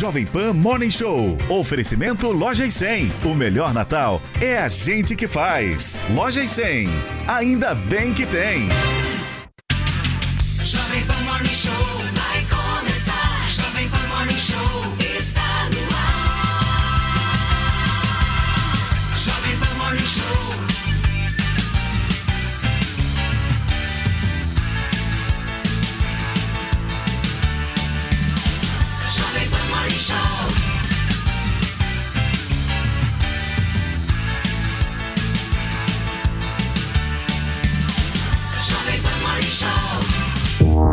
Jovem Pan Morning Show. Oferecimento Loja e 100. O melhor Natal é a gente que faz. Loja e 100. Ainda bem que tem. Jovem Pan Morning Show Show.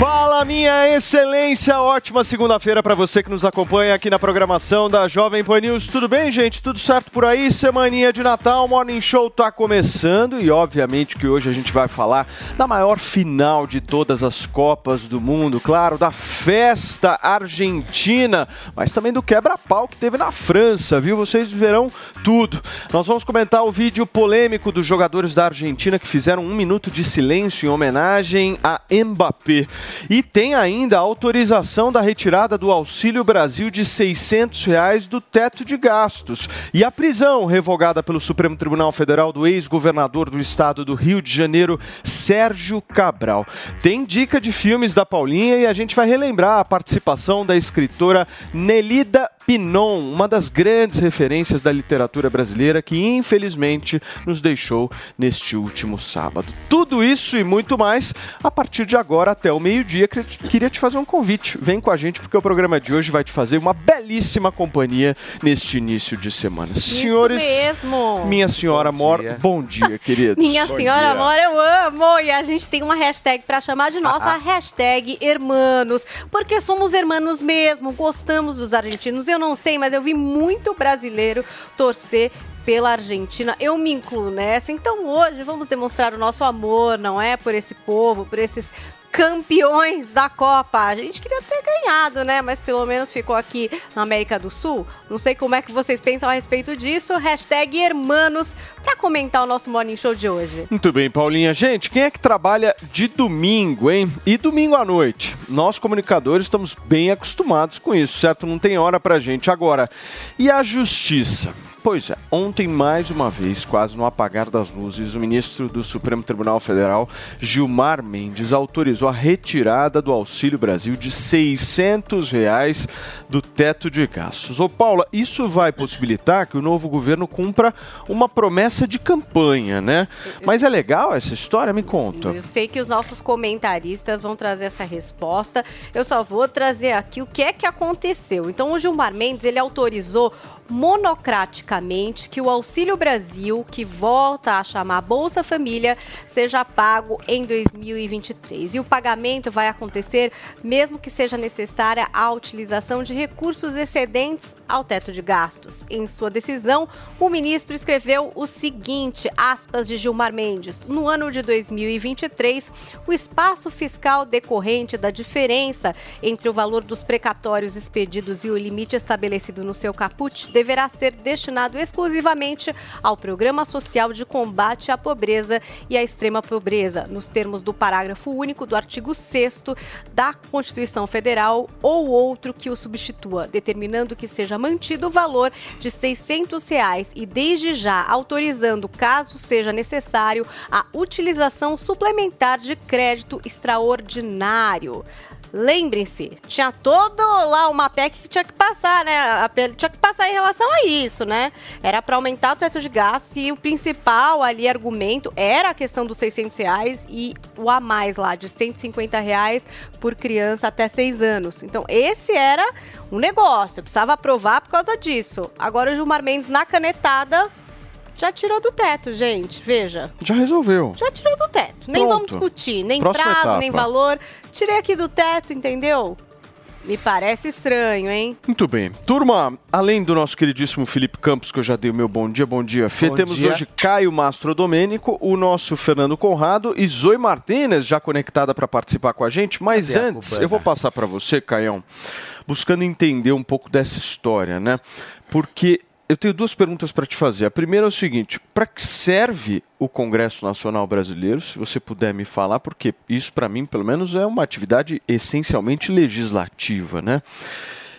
Fala, minha excelência! Ótima segunda-feira para você que nos acompanha aqui na programação da Jovem Pan News. Tudo bem, gente? Tudo certo por aí? Semaninha de Natal, Morning Show tá começando e, obviamente, que hoje a gente vai falar da maior final de todas as Copas do Mundo, claro, da festa argentina, mas também do quebra-pau que teve na França, viu? Vocês verão tudo. Nós vamos comentar o vídeo polêmico dos jogadores da Argentina que fizeram um minuto de silêncio em homenagem a Mbappé. E tem ainda a autorização da retirada do Auxílio Brasil de 600 reais do teto de gastos. E a prisão revogada pelo Supremo Tribunal Federal do ex-governador do estado do Rio de Janeiro, Sérgio Cabral. Tem dica de filmes da Paulinha e a gente vai relembrar a participação da escritora Nelida Pinon, uma das grandes referências da literatura brasileira que infelizmente nos deixou neste último sábado. Tudo isso e muito mais a partir de agora até o meio-dia. Queria te fazer um convite. Vem com a gente porque o programa de hoje vai te fazer uma belíssima companhia neste início de semana. Senhores, mesmo. minha senhora Mor, bom dia, queridos. Minha senhora amor, eu amo! E a gente tem uma hashtag para chamar de nossa, a hashtag Hermanos. Porque somos hermanos mesmo, gostamos dos argentinos. Eu não sei, mas eu vi muito brasileiro torcer pela Argentina. Eu me incluo nessa. Então hoje vamos demonstrar o nosso amor, não é? Por esse povo, por esses campeões da Copa. A gente queria ter ganhado, né? Mas pelo menos ficou aqui na América do Sul. Não sei como é que vocês pensam a respeito disso. Hashtag Hermanos para comentar o nosso Morning Show de hoje. Muito bem, Paulinha. Gente, quem é que trabalha de domingo, hein? E domingo à noite? Nós, comunicadores, estamos bem acostumados com isso, certo? Não tem hora pra gente. Agora, e a justiça? Pois é, ontem, mais uma vez, quase no apagar das luzes, o ministro do Supremo Tribunal Federal, Gilmar Mendes, autorizou a retirada do Auxílio Brasil de 600 reais do teto de gastos. Ô Paula, isso vai possibilitar que o novo governo cumpra uma promessa de campanha, né? Mas é legal essa história? Me conta. Eu sei que os nossos comentaristas vão trazer essa resposta. Eu só vou trazer aqui o que é que aconteceu. Então, o Gilmar Mendes, ele autorizou que o Auxílio Brasil, que volta a chamar Bolsa Família, seja pago em 2023. E o pagamento vai acontecer mesmo que seja necessária a utilização de recursos excedentes ao teto de gastos. Em sua decisão, o ministro escreveu o seguinte, aspas de Gilmar Mendes: "No ano de 2023, o espaço fiscal decorrente da diferença entre o valor dos precatórios expedidos e o limite estabelecido no seu caput deverá ser destinado exclusivamente ao Programa Social de Combate à Pobreza e à Extrema Pobreza, nos termos do parágrafo único do artigo 6 da Constituição Federal ou outro que o substitua, determinando que seja mantido o valor de 600 reais e desde já autorizando, caso seja necessário, a utilização suplementar de crédito extraordinário. Lembrem-se, tinha todo lá uma PEC que tinha que passar, né? A PEC tinha que passar em relação a isso, né? Era para aumentar o teto de gastos e o principal ali argumento era a questão dos 600 reais e o a mais lá de 150 reais por criança até 6 anos. Então esse era um negócio, precisava aprovar por causa disso. Agora o Gilmar Mendes na canetada já tirou do teto, gente. Veja. Já resolveu. Já tirou do teto. Nem Pronto. vamos discutir, nem Próxima prazo, etapa. nem valor. Tirei aqui do teto, entendeu? Me parece estranho, hein? Muito bem. Turma, além do nosso queridíssimo Felipe Campos, que eu já dei o meu bom dia, bom dia, Fê, Bom temos dia. hoje Caio Mastro Domênico, o nosso Fernando Conrado e Zoe Martínez já conectada para participar com a gente. Mas Cadê antes, eu vou passar para você, Caião, buscando entender um pouco dessa história, né? Porque eu tenho duas perguntas para te fazer. A primeira é o seguinte: para que serve o Congresso Nacional Brasileiro? Se você puder me falar, porque isso para mim, pelo menos, é uma atividade essencialmente legislativa, né?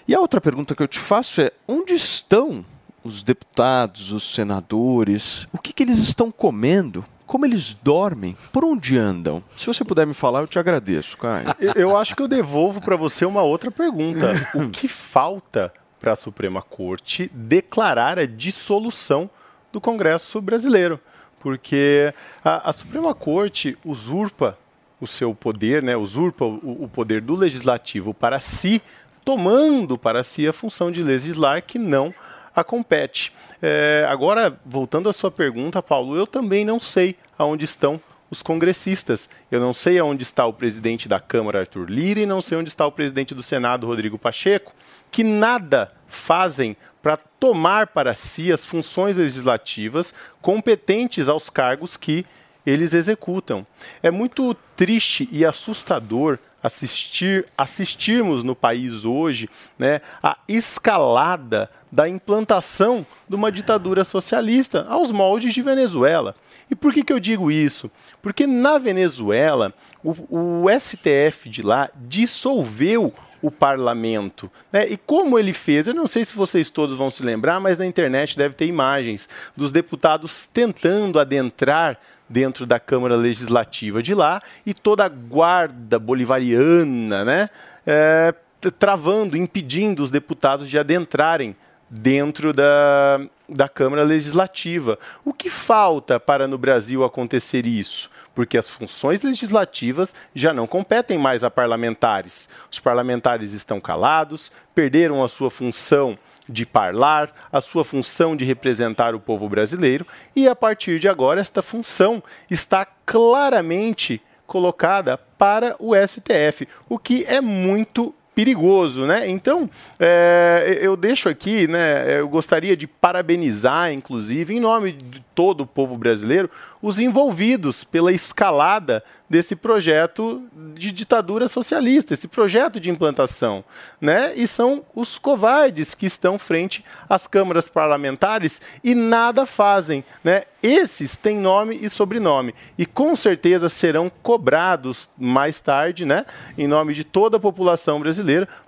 E a outra pergunta que eu te faço é: onde estão os deputados, os senadores? O que, que eles estão comendo? Como eles dormem? Por onde andam? Se você puder me falar, eu te agradeço, Caio. Eu, eu acho que eu devolvo para você uma outra pergunta. O que falta para a Suprema Corte declarar a dissolução do Congresso brasileiro? Porque a, a Suprema Corte usurpa o seu poder, né, usurpa o, o poder do legislativo para si, tomando para si a função de legislar que não a compete. É, agora, voltando à sua pergunta, Paulo, eu também não sei aonde estão os congressistas. Eu não sei aonde está o presidente da Câmara, Arthur Lira, e não sei onde está o presidente do Senado, Rodrigo Pacheco, que nada fazem para tomar para si as funções legislativas competentes aos cargos que eles executam. É muito triste e assustador assistir, assistirmos no país hoje né, a escalada da implantação de uma ditadura socialista aos moldes de Venezuela. E por que, que eu digo isso? Porque na Venezuela, o, o STF de lá dissolveu o parlamento. Né? E como ele fez, eu não sei se vocês todos vão se lembrar, mas na internet deve ter imagens dos deputados tentando adentrar dentro da Câmara Legislativa de lá e toda a guarda bolivariana, né? é, travando, impedindo os deputados de adentrarem dentro da, da Câmara Legislativa. O que falta para no Brasil acontecer isso? Porque as funções legislativas já não competem mais a parlamentares. Os parlamentares estão calados, perderam a sua função de parlar, a sua função de representar o povo brasileiro, e a partir de agora esta função está claramente colocada para o STF, o que é muito perigoso, né? Então, é, eu deixo aqui, né? Eu gostaria de parabenizar, inclusive, em nome de todo o povo brasileiro, os envolvidos pela escalada desse projeto de ditadura socialista, esse projeto de implantação, né? E são os covardes que estão frente às câmaras parlamentares e nada fazem, né? Esses têm nome e sobrenome e com certeza serão cobrados mais tarde, né? Em nome de toda a população brasileira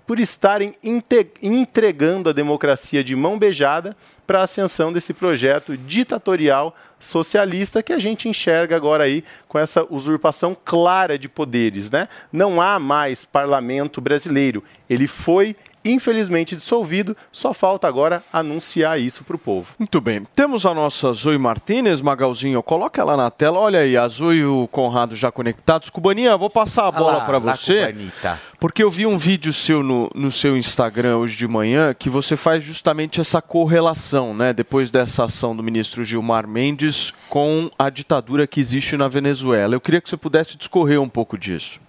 por estarem entregando a democracia de mão beijada para a ascensão desse projeto ditatorial socialista que a gente enxerga agora aí com essa usurpação clara de poderes, né? Não há mais parlamento brasileiro. Ele foi infelizmente dissolvido, só falta agora anunciar isso para o povo. Muito bem. Temos a nossa Zoe Martinez, Magalzinho. Coloca ela na tela. Olha aí, a Zoe e o Conrado já conectados. Cubaninha, vou passar a bola para você. Cubanita. Porque eu vi um vídeo seu no, no seu Instagram hoje de manhã que você faz justamente essa correlação, né? Depois dessa ação do ministro Gilmar Mendes com a ditadura que existe na Venezuela. Eu queria que você pudesse discorrer um pouco disso.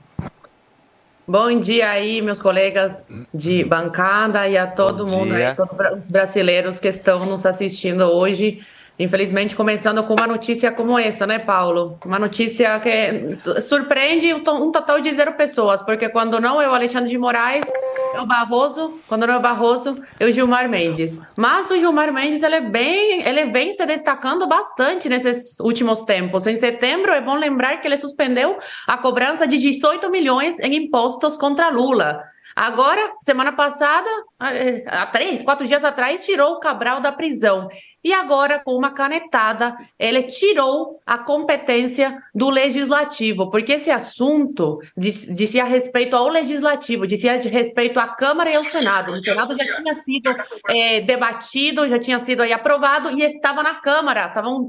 Bom dia aí, meus colegas de bancada e a todo Bom mundo aí, todos os brasileiros que estão nos assistindo hoje. Infelizmente, começando com uma notícia como essa, né, Paulo? Uma notícia que su- surpreende um um total de zero pessoas, porque quando não é o Alexandre de Moraes, é o Barroso, quando não é o Barroso, é o Gilmar Mendes. Mas o Gilmar Mendes, ele é bem, ele vem se destacando bastante nesses últimos tempos. Em setembro, é bom lembrar que ele suspendeu a cobrança de 18 milhões em impostos contra Lula. Agora, semana passada, eh, há três, quatro dias atrás, tirou o Cabral da prisão. E agora, com uma canetada, ele tirou a competência do legislativo, porque esse assunto diz- dizia respeito ao legislativo, dizia de respeito à Câmara e ao Senado. O Senado já tinha sido eh, debatido, já tinha sido aí aprovado e estava na Câmara. Estavam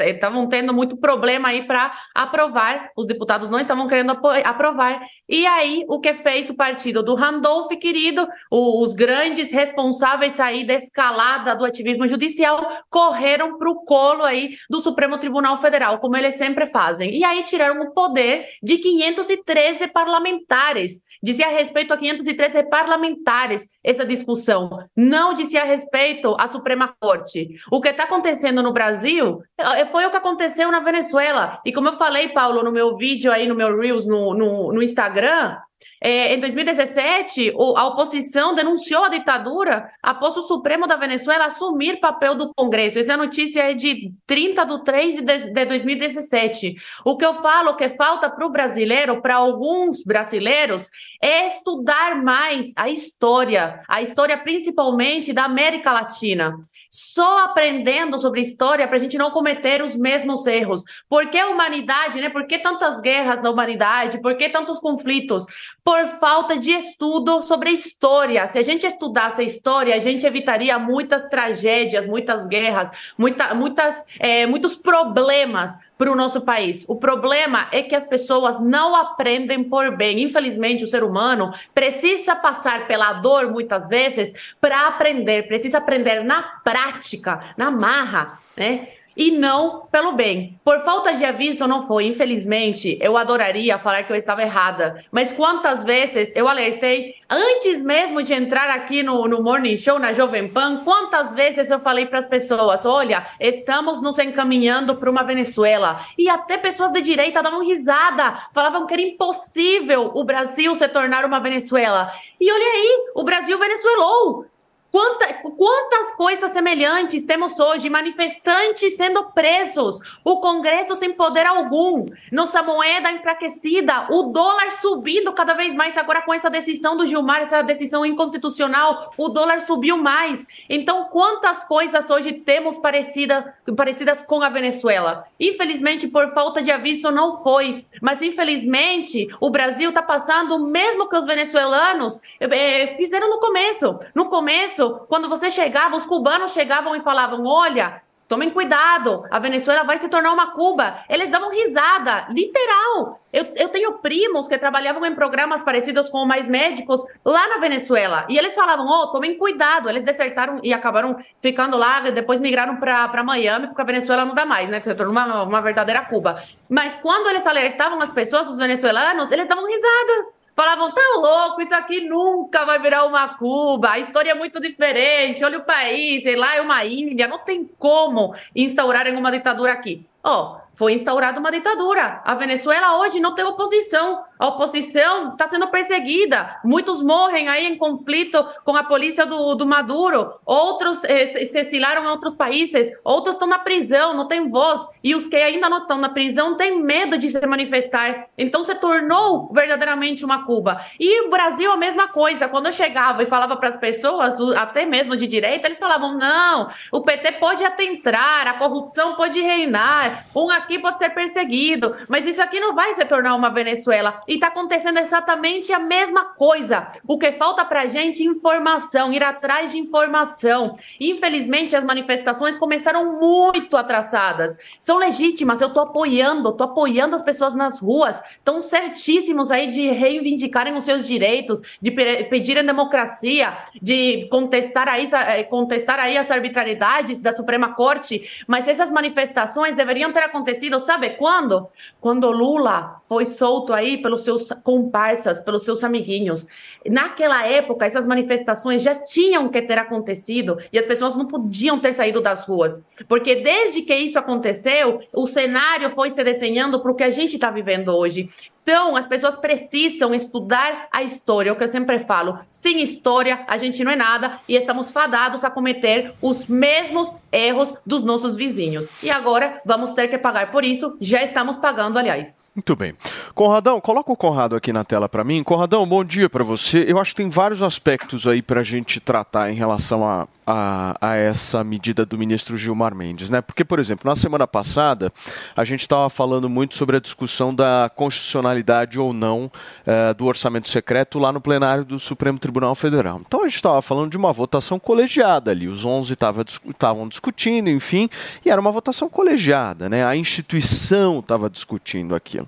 estavam tendo muito problema aí para aprovar. Os deputados não estavam querendo aprovar. E aí, o que fez o partido do Randolph, querido, os grandes responsáveis aí da escalada do ativismo judicial, correram para o colo aí do Supremo Tribunal Federal, como eles sempre fazem. E aí tiraram o poder de 513 parlamentares. Dizia respeito a 513 parlamentares essa discussão. Não dizia respeito à Suprema Corte. O que está acontecendo no Brasil eh, foi o que aconteceu na Venezuela. E como eu falei, Paulo, no meu vídeo aí, no meu Reels no, no, no Instagram, é, em 2017, o- a oposição denunciou a ditadura após o Supremo da Venezuela assumir papel do Congresso. Essa notícia é de 30 de 3 de, de 2017. O que eu falo que falta para o brasileiro, para alguns brasileiros, é estudar mais a história, a história principalmente da América Latina. Só aprendendo sobre história para a gente não cometer os mesmos erros. Por que a humanidade, né? Por que tantas guerras na humanidade? Por que tantos conflitos? Por falta de estudo sobre história. Se a gente estudasse a história, a gente evitaria muitas tragédias, muitas guerras, muita, muitas, eh, muitos problemas para o nosso país. O problema é que as pessoas não aprendem por bem. Infelizmente, o ser humano precisa passar pela dor muitas vezes para aprender, precisa aprender na prática, na marra, né? E não pelo bem. Por falta de aviso, não foi. Infelizmente, eu adoraria falar que eu estava errada. Mas quantas vezes eu alertei, antes mesmo de entrar aqui no, no Morning Show, na Jovem Pan, quantas vezes eu falei para as pessoas: olha, estamos nos encaminhando para uma Venezuela. E até pessoas de direita davam risada, falavam que era impossível o Brasil se tornar uma Venezuela. E olha aí, o Brasil venezuelou. Quanta- quantas coisas semelhantes temos hoje? Manifestantes sendo presos, o Congresso sem poder algum, nossa moeda enfraquecida, o dólar subindo cada vez mais. Agora, com essa decisão do Gilmar, essa decisão inconstitucional, o dólar subiu mais. Então, quantas coisas hoje temos parecida, parecidas com a Venezuela? Infelizmente, por falta de aviso, não foi. Mas, infelizmente, o Brasil está passando o mesmo que os venezuelanos eh, fizeram no começo. No começo, quando você chegava, os cubanos chegavam e falavam: olha. Tomem cuidado, a Venezuela vai se tornar uma Cuba. Eles davam risada, literal. Eu, eu tenho primos que trabalhavam em programas parecidos com o Mais Médicos lá na Venezuela. E eles falavam: oh, tomem cuidado. Eles desertaram e acabaram ficando lá, depois migraram para Miami, porque a Venezuela não dá mais, né? Se tornou uma, uma verdadeira Cuba. Mas quando eles alertavam as pessoas, os venezuelanos, eles davam risada. Falavam, tá louco, isso aqui nunca vai virar uma Cuba, a história é muito diferente, olha o país, sei lá, é uma ilha, não tem como instaurarem uma ditadura aqui. Ó, foi instaurada uma ditadura. A Venezuela hoje não tem oposição. A oposição está sendo perseguida. Muitos morrem aí em conflito com a polícia do, do Maduro. Outros eh, se exilaram em outros países. Outros estão na prisão, não têm voz. E os que ainda não estão na prisão têm medo de se manifestar. Então se tornou verdadeiramente uma Cuba. E o Brasil a mesma coisa. Quando eu chegava e falava para as pessoas, até mesmo de direita, eles falavam: não, o PT pode até entrar, a corrupção pode reinar, um aqui pode ser perseguido, mas isso aqui não vai se tornar uma Venezuela. E está acontecendo exatamente a mesma coisa. O que falta para a gente informação, ir atrás de informação. Infelizmente, as manifestações começaram muito atrasadas. São legítimas, eu estou apoiando, estou apoiando as pessoas nas ruas. Estão certíssimos aí de reivindicarem os seus direitos, de pe- pedirem democracia, de contestar aí, eh, contestar aí as arbitrariedades da Suprema Corte. Mas essas manifestações deveriam ter acontecido, sabe quando? Quando Lula foi solto aí pelos seus comparsas, pelos seus amiguinhos. Naquela época, essas manifestações já tinham que ter acontecido e as pessoas não podiam ter saído das ruas. Porque desde que isso aconteceu, o cenário foi se desenhando para o que a gente está vivendo hoje. Então, as pessoas precisam estudar a história, é o que eu sempre falo. Sem história, a gente não é nada e estamos fadados a cometer os mesmos erros dos nossos vizinhos. E agora vamos ter que pagar por isso, já estamos pagando, aliás. Muito bem. Conradão, coloca o Conrado aqui na tela para mim. Conradão, bom dia para você. Eu acho que tem vários aspectos aí para a gente tratar em relação a, a, a essa medida do ministro Gilmar Mendes, né? Porque, por exemplo, na semana passada a gente estava falando muito sobre a discussão da constitucionalidade ou não eh, do orçamento secreto lá no plenário do Supremo Tribunal Federal. Então a gente estava falando de uma votação colegiada ali. Os 11 estavam discutindo, enfim, e era uma votação colegiada, né? A instituição estava discutindo aquilo.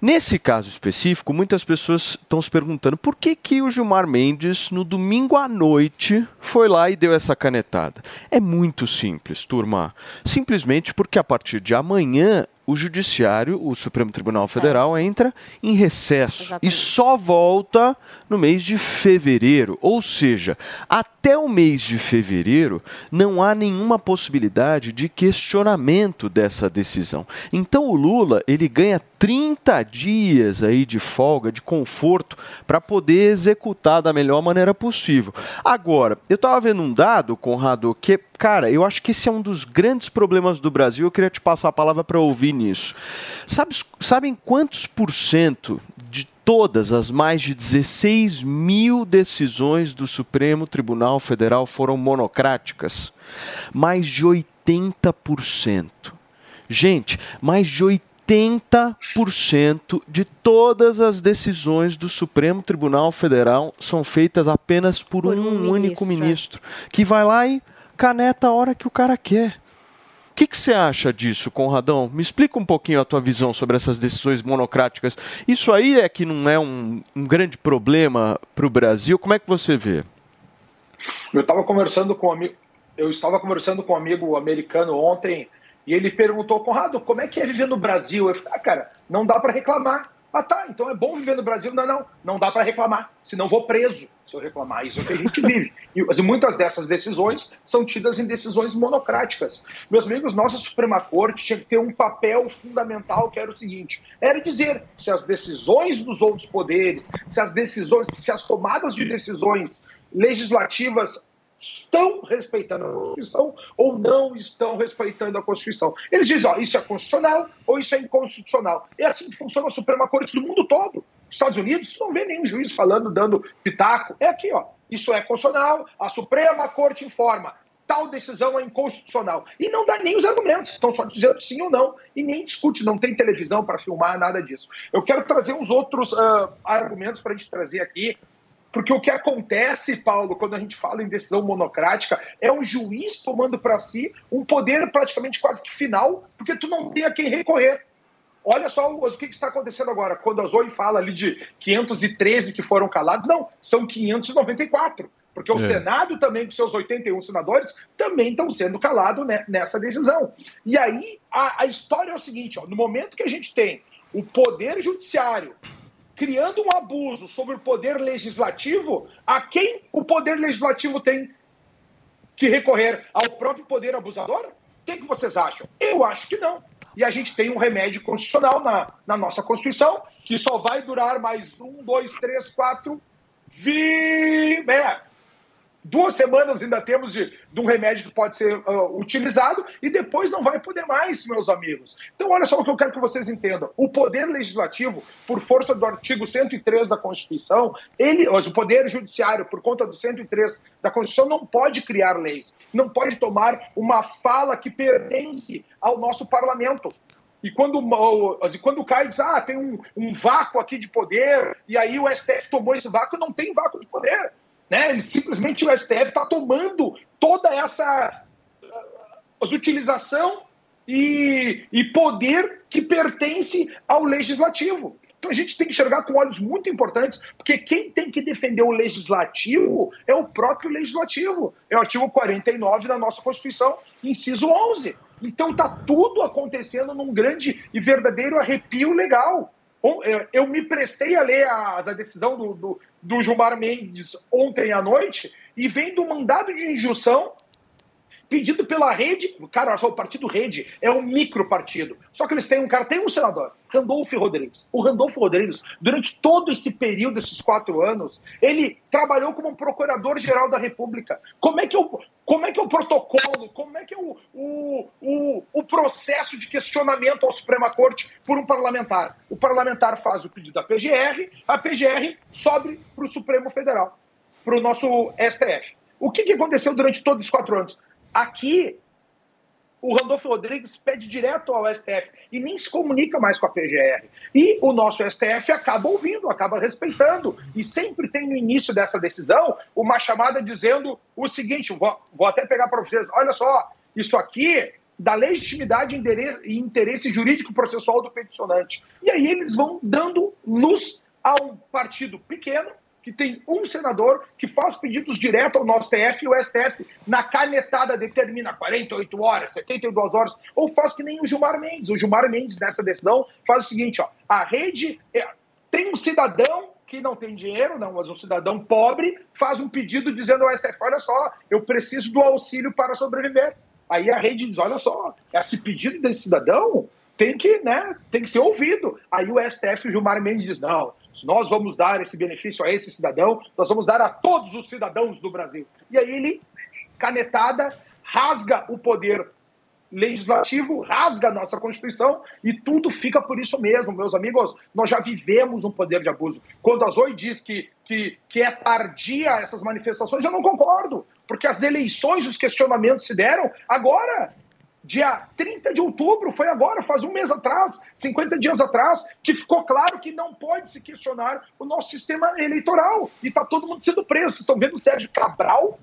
Nesse caso específico, muitas pessoas estão se perguntando por que, que o Gilmar Mendes, no domingo à noite, foi lá e deu essa canetada. É muito simples, turma. Simplesmente porque a partir de amanhã o Judiciário, o Supremo Tribunal Federal, entra em recesso e só volta no mês de fevereiro. Ou seja, até o mês de fevereiro não há nenhuma possibilidade de questionamento dessa decisão. Então o Lula ele ganha 30 dias aí de folga, de conforto, para poder executar da melhor maneira possível. Agora, eu estava vendo um dado, Conrado, que, cara, eu acho que esse é um dos grandes problemas do Brasil. Eu queria te passar a palavra para ouvir nisso. Sabe, sabem quantos por cento todas as mais de 16 mil decisões do Supremo Tribunal Federal foram monocráticas? Mais de 80%. Gente, mais de 80% de todas as decisões do Supremo Tribunal Federal são feitas apenas por, Por um, um único ministro, é. ministro, que vai lá e caneta a hora que o cara quer. Que, que você acha disso, Conradão? Me explica um pouquinho a tua visão sobre essas decisões monocráticas. Isso aí é que não é um, um grande problema para o Brasil? Como é que você vê? Eu estava conversando com um amigo, eu estava conversando com um amigo americano ontem e ele perguntou, Conrado, como é que é viver no Brasil? Eu falei, ah, cara, não dá para reclamar. Ah, tá, então é bom viver no Brasil? Não, não, não dá para reclamar, senão vou preso se eu reclamar. Isso é o que a gente vive. E mas muitas dessas decisões são tidas em decisões monocráticas. Meus amigos, nossa Suprema Corte tinha que ter um papel fundamental que era o seguinte: era dizer se as decisões dos outros poderes, se as decisões, se as tomadas de decisões legislativas estão respeitando a Constituição ou não estão respeitando a Constituição. Eles dizem, ó, isso é constitucional ou isso é inconstitucional. É assim que funciona a Suprema Corte do mundo todo. Estados Unidos, não vê nenhum juiz falando, dando pitaco. É aqui, ó. Isso é constitucional, a Suprema Corte informa. Tal decisão é inconstitucional. E não dá nem os argumentos, estão só dizendo sim ou não, e nem discute, não tem televisão para filmar, nada disso. Eu quero trazer uns outros ah, argumentos para a gente trazer aqui, porque o que acontece, Paulo, quando a gente fala em decisão monocrática, é o juiz tomando para si um poder praticamente quase que final, porque tu não tem a quem recorrer. Olha só o, o que, que está acontecendo agora. Quando a Zoe fala ali de 513 que foram calados, não, são 594. Porque o É. Senado também, com seus 81 senadores, também estão sendo calados ne- nessa decisão. E aí, a, a história é o seguinte, ó, no momento que a gente tem o Poder Judiciário criando um abuso sobre o Poder Legislativo, a quem o Poder Legislativo tem que recorrer? Ao próprio Poder Abusador? O que, que vocês acham? Eu acho que não. E a gente tem um remédio constitucional na, na nossa Constituição, que só vai durar mais um, dois, três, quatro, vi... é, duas semanas ainda temos de, de um remédio que pode ser ah, utilizado e depois não vai poder mais, meus amigos. Então, olha só o que eu quero que vocês entendam. O poder legislativo, por força do artigo 103 da Constituição, ele, o poder judiciário, por conta do 103 da Constituição, não pode criar leis, não pode tomar uma fala que pertence ao nosso parlamento. E quando, quando cai diz, ah, tem um, um vácuo aqui de poder, e aí o STF tomou esse vácuo, não tem vácuo de poder. Né? Ele simplesmente o STF está tomando toda essa uh, utilização e, e poder que pertence ao legislativo. Então a gente tem que enxergar com olhos muito importantes, porque quem tem que defender o legislativo é o próprio legislativo. É o artigo 49 da nossa Constituição, inciso 11. Então está tudo acontecendo num grande e verdadeiro arrepio legal. É, Eu me prestei a ler as- a, decisão do, do, do Gilmar Mendes ontem à noite e vendo um mandado de injunção pedido pela rede. Cara, olha só, o partido Rede é um micro partido. Só que eles têm um cara, tem um senador, Randolfo Rodrigues. O Randolfo Rodrigues, durante todo esse período, esses quatro anos, ele trabalhou como um procurador-geral da República. Como é que o, como é, que é o protocolo, como é que é o, o, o, o processo de questionamento ao Suprema Corte por um parlamentar? O parlamentar faz o pedido à PGR, a PGR sobe para o Supremo Federal, para o nosso STF. O que, que aconteceu durante todos os quatro anos? Aqui, o Randolfo Rodrigues pede direto ao STF e nem se comunica mais com a PGR. E o nosso STF acaba ouvindo, acaba respeitando. E sempre tem no início dessa decisão uma chamada dizendo o seguinte: vou, vou até pegar para vocês, olha só, isso aqui da legitimidade e interesse jurídico processual do peticionante. E aí eles vão dando luz a um partido pequeno, que tem um senador que faz pedidos direto ao nosso STF e o STF, na canetada, determina 48 horas, 72 horas, ou faz que nem o Gilmar Mendes. O Gilmar Mendes, nessa decisão, faz o seguinte: ó, a rede é, tem um cidadão que não tem dinheiro, não, mas um cidadão pobre faz um pedido dizendo ao STF: olha só, eu preciso do auxílio para sobreviver. Aí a rede diz: olha só, esse pedido desse cidadão tem que, né, tem que ser ouvido. Aí o STF, o Gilmar Mendes diz: não, nós vamos dar esse benefício a esse cidadão, nós vamos dar a todos os cidadãos do Brasil. E aí ele, canetada, rasga o poder legislativo, rasga a nossa Constituição e tudo fica por isso mesmo, meus amigos. Nós já vivemos um poder de abuso. Quando a Zoe diz que, que, que é tardia essas manifestações, eu não concordo, porque as eleições, os questionamentos se deram agora. Dia 30 de outubro, foi agora, faz um mês atrás, 50 dias atrás, que ficou claro que não pode se questionar o nosso sistema eleitoral. E está todo mundo sendo preso. Vocês estão vendo o Sérgio Cabral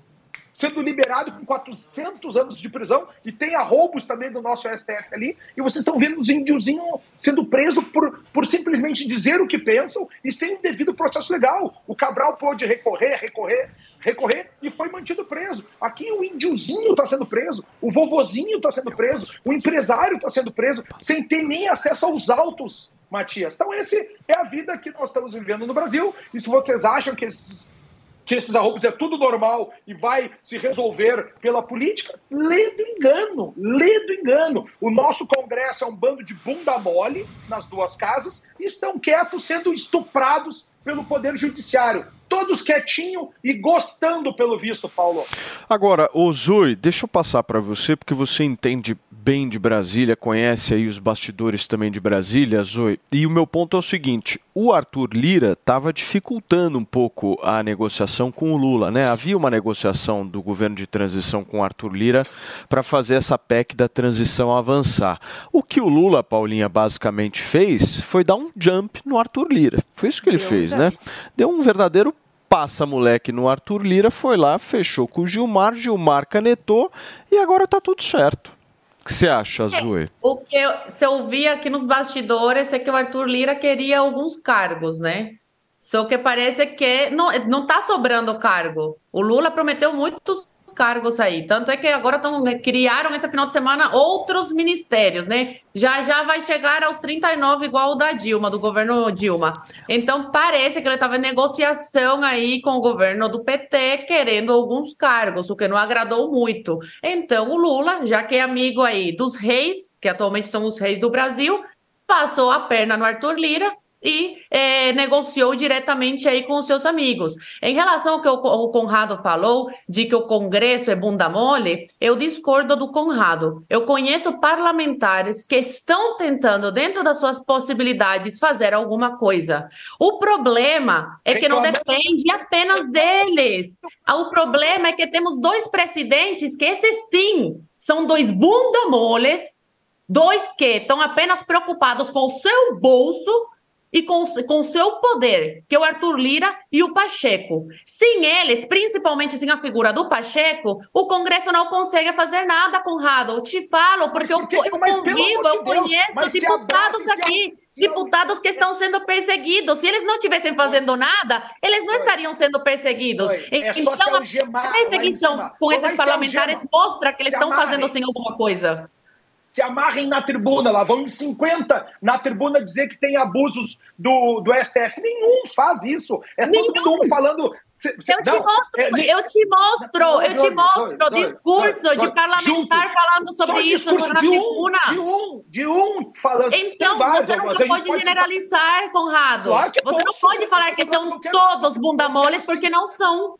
sendo liberado com 400 anos de prisão e tem arroubos também do nosso STF ali, e vocês estão vendo os índiozinhos sendo presos por, por simplesmente dizer o que pensam e sem devido processo legal. O Cabral pôde recorrer, recorrer, recorrer e foi mantido preso. Aqui o índiozinho está sendo preso, o vovozinho está sendo preso, o empresário está sendo preso, sem ter nem acesso aos autos, Matias. Então, esse é a vida que nós estamos vivendo no Brasil, e se vocês acham que esses que esses arroubos é tudo normal e vai se resolver pela política, lê do engano, lê do engano. O nosso Congresso é um bando de bunda mole nas duas casas e estão quietos sendo estuprados pelo Poder Judiciário. Todos quietinho e gostando pelo visto, Paulo. Agora, Zoe, deixa eu passar para você, porque você entende bem de Brasília, conhece aí os bastidores também de Brasília, Zoe. E o meu ponto é o seguinte: o Arthur Lira estava dificultando um pouco a negociação com o Lula, né? Havia uma negociação do governo de transição com o Arthur Lira para fazer essa PEC da transição avançar. O que o Lula, Paulinha, basicamente fez foi dar um jump no Arthur Lira. Foi isso que ele fez, né? Deu um verdadeiro passa moleque no Arthur Lira, foi lá, fechou com o Gilmar, Gilmar canetou e agora tá tudo certo. O que você acha, Zoe? O que eu, se eu vi aqui nos bastidores é que o Arthur Lira queria alguns cargos, né? Só que parece que não, não tá sobrando cargo. O Lula prometeu muitos cargos aí. Tanto é que agora tão, criaram esse final de semana outros ministérios, né? Já já vai chegar aos 39, igual o da Dilma, do governo Dilma. Então parece que ele estava em negociação aí com o governo do PT, querendo alguns cargos, o que não agradou muito. Então o Lula, já que é amigo aí dos reis, que atualmente são os reis do Brasil, passou a perna no Arthur Lira e eh, negociou diretamente aí com os seus amigos. Em relação ao que o, o Conrado falou, de que o Congresso é bunda mole, eu discordo do Conrado. Eu conheço parlamentares que estão tentando, dentro das suas possibilidades, fazer alguma coisa. O problema é que não depende apenas deles. Ah, O problema é que temos dois presidentes que, esses sim, são dois bunda moles, dois que estão apenas preocupados com o seu bolso e com, com seu poder, que é o Arthur Lira e o Pacheco. Sem eles, principalmente sem a figura do Pacheco, o Congresso não consegue fazer nada, Conrado. Eu te falo, porque eu, eu convivo, eu conheço deputados aqui, deputados que estão sendo perseguidos. Se eles não estivessem fazendo nada, eles não estariam sendo perseguidos. é então, a perseguição com esses parlamentares mostra que eles estão fazendo sem alguma coisa. Se amarrem na tribuna, lá vão em 50 na tribuna dizer que tem abusos do, do STF. Nenhum faz isso. É todo mundo falando. Eu te não, mostro, é, nem- eu te mostro, Não, eu te mostro discurso de parlamentar junto. falando sobre isso na de um, tribuna. de um, de um falando. Então, vários, você não pode generalizar, Conrado. Claro você não posso. pode falar que são todos bunda moles, porque não são.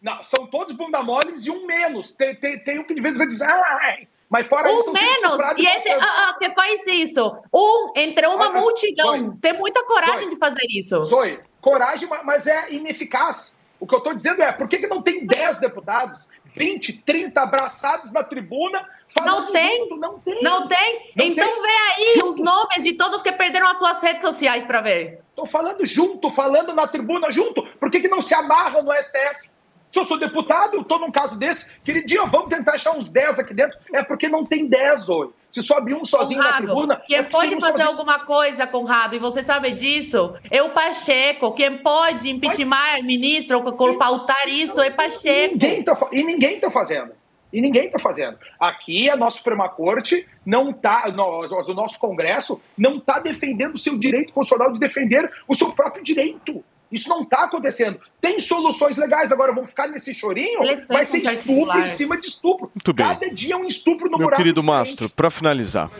Não, são todos bunda moles e um menos. Tem, tem, tem um que de vez em quando diz, ai, mas fora isso. Um sendo menos, e esse ah, ah, que faz isso? Um entre uma Ah, ah, multidão. Zoe. Tem muita coragem Zoe. de fazer isso. Zoe, coragem, ma- mas é ineficaz. O que eu estou dizendo é, por que, que não tem 10 deputados, 20, 30 abraçados na tribuna falando Não tem. junto? Não tem. Não tem? Não então tem. vê aí os nomes de todos que perderam as suas redes sociais para ver. Estou falando junto, falando na tribuna junto. Por que, que não se amarram no STF? Se eu sou deputado, eu tô num caso desse, queridinho, vamos tentar achar uns 10 aqui dentro. É porque não tem 10 hoje. Se sobe um sozinho na Conrado, tribuna. quem é pode um fazer sozinho. alguma coisa, Conrado, e você sabe disso, é o Pacheco. Quem pode impeachment ministro ou col- pautar isso é Pacheco. Ninguém tá, e ninguém está fazendo. E ninguém está fazendo. Aqui a nossa Suprema Corte não está, o nosso Congresso não está defendendo o seu direito constitucional de defender o seu próprio direito. Isso não está acontecendo. Tem soluções legais, agora vão ficar nesse chorinho, vai ser estupro em cima de estupro. Muito bem. Cada dia é um estupro no Meu buraco. querido. Mastro, para finalizar.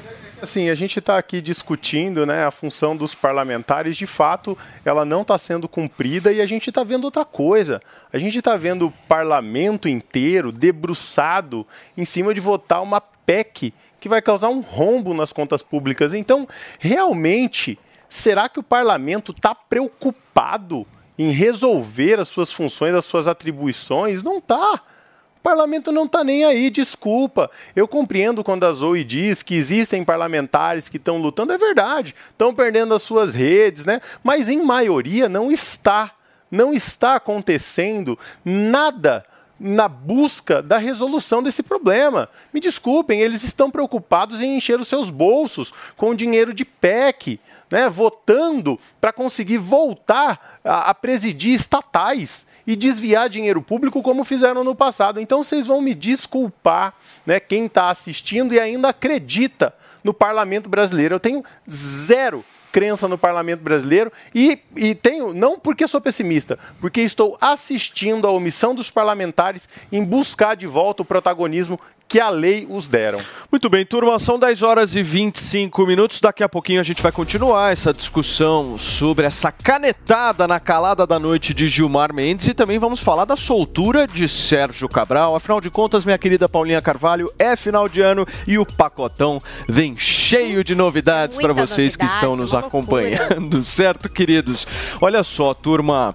Assim, a gente está aqui discutindo né, a função dos parlamentares, de fato, ela não está sendo cumprida e a gente está vendo outra coisa. A gente está vendo o parlamento inteiro debruçado em cima de votar uma PEC que vai causar um rombo nas contas públicas. Então, realmente, será que o parlamento está preocupado em resolver as suas funções, as suas atribuições? Não está. O parlamento não está nem aí, desculpa. Eu compreendo quando a Zoe diz que existem parlamentares que estão lutando, é verdade, estão perdendo as suas redes, né? Mas em maioria não está. Não está acontecendo nada na busca da resolução desse problema. Me desculpem, eles estão preocupados em encher os seus bolsos com dinheiro de PEC, né, votando para conseguir voltar a, a presidir estatais e desviar dinheiro público como fizeram no passado. Então vocês vão me desculpar, né, quem está assistindo e ainda acredita no parlamento brasileiro. Eu tenho zero crença no parlamento brasileiro e, e tenho, não porque sou pessimista, porque estou assistindo a omissão dos parlamentares em buscar de volta o protagonismo que a lei os deram. Muito bem, turma, são 10 horas e 25 minutos. Daqui a pouquinho a gente vai continuar essa discussão sobre essa canetada na calada da noite de Gilmar Mendes e também vamos falar da soltura de Sérgio Cabral. Afinal de contas, minha querida Paulinha Carvalho, é final de ano e o pacotão vem cheio de novidades para Muita vocês que estão novidade, nos loucura. Acompanhando, certo, queridos? Olha só, turma.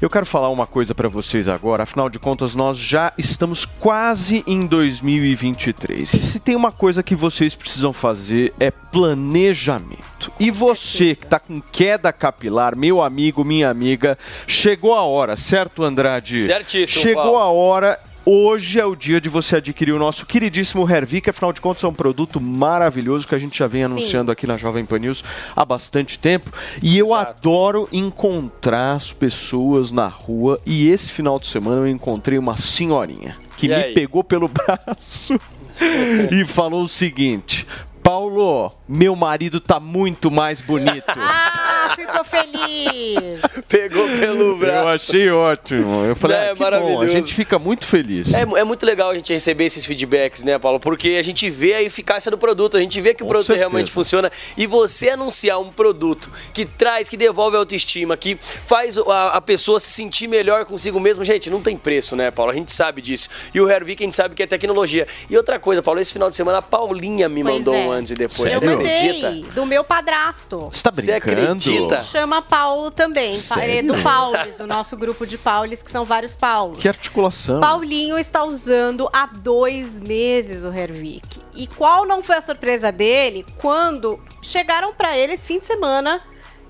Eu quero falar uma coisa para vocês agora, afinal de contas, nós já estamos quase em 2023. E se tem uma coisa que vocês precisam fazer é planejamento. E você que está com queda capilar, meu amigo, minha amiga, chegou a hora, certo, Andrade? Certíssimo, Chegou Paulo. a hora. Hoje é o dia de você adquirir o nosso queridíssimo Hervik, afinal de contas é um produto maravilhoso que a gente já vem anunciando aqui na Jovem Pan News há bastante tempo. E eu adoro encontrar as pessoas na rua. E esse final de semana eu encontrei uma senhorinha que E me aí? pegou pelo braço e falou o seguinte: Paulo, meu marido tá muito mais bonito. Ah, ficou feliz. Pegou pelo braço. Eu achei ótimo. Eu falei, É, ah, que bom, a maravilhoso. gente fica muito feliz. É, é muito legal a gente receber esses feedbacks, né, Paulo? Porque a gente vê a eficácia do produto, a gente vê que o Com produto certeza. realmente funciona. E você anunciar um produto que traz, que devolve a autoestima, que faz a, a pessoa se sentir melhor consigo mesmo, gente, não tem preço, né, Paulo? A gente sabe disso. E o Hervik a gente sabe que é tecnologia. E outra coisa, Paulo, esse final de semana a Paulinha me Pois mandou é. um antes e depois. Eu Você mandei acredita? do meu padrasto. Você tá Você brincando? acredita? Chama Paulo também. Sério? É do Paulis, o nosso grupo de Paulis, que são vários Paulos. Que articulação. Paulinho está usando há dois meses o Hervik. E qual não foi a surpresa dele quando chegaram para ele esse fim de semana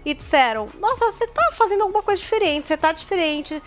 e disseram: Nossa, você tá fazendo alguma coisa diferente, você tá diferente.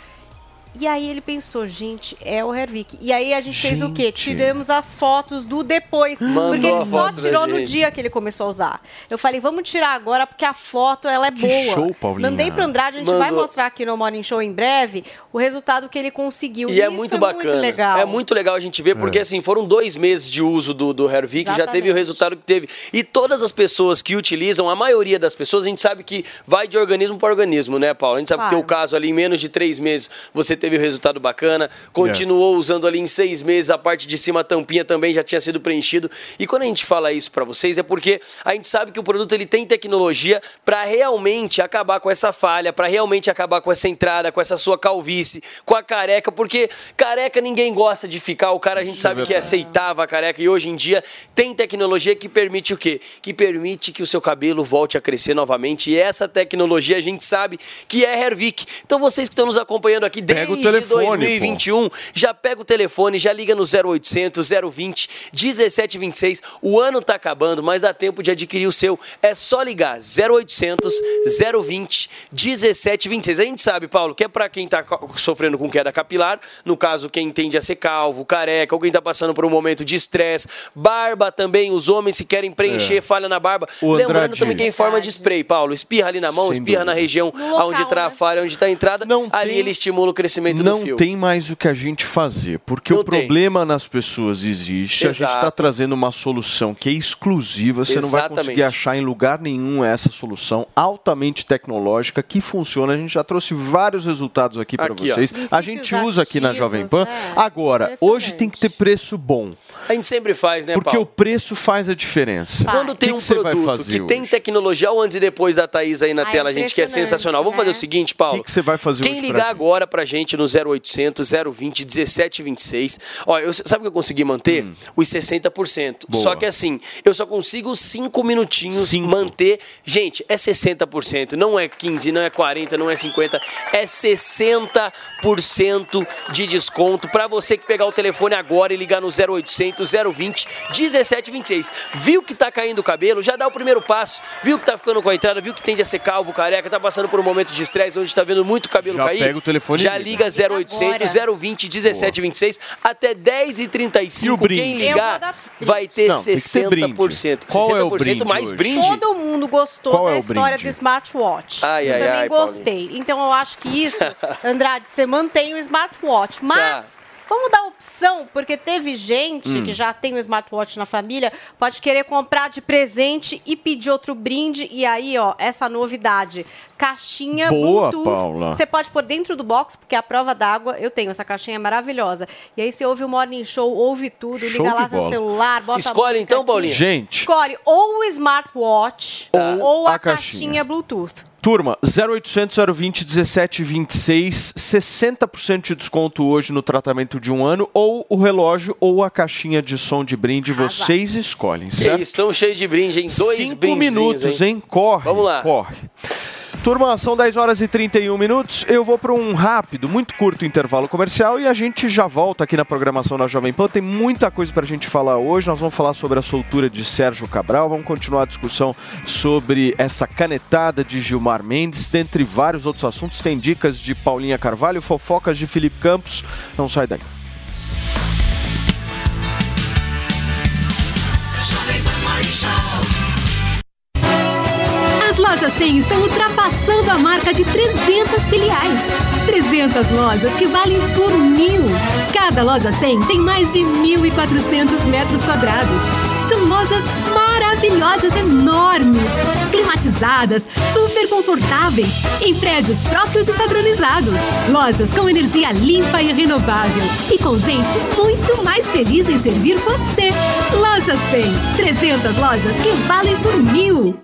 E aí ele pensou, gente, é o Hervik. E aí a gente, fez o quê? Gente. Tiramos as fotos do depois. Mandou porque ele só tirou no gente. dia que ele começou a usar. Eu falei, vamos tirar agora, porque a foto ela é boa. show, Paulinha. Mandei pro Andrade, a gente vai Mandou. mostrar aqui no Morning Show em breve o resultado que ele conseguiu. E é isso muito bacana. Muito legal. É muito legal a gente ver, porque assim, foram dois meses de uso do, do Hervik, já teve o resultado que teve. E todas as pessoas que utilizam, a maioria das pessoas, a gente sabe que vai de organismo para organismo, né, Paulo? A gente sabe que Claro. teu caso ali, em menos de três meses, você teve o resultado bacana. Continuou usando ali em seis meses, a parte de cima, a tampinha também já tinha sido preenchido. E quando a gente fala isso para vocês, é porque a gente sabe que o produto ele tem tecnologia para realmente acabar com essa falha, para realmente acabar com essa entrada, com essa sua calvície, com a careca, porque careca ninguém gosta de ficar. O cara a gente sabe que aceitava a careca e hoje em dia tem tecnologia que permite o quê? Que permite que o seu cabelo volte a crescer novamente. E essa tecnologia a gente sabe que é Hervik. Então vocês que estão nos acompanhando aqui, Pega o telefone, 2021, já pega o telefone, já liga no 0800 020 1726. O ano tá acabando, mas dá tempo de adquirir o seu. É só ligar 0800 020 1726. A gente sabe, Paulo, que é para quem tá sofrendo com queda capilar, no caso quem tende a ser calvo, careca, ou quem tá passando por um momento de estresse, barba também, os homens que querem preencher É. falha na barba. O Lembrando Andrade. também que é em forma de spray, Paulo. Espirra ali na mão, Sem espirra na dúvida. região local, onde tá a né? falha, onde tá a entrada. ali ele estimula o crescimento não do fio. tem mais o que a gente fazer, porque o Não tem. problema nas pessoas existe. A gente está Exato. trazendo uma solução que é exclusiva, você não vai Exatamente. conseguir achar em lugar nenhum essa solução altamente tecnológica que funciona. A gente já trouxe vários resultados aqui para ó. vocês. A gente usa aqui na Jovem Pan. né? Agora, hoje tem que ter preço bom, A gente sempre faz, né, porque Paulo? o preço faz a diferença. Quando tem que um que produto que tem tecnologia, o antes e depois da Thaís aí na Ah, tela, gente, que é sensacional. Vamos fazer o né? seguinte, Paulo. O que que você vai fazer Quem hoje ligar pra agora pra gente no 0800 020 1726, ó, eu, sabe o que eu consegui manter? Os 60%. Hum. Boa. Só que assim, eu só consigo 5 minutinhos manter. Gente, é 60%, não é 15, não é 40, não é 50, é 60% de desconto pra você que pegar o telefone agora e ligar no 0800 020 1726. Viu que tá caindo o cabelo? Já dá o primeiro passo. Viu que tá ficando com a entrada? Viu que tende a ser calvo, careca? Tá passando por um momento de estresse onde tá vendo muito cabelo Já cair? pega o telefone Já liga. Liga 0800 020 1726 até 10h35. E o brinde? Quem ligar vai ter Não, tem que ter brinde. 60%. Qual é o 60% brinde mais hoje? brinde. Todo mundo gostou Qual da é o história brinde? do smartwatch. Ai, eu ai, também ai, gostei. Então eu acho que isso, Andrade, você mantém o smartwatch. Mas Tá. Vamos dar opção, porque teve gente Hum. que já tem o smartwatch na família, pode querer comprar de presente e pedir outro brinde. E aí, ó, essa novidade. Caixinha Boa, Bluetooth. Paula. Você pode pôr dentro do box, porque a prova d'água eu tenho. Essa caixinha é maravilhosa. E aí você ouve o Morning Show, ouve tudo, Show liga lá seu celular, bota a Escolhe então, aqui. Paulinha. Gente. Escolhe ou o smartwatch Ou ou, a, a caixinha. caixinha. Bluetooth. Turma, 0800 020 1726, 60% de desconto hoje no tratamento de um ano, ou o relógio ou a caixinha de som de brinde, vocês escolhem, certo? estão cheios de brinde, hein? Dois Cinco minutos, hein? Corre, Vamos lá. corre. Turma, são 10 horas e 31 minutos. Eu vou para um rápido, muito curto intervalo comercial e a gente já volta aqui na programação da Jovem Pan. Tem muita coisa para a gente falar hoje. Nós vamos falar sobre a soltura de Sérgio Cabral, vamos continuar a discussão sobre essa canetada de Gilmar Mendes, dentre vários outros assuntos. Tem dicas de Paulinha Carvalho, fofocas de Felipe Campos. Não sai daí. Jovem Pan. As lojas 100 estão ultrapassando a marca de 300 filiais. 300 lojas que valem por mil. Cada loja 100 tem mais de 1.400 metros quadrados. São lojas maravilhosas, enormes, climatizadas, super confortáveis, em prédios próprios e padronizados. Lojas com energia limpa e renovável. E com gente muito mais feliz em servir você. Loja 100. 300 lojas que valem por mil.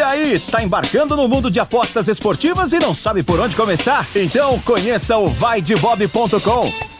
E aí, tá embarcando no mundo de apostas esportivas e não sabe por onde começar? Então conheça o vaidebob.com.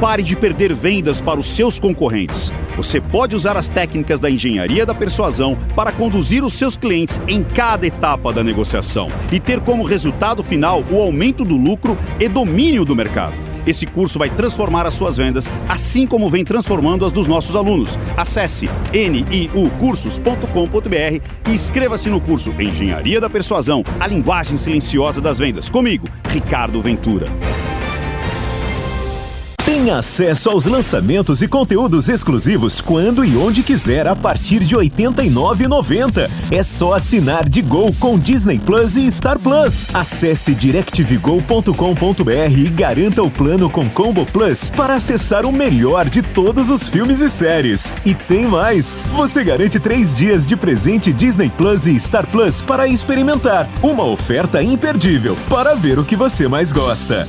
Pare de perder vendas para os seus concorrentes. Você pode usar as técnicas da engenharia da persuasão para conduzir os seus clientes em cada etapa da negociação e ter como resultado final o aumento do lucro e domínio do mercado. Esse curso vai transformar as suas vendas, assim como vem transformando as dos nossos alunos. Acesse niucursos.com.br e inscreva-se no curso Engenharia da Persuasão, a linguagem silenciosa das vendas. Comigo, Ricardo Ventura. Tenha acesso aos lançamentos e conteúdos exclusivos quando e onde quiser a partir de R$ 89,90. É só assinar de Gol com Disney Plus e Star Plus. Acesse directvgo.com.br e garanta o plano com Combo Plus para acessar o melhor de todos os filmes e séries. E tem mais! Você garante três dias de presente Disney Plus e Star Plus para experimentar. Uma oferta imperdível para ver o que você mais gosta.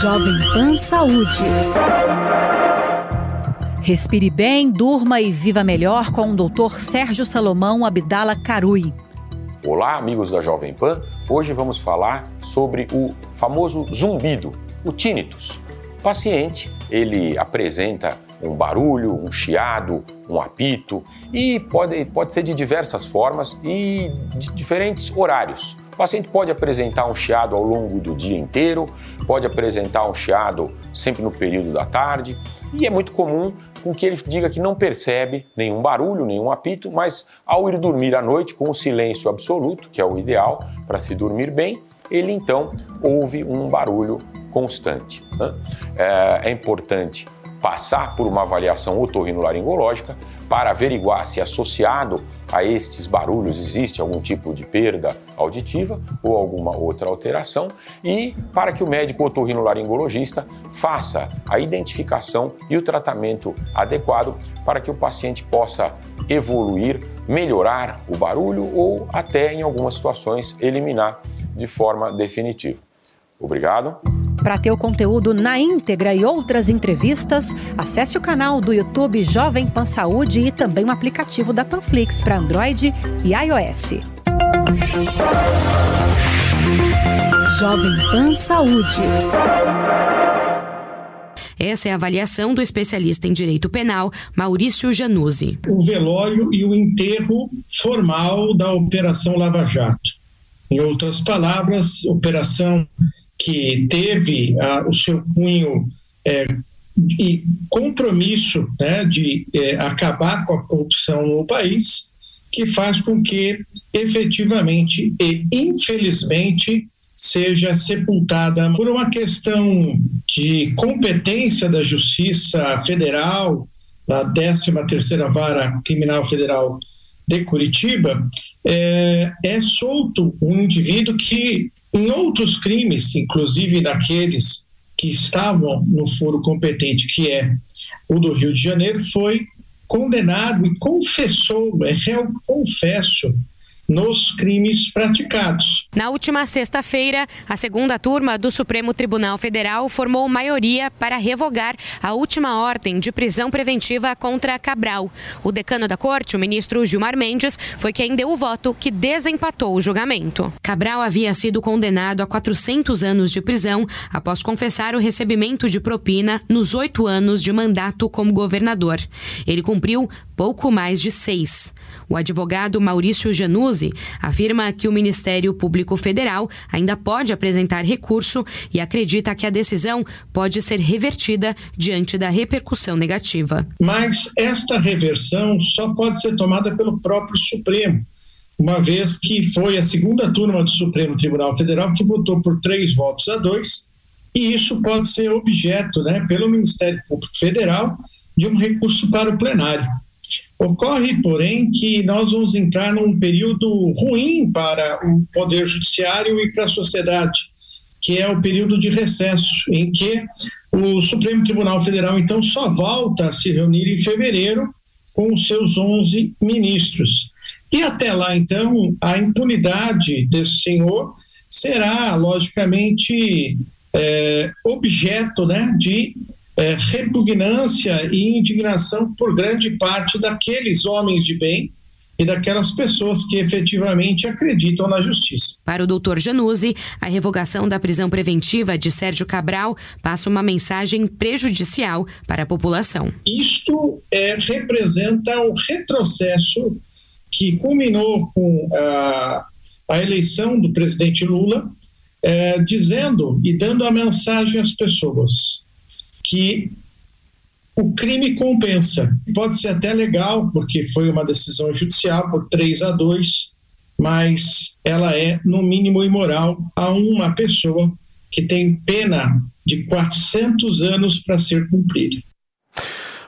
Jovem Pan Saúde. Respire bem, durma e viva melhor com o Dr. Sérgio Salomão Abdala Carui. Olá, amigos da Jovem Pan. Hoje vamos falar sobre o famoso zumbido, o tinnitus. O paciente, ele apresenta um barulho, um chiado, um apito e pode, pode ser de diversas formas e de diferentes horários. O paciente pode apresentar um chiado ao longo do dia inteiro, pode apresentar um chiado sempre no período da tarde, e é muito comum com que ele diga que não percebe nenhum barulho, nenhum apito, mas ao ir dormir à noite com o silêncio absoluto, que é o ideal para se dormir bem, ele então ouve um barulho constante. né? É, é importante passar por uma avaliação otorrinolaringológica para averiguar se associado a estes barulhos existe algum tipo de perda auditiva ou alguma outra alteração e para que o médico otorrinolaringologista faça a identificação e o tratamento adequado para que o paciente possa evoluir, melhorar o barulho ou até em algumas situações eliminar de forma definitiva. Obrigado. Para ter o conteúdo na íntegra e outras entrevistas, acesse o canal do YouTube Jovem Pan Saúde e também o aplicativo da Panflix para Android e iOS. Jovem Pan Saúde. Essa é a avaliação do especialista em direito penal, Maurício Januzzi. o velório e o enterro formal da Operação Lava Jato. Em outras palavras, operação que teve ah, o seu cunho eh, e compromisso né, de eh, acabar com a corrupção no país, que faz com que efetivamente e infelizmente seja sepultada por uma questão de competência da Justiça Federal, da 13ª Vara Criminal Federal de Curitiba, é, é solto um indivíduo que, em outros crimes, inclusive naqueles que estavam no foro competente, que é o do Rio de Janeiro, foi condenado e confessou, é réu confesso, nos crimes praticados. Na última sexta-feira, a segunda turma do Supremo Tribunal Federal formou maioria para revogar a última ordem de prisão preventiva contra Cabral. O decano da corte, o ministro Gilmar Mendes, foi quem deu o voto que desempatou o julgamento. Cabral havia sido condenado a 400 anos de prisão após confessar o recebimento de propina nos oito anos de mandato como governador. Ele cumpriu pouco mais de seis. O advogado Maurício Januzzi afirma que o Ministério Público Federal ainda pode apresentar recurso e acredita que a decisão pode ser revertida diante da repercussão negativa. Mas esta reversão só pode ser tomada pelo próprio Supremo, uma vez que foi a segunda turma do Supremo Tribunal Federal que votou por três votos a dois, e isso pode ser objeto, né, pelo Ministério Público Federal, de um recurso para o plenário. Ocorre, porém, que nós vamos entrar num período ruim para o Poder Judiciário e para a sociedade, que é o período de recesso, em que o Supremo Tribunal Federal, então, só volta a se reunir em fevereiro com os seus 11 ministros. E até lá, então, a impunidade desse senhor será, logicamente, é, objeto né, de é, repugnância e indignação por grande parte daqueles homens de bem e daquelas pessoas que efetivamente acreditam na justiça. Para o doutor Januzzi, a revogação da prisão preventiva de Sérgio Cabral passa uma mensagem prejudicial para a população. Isto é, representa o retrocesso que culminou com a, a eleição do presidente Lula, é, dizendo e dando a mensagem às pessoas que o crime compensa. Pode ser até legal, porque foi uma decisão judicial por 3 a 2, mas ela é, no mínimo, imoral a uma pessoa que tem pena de 400 anos para ser cumprida.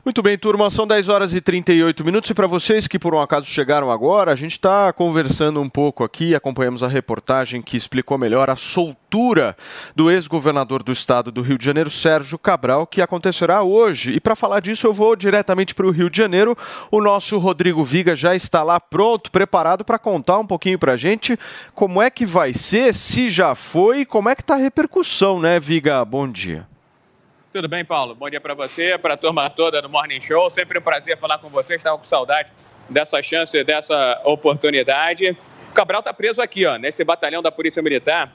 Muito bem, turma, são 10 horas e 38 minutos. E para vocês que por um acaso chegaram agora, a gente está conversando um pouco aqui, acompanhamos a reportagem que explicou melhor a soltura do ex-governador do estado do Rio de Janeiro, Sérgio Cabral, que acontecerá hoje. E para falar disso, eu vou diretamente para o Rio de Janeiro. O nosso Rodrigo Viga já está lá pronto, preparado para contar um pouquinho para a gente como é que vai ser, se já foi, como é que está a repercussão, né, Viga? Bom dia. Tudo bem, Paulo? Bom dia para você, para a turma toda do Morning Show. Sempre um prazer falar com você. Estava com saudade dessa chance, dessa oportunidade. O Cabral está preso aqui, ó, nesse batalhão da Polícia Militar,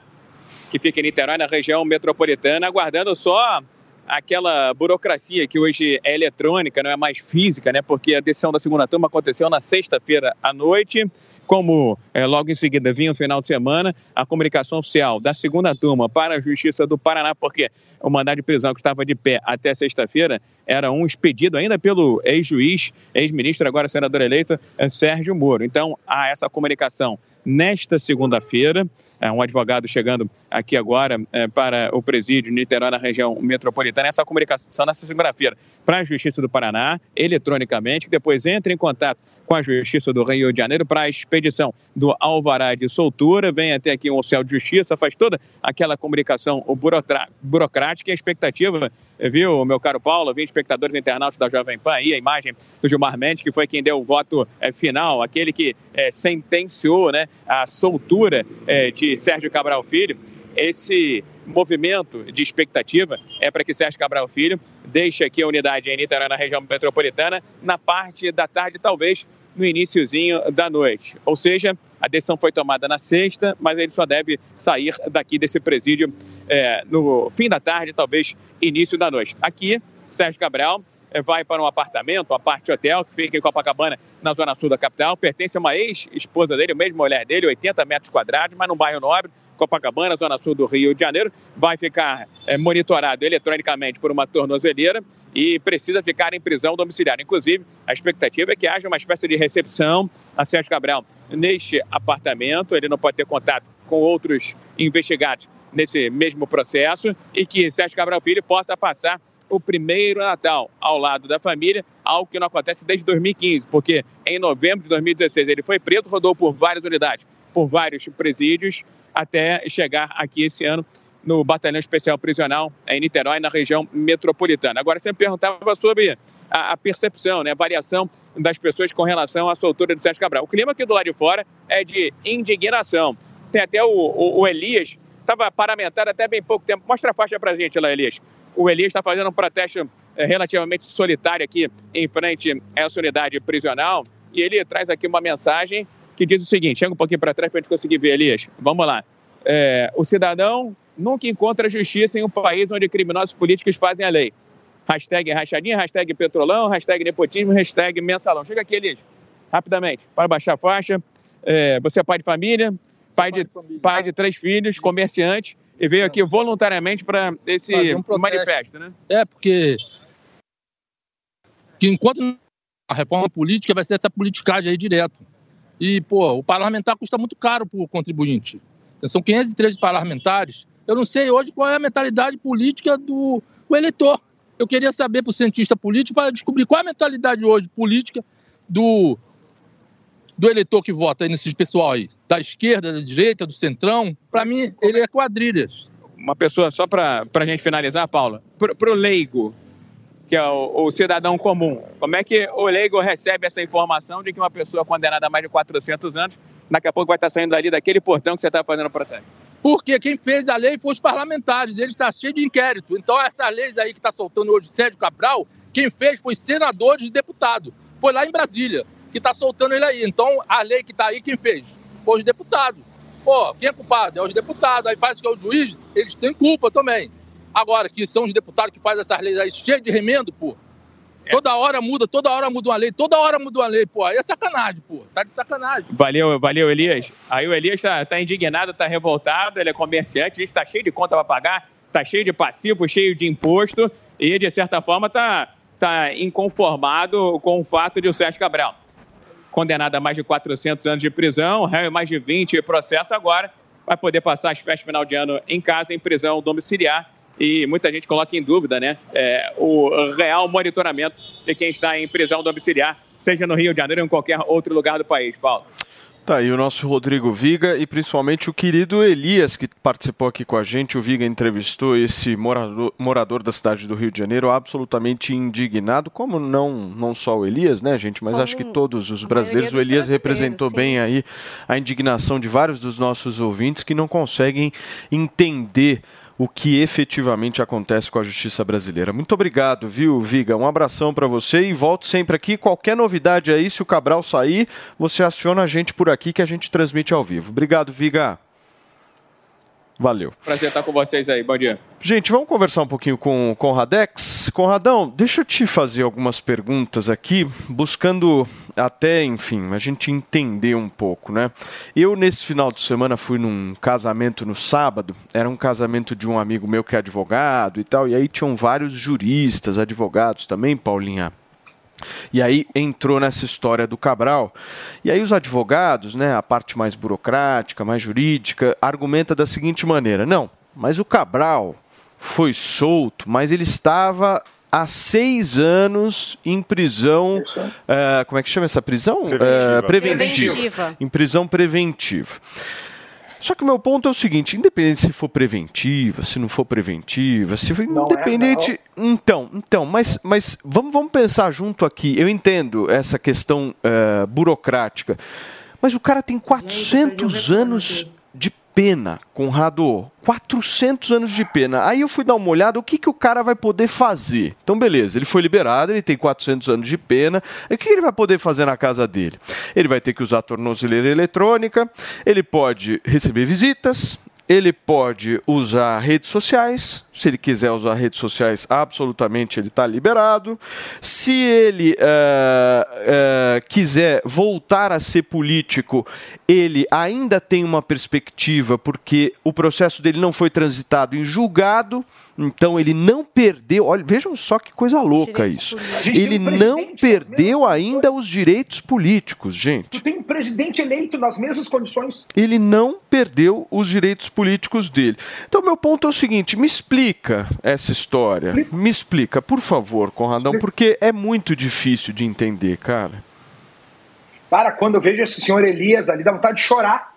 que fica em Niterói, na região metropolitana, aguardando só aquela burocracia que hoje é eletrônica, não é mais física, né? Porque a decisão da segunda turma aconteceu na sexta-feira à noite. Como é, logo em seguida vinha o final de semana, a comunicação oficial da segunda turma para a Justiça do Paraná, porque o mandado de prisão que estava de pé até sexta-feira era um expedido ainda pelo ex-juiz, ex-ministro, agora senador eleito, é, Sérgio Moro. Então, há essa comunicação nesta segunda-feira. É, um advogado chegando aqui agora é, para o presídio Niterói, na região metropolitana. Essa comunicação nessa segunda-feira para a Justiça do Paraná, eletronicamente, que depois entra em contato com a Justiça do Rio de Janeiro para a expedição do alvará de soltura. Vem até aqui um oficial de justiça, faz toda aquela comunicação burocrática e a expectativa, viu, meu caro Paulo, vi espectadores internautas da Jovem Pan aí, a imagem do Gilmar Mendes, que foi quem deu o voto é, final, aquele que é, sentenciou né, a soltura é, de Sérgio Cabral Filho. Esse movimento de expectativa é para que Sérgio Cabral Filho deixe aqui a unidade em Niterói, na região metropolitana, na parte da tarde, talvez no iníciozinho da noite. Ou seja, a decisão foi tomada na sexta, mas ele só deve sair daqui desse presídio é, no fim da tarde, talvez início da noite. Aqui, Sérgio Cabral é, vai para um apartamento, uma parte hotel, que fica em Copacabana, na zona sul da capital. Pertence a uma ex-esposa dele, a mesma mulher dele, 80 metros quadrados, mas num bairro nobre, Copacabana, zona sul do Rio de Janeiro. Vai ficar é, monitorado eletronicamente por uma tornozeleira e precisa ficar em prisão domiciliar. Inclusive, a expectativa é que haja uma espécie de recepção a Sérgio Cabral neste apartamento. Ele não pode ter contato com outros investigados nesse mesmo processo e que Sérgio Cabral Filho possa passar o primeiro Natal ao lado da família, algo que não acontece desde 2015, porque em novembro de 2016 ele foi preso, rodou por várias unidades, por vários presídios, até chegar aqui esse ano no Batalhão Especial Prisional em Niterói, na região metropolitana. Agora, você me perguntava sobre a, a percepção, né, a variação das pessoas com relação à soltura de Sérgio Cabral. O clima aqui do lado de fora é de indignação. Tem até o, o, o Elias, estava paramentado até bem pouco tempo. Mostra a faixa para gente lá, Elias. O Elias está fazendo um protesto é, relativamente solitário aqui em frente a essa unidade prisional e ele traz aqui uma mensagem que diz o seguinte: chega um pouquinho para trás para a gente conseguir ver, Elias. Vamos lá. É, o cidadão nunca encontra justiça em um país onde criminosos políticos fazem a lei. Hashtag rachadinha, hashtag petrolão, hashtag nepotismo, hashtag mensalão. Chega aqui, Elias, rapidamente, para baixar a faixa. É, você é pai de família, pai de, pai de três filhos, comerciante, e veio aqui voluntariamente para esse um manifesto, né? É, porque que enquanto a reforma política vai ser essa politicagem aí direto. E, pô, o parlamentar custa muito caro para o contribuinte. São 513 parlamentares. Eu não sei hoje qual é a mentalidade política do, eleitor. Eu queria saber para o cientista político para descobrir qual é a mentalidade hoje política do, do eleitor que vota nesses pessoal aí, da esquerda, da direita, do centrão. Para mim, ele é quadrilhas. Uma pessoa, só para a gente finalizar, Paula, para o leigo, que é o, o, cidadão comum, como é que o leigo recebe essa informação de que uma pessoa condenada a mais de 400 anos, daqui a pouco vai estar saindo dali daquele portão que você está fazendo protesto? Porque quem fez a lei foi os parlamentares, eles estão cheios de inquérito. Então, essas leis aí que está soltando hoje Sérgio Cabral, quem fez foi senadores e deputado. Foi lá em Brasília, que está soltando ele aí. Então, a lei que está aí, quem fez? Foi os deputados. Pô, quem é culpado? É os deputados. Aí faz que é o juiz, eles têm culpa também. Agora, que são os deputados que fazem essas leis aí cheias de remendo, pô. Toda hora muda, toda hora muda uma lei, toda hora muda uma lei, pô. Aí é sacanagem, pô. Tá de sacanagem. Valeu, valeu, Elias. Aí o Elias tá, tá indignado, tá revoltado, ele é comerciante, que tá cheio de conta pra pagar, tá cheio de passivo, cheio de imposto, e de certa forma tá, tá inconformado com o fato de o Sérgio Cabral, condenado a mais de 400 anos de prisão, réu em mais de 20 processos agora, vai poder passar as festas final de ano em casa, em prisão domiciliar. E muita gente coloca em dúvida né, é, o real monitoramento de quem está em prisão domiciliar, seja no Rio de Janeiro ou em qualquer outro lugar do país, Paulo. Tá aí o nosso Rodrigo Viga e principalmente o querido Elias, que participou aqui com a gente. O Viga entrevistou esse morador, morador da cidade do Rio de Janeiro, absolutamente indignado, como não, não só o Elias, né, gente, mas Como acho que todos os brasileiros. O Elias brasileiros, representou sim. bem aí a indignação de vários dos nossos ouvintes que não conseguem entender o que efetivamente acontece com a justiça brasileira. Muito obrigado, viu, Viga? Um abração para você e volto sempre aqui. Qualquer novidade aí, se o Cabral sair, você aciona a gente por aqui que a gente transmite ao vivo. Obrigado, Viga. Valeu. Prazer estar com vocês aí. Bom dia. Gente, vamos conversar um pouquinho com o Conradex. Conradão, deixa eu te fazer algumas perguntas aqui, buscando até, enfim, a gente entender um pouco, né? Eu, nesse final de semana, fui num casamento no sábado, era um casamento de um amigo meu que é advogado e tal, e aí tinham vários juristas, advogados também, Paulinha. E aí entrou nessa história do Cabral. E aí os advogados, né, a parte mais burocrática, mais jurídica, argumenta da seguinte maneira: não, mas o Cabral foi solto, mas ele estava há seis anos em prisão. eh, como é que chama essa prisão? Preventiva. Eh, preventiva. Preventiva. Em prisão preventiva. Só que o meu ponto é o seguinte: independente se for preventiva, se não for preventiva, se for independente. Então, então, mas, mas vamos, vamos pensar junto aqui. Eu entendo essa questão eh, burocrática, mas o cara tem 400 anos de pena, Conrado. 400 anos de pena. Aí eu fui dar uma olhada, o que, que o cara vai poder fazer? Então, beleza, ele foi liberado, ele tem 400 anos de pena. O que ele vai poder fazer na casa dele? Ele vai ter que usar tornozeleira eletrônica, ele pode receber visitas, ele pode usar redes sociais. Se ele quiser usar redes sociais, absolutamente ele está liberado. Se ele eh, eh, quiser voltar a ser político, ele ainda tem uma perspectiva, porque o processo dele não foi transitado em julgado. Então ele não perdeu. Olha, vejam só que coisa louca isso. Ele um não perdeu ainda os direitos políticos, gente. Tu tem um presidente eleito nas mesmas condições. ele não perdeu os direitos políticos dele. Então, meu ponto é o seguinte: me explica essa história. Me explica, por favor, Conradão, porque é muito difícil de entender, cara. Cara, quando eu vejo esse senhor Elias ali, dá vontade de chorar.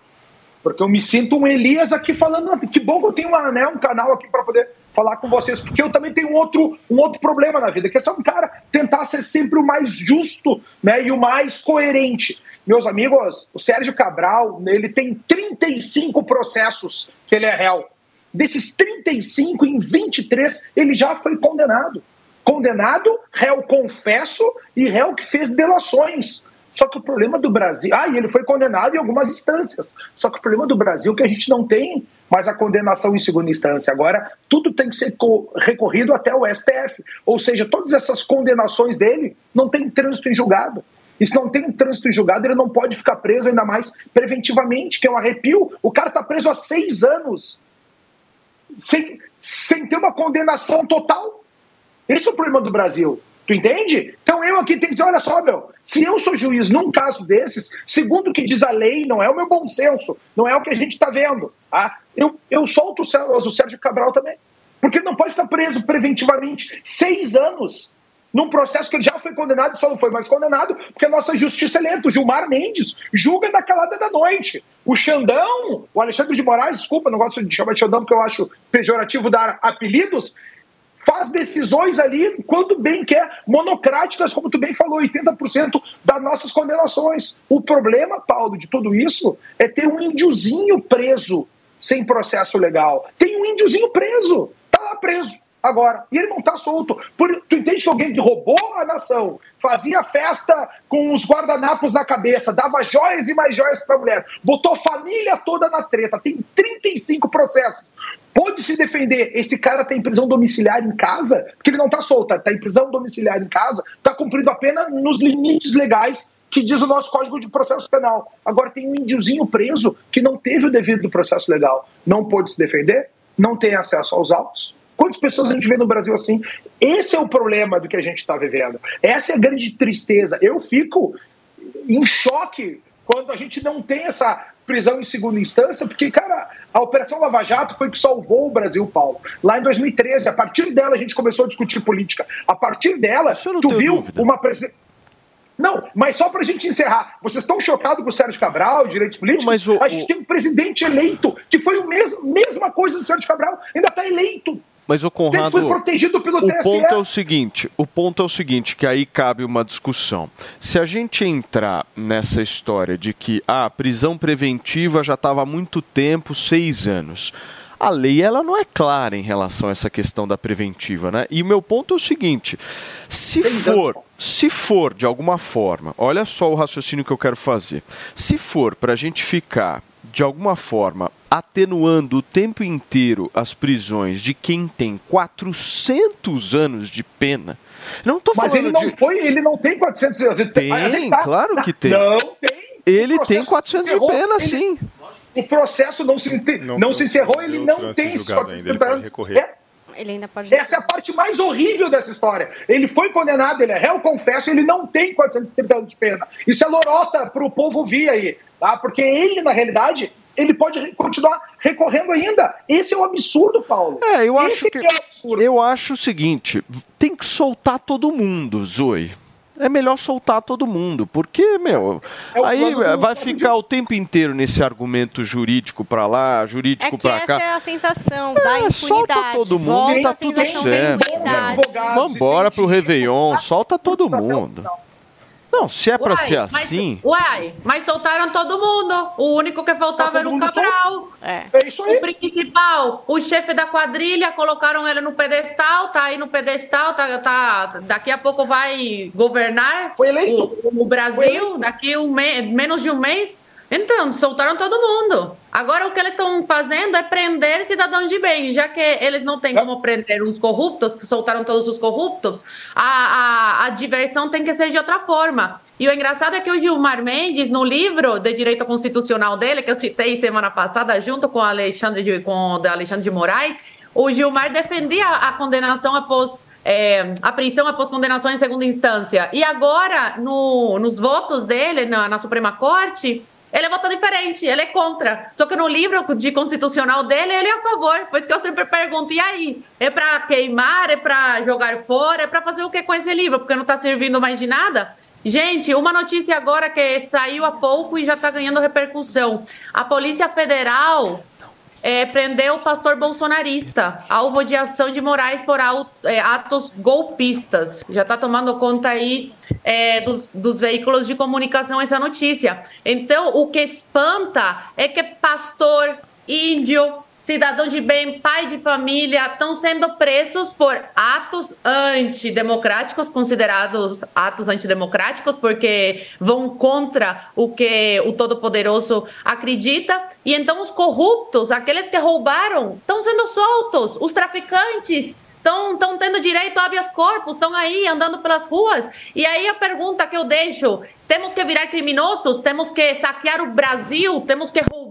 Porque eu me sinto um Elias aqui falando. Que bom que eu tenho uma, né, um canal aqui para poder falar com vocês, porque eu também tenho um outro, um outro problema na vida, que é só um cara tentar ser sempre o mais justo né, e o mais coerente. Meus amigos, o Sérgio Cabral, ele tem 35 processos que ele é réu. Desses 35, em 23, ele já foi condenado. Condenado, réu confesso e réu que fez delações. Só que o problema do Brasil. Ah, e ele foi condenado em algumas instâncias. Só que o problema do Brasil é que a gente não tem mais a condenação em segunda instância. Agora, tudo tem que ser co- recorrido até o STF. Ou seja, todas essas condenações dele não tem trânsito em julgado. E se não tem trânsito em julgado, ele não pode ficar preso, ainda mais preventivamente, que é um arrepio. O cara está preso há seis anos sem, sem ter uma condenação total. Esse é o problema do Brasil. Tu entende? Então eu aqui tenho que dizer, olha só, meu, se eu sou juiz num caso desses, segundo o que diz a lei, não é o meu bom senso, não é o que a gente está vendo, tá? eu, eu solto o Sé- o Sérgio Cabral também. Porque ele não pode ficar preso preventivamente seis anos num processo que ele já foi condenado, só não foi mais condenado, porque a nossa justiça é lenta. O Gilmar Mendes julga na calada da noite. O Xandão, o Alexandre de Moraes, desculpa, não gosto de chamar de Xandão porque eu acho pejorativo dar apelidos, faz decisões ali, quando bem quer, monocráticas, como tu bem falou, 80% das nossas condenações. O problema, Paulo, de tudo isso é ter um índiozinho preso sem processo legal. Tem um índiozinho preso, tá lá preso agora, e ele não tá solto. Por, tu entende que alguém que roubou a nação, fazia festa com os guardanapos na cabeça, dava joias e mais joias pra mulher, botou a família toda na treta, tem 35 processos. Pode se defender. Esse cara tá em prisão domiciliar em casa, porque ele não tá solto, tá, tá em prisão domiciliar em casa, tá cumprindo a pena nos limites legais que diz o nosso Código de Processo Penal. Agora tem um índiozinho preso que não teve o devido processo legal, não pôde se defender, não tem acesso aos autos. Quantas pessoas a gente vê no Brasil assim? Esse é o problema do que a gente está vivendo. Essa é a grande tristeza. Eu fico em choque quando a gente não tem essa prisão em segunda instância, porque, cara, a Operação Lava Jato foi que salvou o Brasil, Paulo. Lá em 2013, a partir dela a gente começou a discutir política. A partir dela, tu viu dúvida. uma presen- Não, mas só pra gente encerrar, vocês estão chocados com o Sérgio Cabral, direitos políticos? Mas o- a gente tem um presidente eleito, que foi a mesma coisa do Sérgio Cabral, ainda tá eleito. Mas o Conrado, foi protegido pelo o TSE. ponto é o seguinte, o ponto é o seguinte, que aí cabe uma discussão. Se a gente entrar nessa história de que ah, a prisão preventiva já estava há muito tempo, seis anos. A lei ela não é clara em relação a essa questão da preventiva, né? E o meu ponto é o seguinte: se for, se for de alguma forma, olha só o raciocínio que eu quero fazer. Se for para a gente ficar de alguma forma atenuando o tempo inteiro as prisões de quem tem 400 anos de pena. Não estou Mas falando ele não de foi, ele não tem 400 anos. Ele Tem, mas ele tá- claro que tem. Não tem. Ele tem processo 400 de encerrou, pena, ele- sim. O processo não se, inte- não, se encerrou, ele não tem esses 430 anos. É, Ele ainda pode. Essa é a parte mais horrível dessa história. Ele foi condenado, ele é réu, confesso, ele não tem 430 anos de pena. Isso é lorota para o povo vir aí, tá? Porque ele, na realidade, ele pode continuar recorrendo ainda. Esse é o absurdo, Paulo. É, eu acho Esse que é o absurdo. eu acho o seguinte, tem que soltar todo mundo, Zoe. É melhor soltar todo mundo, porque, meu, É aí vai ficar o tempo inteiro nesse argumento jurídico pra lá, É jurídico pra essa cá. é a sensação da impunidade. solta todo mundo Volta e tá tudo certo. impunidade. Vambora pro Réveillon, solta todo mundo. Não, se é pra Uai, ser mas- assim, Uai, mas soltaram todo mundo. O único que faltava era o Cabral. É. isso aí. O principal, o chefe da quadrilha, colocaram ele no pedestal, tá aí no pedestal, tá, tá, daqui a pouco vai governar o, o Brasil, daqui um me- menos de um mês. Então, soltaram todo mundo. Agora o que eles estão fazendo é prender cidadão de bem, já que eles não têm como prender os corruptos, soltaram todos os corruptos, a, a, a diversão tem que ser de outra forma. E o engraçado é que o Gilmar Mendes, no livro de direito constitucional dele, que eu citei semana passada, junto com, o Alexandre de, com Alexandre de Moraes, o Gilmar defendia a condenação após é, a prisão após condenação em segunda instância. E agora, no- nos votos dele na, na Suprema Corte, ele votou diferente, ele é contra. Só que no livro de constitucional dele, ele é a favor. Por isso que eu sempre pergunto, e aí? É para queimar, é para jogar fora, é para fazer o que com esse livro? Porque não está servindo mais de nada? Gente, uma notícia agora que saiu há pouco e já está ganhando repercussão. A Polícia Federal é, o pastor bolsonarista, alvo de ação de Moraes por é, atos golpistas. Já está tomando conta aí é, dos, dos veículos de comunicação essa notícia. Então, o que espanta é que pastor, índio, cidadão de bem, pai de família, estão sendo presos por atos antidemocráticos, considerados atos antidemocráticos, porque vão contra o que o Todo-Poderoso acredita. E então os corruptos, aqueles que roubaram, estão sendo soltos. Os traficantes estão tendo direito a habeas corpus, estão aí andando pelas ruas. E aí a pergunta que eu deixo: temos que virar criminosos? Temos que saquear o Brasil? Temos que roubar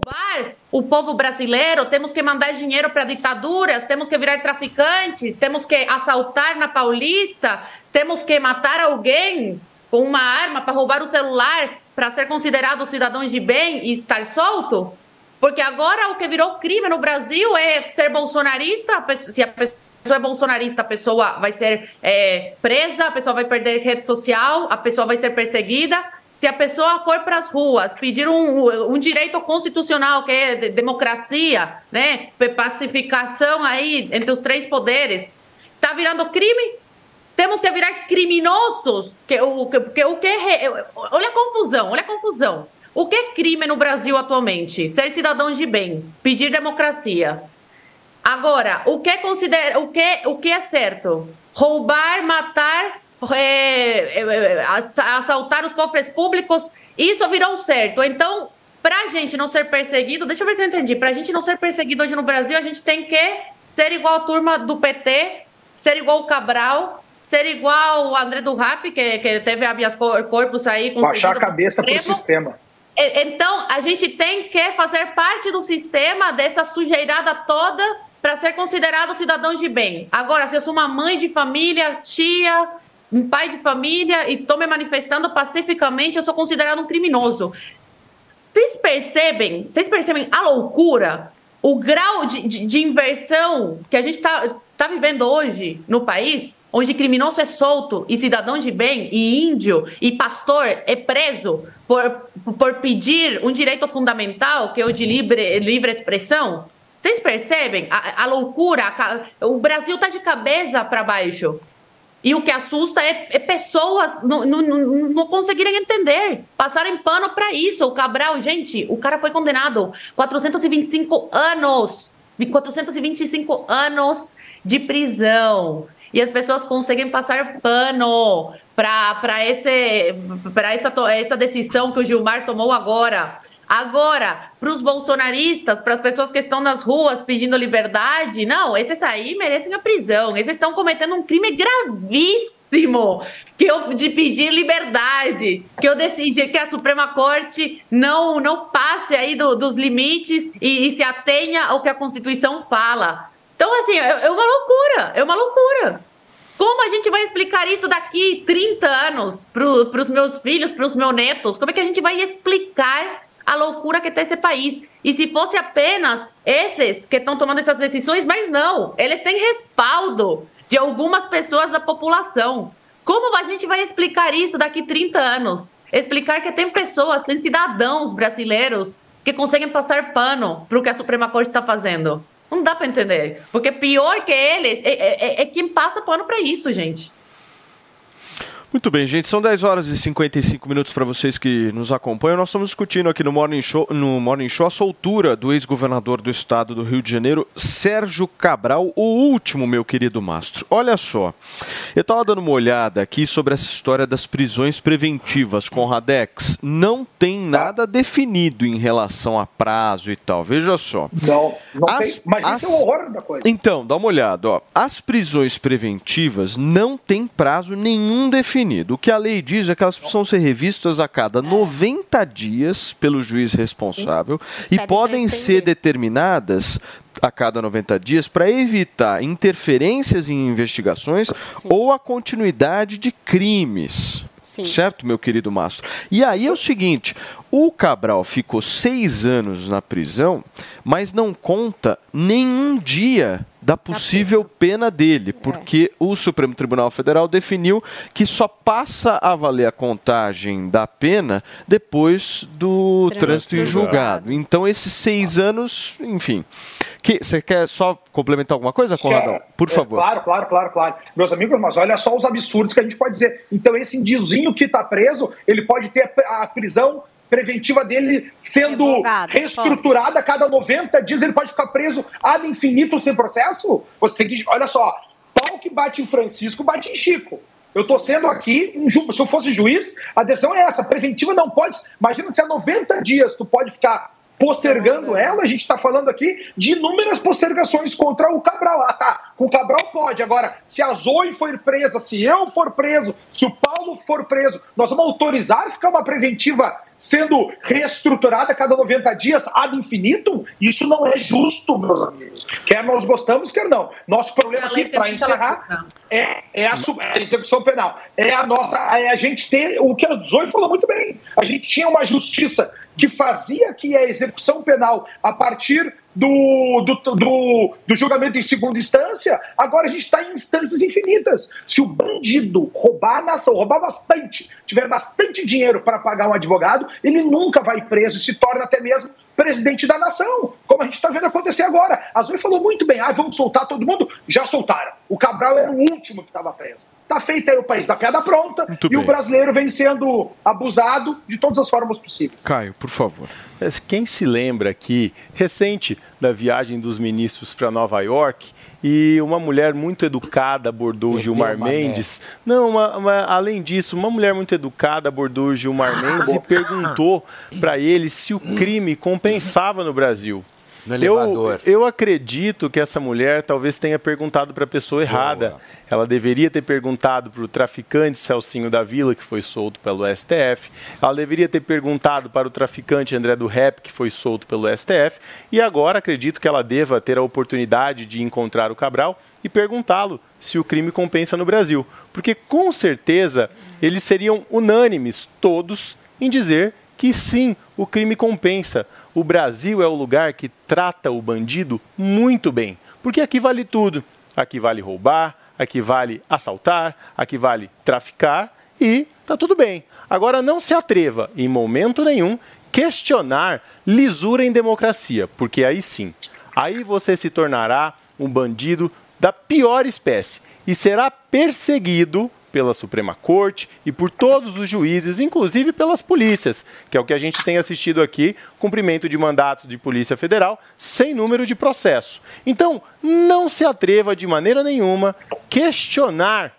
o povo brasileiro? Temos que mandar dinheiro para ditaduras? Temos que virar traficantes? Temos que assaltar na Paulista? Temos que matar alguém com uma arma para roubar o celular para ser considerado cidadão de bem e estar solto? Porque agora o que virou crime no Brasil é ser bolsonarista, pessoa- se a pessoa é bolsonarista, a pessoa vai ser é, presa, a pessoa vai perder rede social, a pessoa vai ser perseguida. Se a pessoa for para as ruas pedir um, um direito constitucional, que é de- democracia, né, pacificação aí entre os três poderes, tá virando crime? Temos que virar criminosos? Que, o, que, o que é olha a confusão, olha a confusão. O que é crime no Brasil atualmente? Ser cidadão de bem, pedir democracia. Agora, o que considera, o que, o que é certo? Roubar, matar, é, é, é, assa- assaltar os cofres públicos, isso virou certo. Então, para a gente não ser perseguido, deixa eu ver se eu entendi. Para a gente não ser perseguido hoje no Brasil, a gente tem que ser igual a turma do PT, ser igual o Cabral, ser igual o André do Rap, que, que teve habeas cor- corpus aí. Baixar a cabeça pro Supremo. sistema. E- Então, a gente tem que fazer parte do sistema dessa sujeirada toda para ser considerado cidadão de bem. Agora, se eu sou uma mãe de família, tia, um pai de família e estou me manifestando pacificamente, eu sou considerado um criminoso. Vocês percebem? Vocês percebem a loucura? O grau de, de, de inversão que a gente está tá vivendo hoje no país, onde criminoso é solto e cidadão de bem, e índio e pastor é preso por, por pedir um direito fundamental, que é o de livre, livre expressão? Vocês percebem a, a loucura? a o Brasil está de cabeça para baixo. E o que assusta é, é pessoas não, conseguirem entender, passarem pano para isso. O Cabral, gente, o cara foi condenado 425 anos, 425 anos de prisão. E as pessoas conseguem passar pano para essa, essa decisão que o Gilmar tomou agora. Agora, para os bolsonaristas, para as pessoas que estão nas ruas pedindo liberdade, não, esses aí merecem a prisão. Esses estão cometendo um crime gravíssimo que eu, de pedir liberdade, que eu decidi que a Suprema Corte não, não passe aí do- dos limites e, e se atenha ao que a Constituição fala. Então, assim, é, é uma loucura, é uma loucura. Como a gente vai explicar isso daqui 30 anos para os meus filhos, para os meus netos? Como é que a gente vai explicar a loucura que está esse país? E se fosse apenas esses que estão tomando essas decisões, mas não, eles têm respaldo de algumas pessoas da população. Como a gente vai explicar isso daqui 30 anos? Explicar que tem pessoas, tem cidadãos brasileiros que conseguem passar pano para o que a Suprema Corte está fazendo. Não dá para entender. Porque pior que eles é, é- é quem passa pano para isso, gente. Muito bem, gente, são 10 horas e 55 minutos para vocês que nos acompanham. Nós estamos discutindo aqui no Morning Show, no Morning Show a soltura do ex-governador do estado do Rio de Janeiro, Sérgio Cabral, o último, meu querido Mastro. Olha só, eu estava dando uma olhada aqui sobre essa história das prisões preventivas com Radex. Não tem nada definido em relação a prazo e tal. Veja só. Não, não As- tem. Mas as- isso é o horror da coisa. Então, dá uma olhada. Ó. As prisões preventivas não têm prazo nenhum definido. O que a lei diz é que elas precisam ser revistas a cada 90 dias pelo juiz responsável e podem ser determinadas a cada 90 dias para evitar interferências em investigações ou a continuidade de crimes. Certo, meu querido Mastro? E aí é o seguinte: o Cabral ficou seis anos na prisão, mas não conta nenhum dia da possível pena dele, porque o Supremo Tribunal Federal definiu que só passa a valer a contagem da pena depois do trânsito em julgado. Então, esses seis anos, enfim. Que, você quer só complementar alguma coisa, Conradão? Por É, favor. claro, claro, claro, claro. Meus amigos, mas olha só os absurdos que a gente pode dizer. Então, esse indiozinho que está preso, ele pode ter a prisão preventiva dele sendo reestruturada a cada 90 dias, ele pode ficar preso ad infinito sem processo? Você tem que. Olha só, pau que bate em Francisco, bate em Chico. Eu estou sendo aqui, um ju- se eu fosse juiz, a decisão é essa: preventiva não pode. Imagina se há 90 dias tu pode ficar postergando ela, a gente está falando aqui de inúmeras postergações contra o Cabral. Ah, tá, com o Cabral pode. Agora, se a Zoe for presa, se eu for preso, se o Paulo for preso, nós vamos autorizar ficar uma preventiva sendo reestruturada a cada 90 dias ad infinitum? Isso não é justo, meus amigos. Quer nós gostamos, quer não. Nosso problema aqui, para encerrar, é, é a, su- a execução penal. É a nossa. É a gente ter. O que a Zoe falou muito bem. A gente tinha uma justiça que fazia que a execução penal, a partir do, do, do, do julgamento em segunda instância, agora a gente está em instâncias infinitas. Se o bandido roubar a nação, roubar bastante, tiver bastante dinheiro para pagar um advogado, ele nunca vai preso e se torna até mesmo presidente da nação, como a gente está vendo acontecer agora. A Zoe falou muito bem, ah, vamos soltar todo mundo? Já soltaram. O Cabral era o último que estava preso. Tá feito aí o país da piada pronta e bem. o brasileiro vem sendo abusado de todas as formas possíveis. Caio, por favor. Mas Quem se lembra aqui, recente, da viagem dos ministros para Nova York, e uma mulher muito educada abordou o Gilmar Mané. Mendes. Não, uma- uma- além disso, uma mulher muito educada abordou o Gilmar Mendes e perguntou para ele se o crime compensava no Brasil. No Eu, elevador. eu acredito que essa mulher talvez tenha perguntado para a pessoa errada. Ela deveria ter perguntado para o traficante Celcinho da Vila, que foi solto pelo STF. Ela deveria ter perguntado para o traficante André do Rep, que foi solto pelo STF. E agora acredito que ela deva ter a oportunidade de encontrar o Cabral e perguntá-lo se o crime compensa no Brasil. Porque com certeza eles seriam unânimes, todos, em dizer que sim, o crime compensa. O Brasil é o lugar que trata o bandido muito bem, porque aqui vale tudo. Aqui vale roubar, aqui vale assaltar, aqui vale traficar e tá tudo bem. Agora não se atreva, em momento nenhum, questionar lisura em democracia, porque aí sim, aí você se tornará um bandido da pior espécie e será perseguido pela Suprema Corte e por todos os juízes, inclusive pelas polícias, que é o que a gente tem assistido aqui, cumprimento de mandatos de Polícia Federal sem número de processo. Então, não se atreva de maneira nenhuma questionar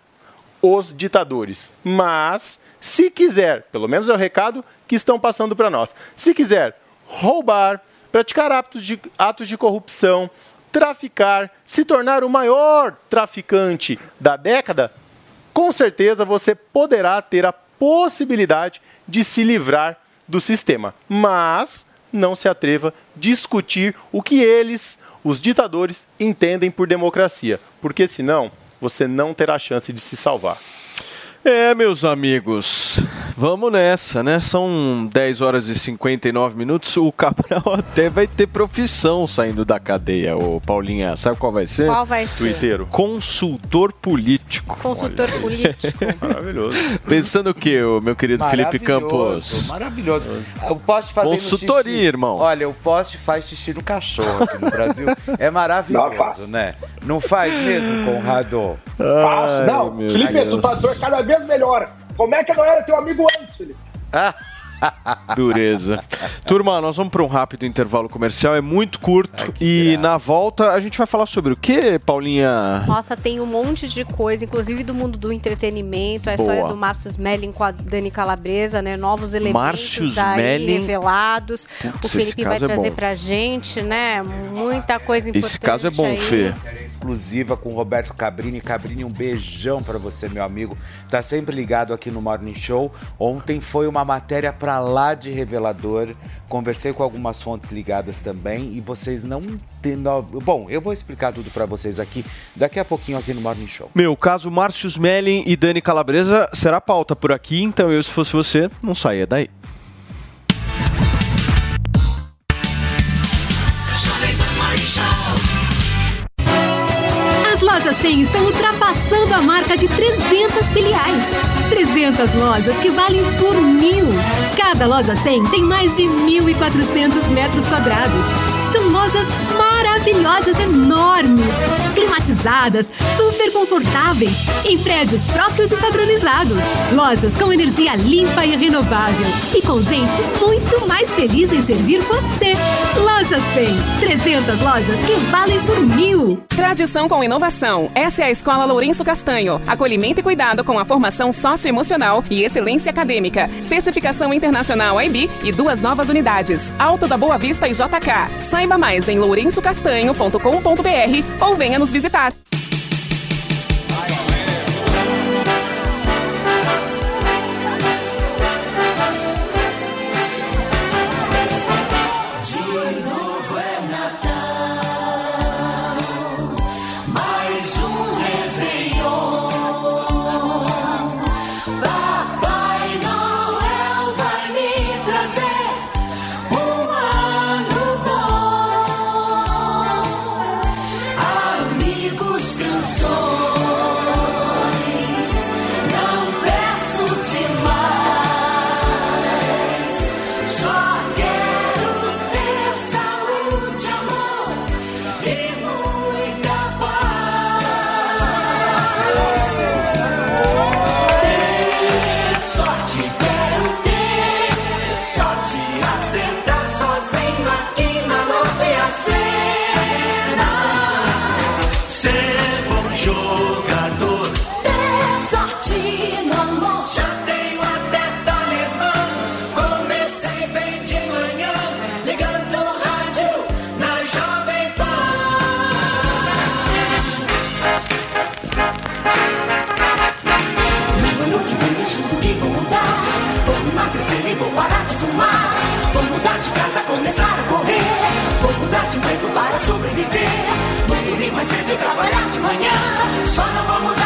os ditadores, mas se quiser, pelo menos é o recado que estão passando para nós, se quiser roubar, praticar atos de, atos de corrupção, traficar, se tornar o maior traficante da década, com certeza você poderá ter a possibilidade de se livrar do sistema. Mas não se atreva a discutir o que eles, os ditadores, entendem por democracia, porque senão você não terá chance de se salvar. É, meus amigos, vamos nessa, né? São 10 horas e 59 minutos. O Cabral até vai ter profissão saindo da cadeia, ô Paulinha. Sabe qual vai ser? Qual vai ser? Twitteiro. Consultor político. Consultor político. Maravilhoso. Pensando o que, ô, meu querido Felipe Campos? Maravilhoso. O poste fazer Consultoria, xixi. irmão. Olha, o poste faz xixi no cachorro aqui no Brasil. É maravilhoso, né? Não faz mesmo, Conrado? Faço. Não, Felipe, tu, tá, tu cada vez melhor. Como é que não era teu amigo antes, Felipe? Dureza. Turma, nós vamos para um rápido intervalo comercial, é muito curto. e na volta a gente vai falar sobre o que, Paulinha? Nossa, tem um monte de coisa, inclusive do mundo do entretenimento, a Boa. história do Márcio Smelling com a Dani Calabresa, né? Novos elementos Márcio aí Smelling. revelados. Putz, o Felipe vai é trazer bom. pra gente, né? Muita coisa importante. Esse caso é bom, aí. Fê. Exclusiva com Roberto Cabrini. Cabrini, um beijão pra você, meu amigo. Tá sempre ligado aqui no Morning Show. Ontem foi uma matéria pra lá de revelador. Conversei com algumas fontes ligadas também e vocês não no- Bom, eu vou explicar tudo pra vocês aqui daqui a pouquinho aqui no Morning Show. Meu, caso Márcio Smelling e Dani Calabresa será pauta por aqui, então eu, se fosse você, não saía daí. 100 estão ultrapassando a marca de 300 filiais. 300 lojas que valem por mil. Cada loja 100 tem mais de 1.400 metros quadrados. São lojas maravilhosas, enormes, climatizadas, super confortáveis, em prédios próprios e padronizados. Lojas com energia limpa e renovável. E com gente muito mais feliz em servir você. Loja 100. 300 lojas que valem por mil. Tradição com inovação. Essa é a Escola Lourenço Castanho. Acolhimento e cuidado com a formação socioemocional e excelência acadêmica. Certificação internacional IB e duas novas unidades. Alto da Boa Vista e JK. Saiba mais em lourençocastanho.com.br ou venha nos visitar. sobreviver. Vou dormir mais cedo e trabalhar de manhã. Só não vamos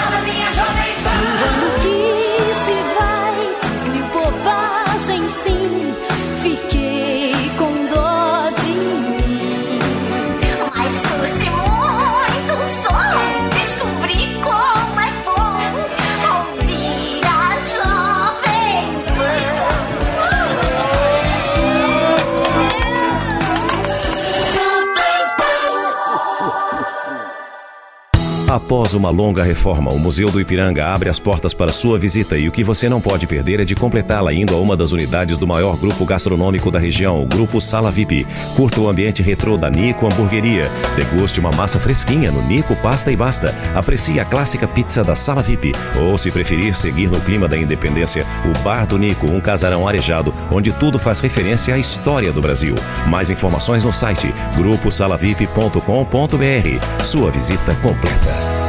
Após uma longa reforma, o Museu do Ipiranga abre as portas para sua visita e o que você não pode perder é de completá-la indo a uma das unidades do maior grupo gastronômico da região, o Grupo Sala VIP. Curta o ambiente retrô da Nico Hamburgueria. Deguste uma massa fresquinha no Nico Pasta e Basta. Aprecie a clássica pizza da Sala VIP. Ou, se preferir seguir no clima da independência, o Bar do Nico, um casarão arejado, onde tudo faz referência à história do Brasil. Mais informações no site gruposalavip.com.br. Sua visita completa.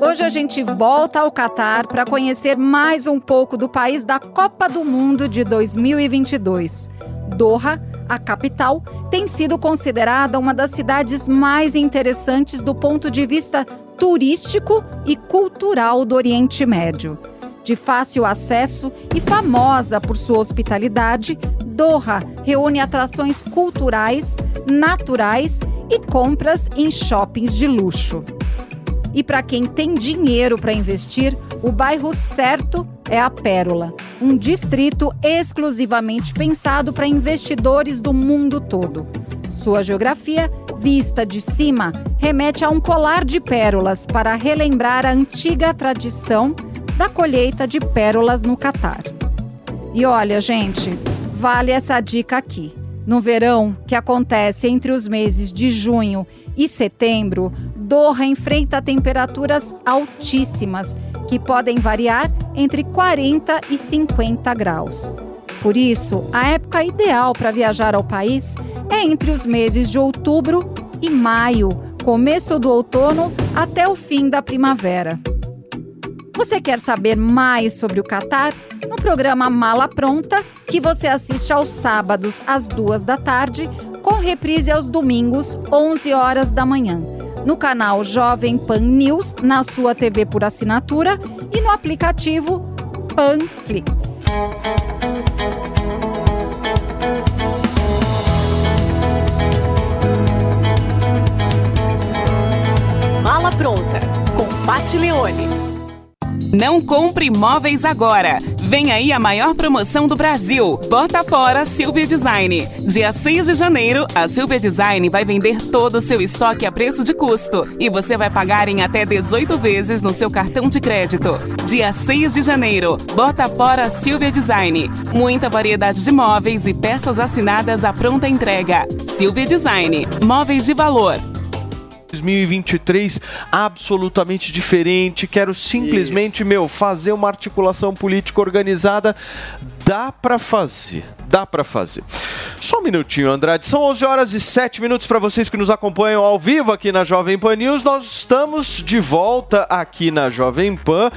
Hoje a gente volta ao Catar para conhecer mais um pouco do país da Copa do Mundo de 2022. Doha, a capital, tem sido considerada uma das cidades mais interessantes do ponto de vista turístico e cultural do Oriente Médio. De fácil acesso e famosa por sua hospitalidade, Doha reúne atrações culturais, naturais e compras em shoppings de luxo. E para quem tem dinheiro para investir, o bairro certo é a Pérola, um distrito exclusivamente pensado para investidores do mundo todo. Sua geografia, vista de cima, remete a um colar de pérolas para relembrar a antiga tradição da colheita de pérolas no Catar. E olha, gente, vale essa dica aqui. No verão, que acontece entre os meses de junho e setembro, Doha enfrenta temperaturas altíssimas, que podem variar entre 40 e 50 graus. Por isso, a época ideal para viajar ao país é entre os meses de outubro e maio, começo do outono até o fim da primavera. Você quer saber mais sobre o Catar? No programa Mala Pronta, que você assiste aos sábados às duas da tarde, com reprise aos domingos, 11 horas da manhã. No canal Jovem Pan News, na sua TV por assinatura e no aplicativo Panflix. Mala pronta com Pat Leone. Não compre móveis agora. Vem aí a maior promoção do Brasil. Bota fora Silvia Design. Dia 6 de janeiro, a Silvia Design vai vender todo o seu estoque a preço de custo. E você vai pagar em até 18 vezes no seu cartão de crédito. Dia 6 de janeiro, bota fora Silvia Design. Muita variedade de móveis e peças assinadas à pronta entrega. Silvia Design. Móveis de valor. 2023 absolutamente diferente. Quero simplesmente, meu, fazer uma articulação política organizada. Dá pra fazer. Dá pra fazer. Só um minutinho, Andrade. São 11 horas e 7 minutos para vocês que nos acompanham ao vivo aqui na Jovem Pan News. Nós estamos de volta aqui na Jovem Pan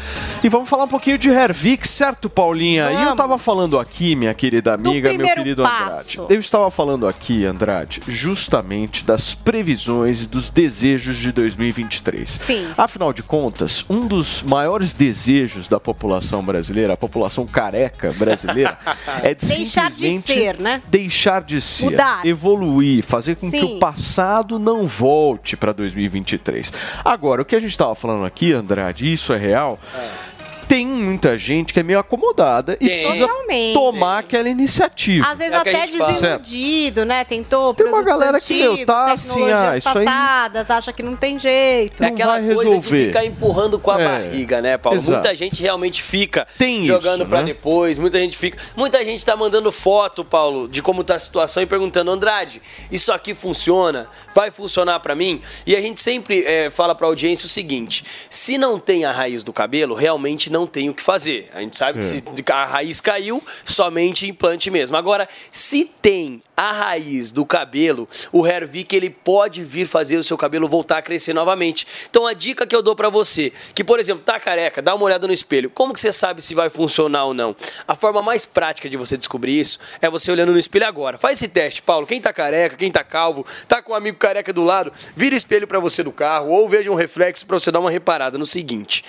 e vamos falar um pouquinho de Hervix, certo, Paulinha? E eu tava falando aqui, minha querida amiga, meu querido Andrade. passo. Eu estava falando aqui, Andrade, justamente das previsões e dos desejos de 2023. Sim. Afinal de contas, um dos maiores desejos da população brasileira, a população careca brasileira, é de Deixar de ser, né? deixar de ser, Mudar. evoluir, fazer com que Sim. o passado não volte para 2023. Agora, o que a gente estava falando aqui, Andrade, isso é real. Tem muita gente que é meio acomodada e Tem. precisa Totalmente. tomar aquela iniciativa. Às vezes É até desiludido, né? Tentou Tem uma galera que, meu, antigos, tá assim, ah, isso aí- passadas, acha que não tem jeito. É aquela vai coisa resolver. de ficar empurrando com a É. barriga, né, Paulo? Exato. Muita gente realmente fica Tem jogando isso, pra né? depois, muita gente fica. Muita gente tá mandando foto, Paulo, de como tá a situação e perguntando, Andrade, isso aqui funciona? Vai funcionar pra mim? E a gente sempre é, fala pra audiência o seguinte: se não tem a raiz do cabelo, realmente não tem o que fazer. A gente sabe que É. se a raiz caiu, somente implante mesmo. Agora, se tem a raiz do cabelo, o Hervik ele pode vir fazer o seu cabelo voltar a crescer novamente. Então a dica que eu dou pra você, que por exemplo, tá careca, dá uma olhada no espelho. Como que você sabe se vai funcionar ou não? A forma mais prática de você descobrir isso é você olhando no espelho agora. Faz esse teste, Paulo. Quem tá careca, quem tá calvo, tá com um amigo careca do lado, vira o espelho pra você do carro ou veja um reflexo pra você dar uma reparada no seguinte: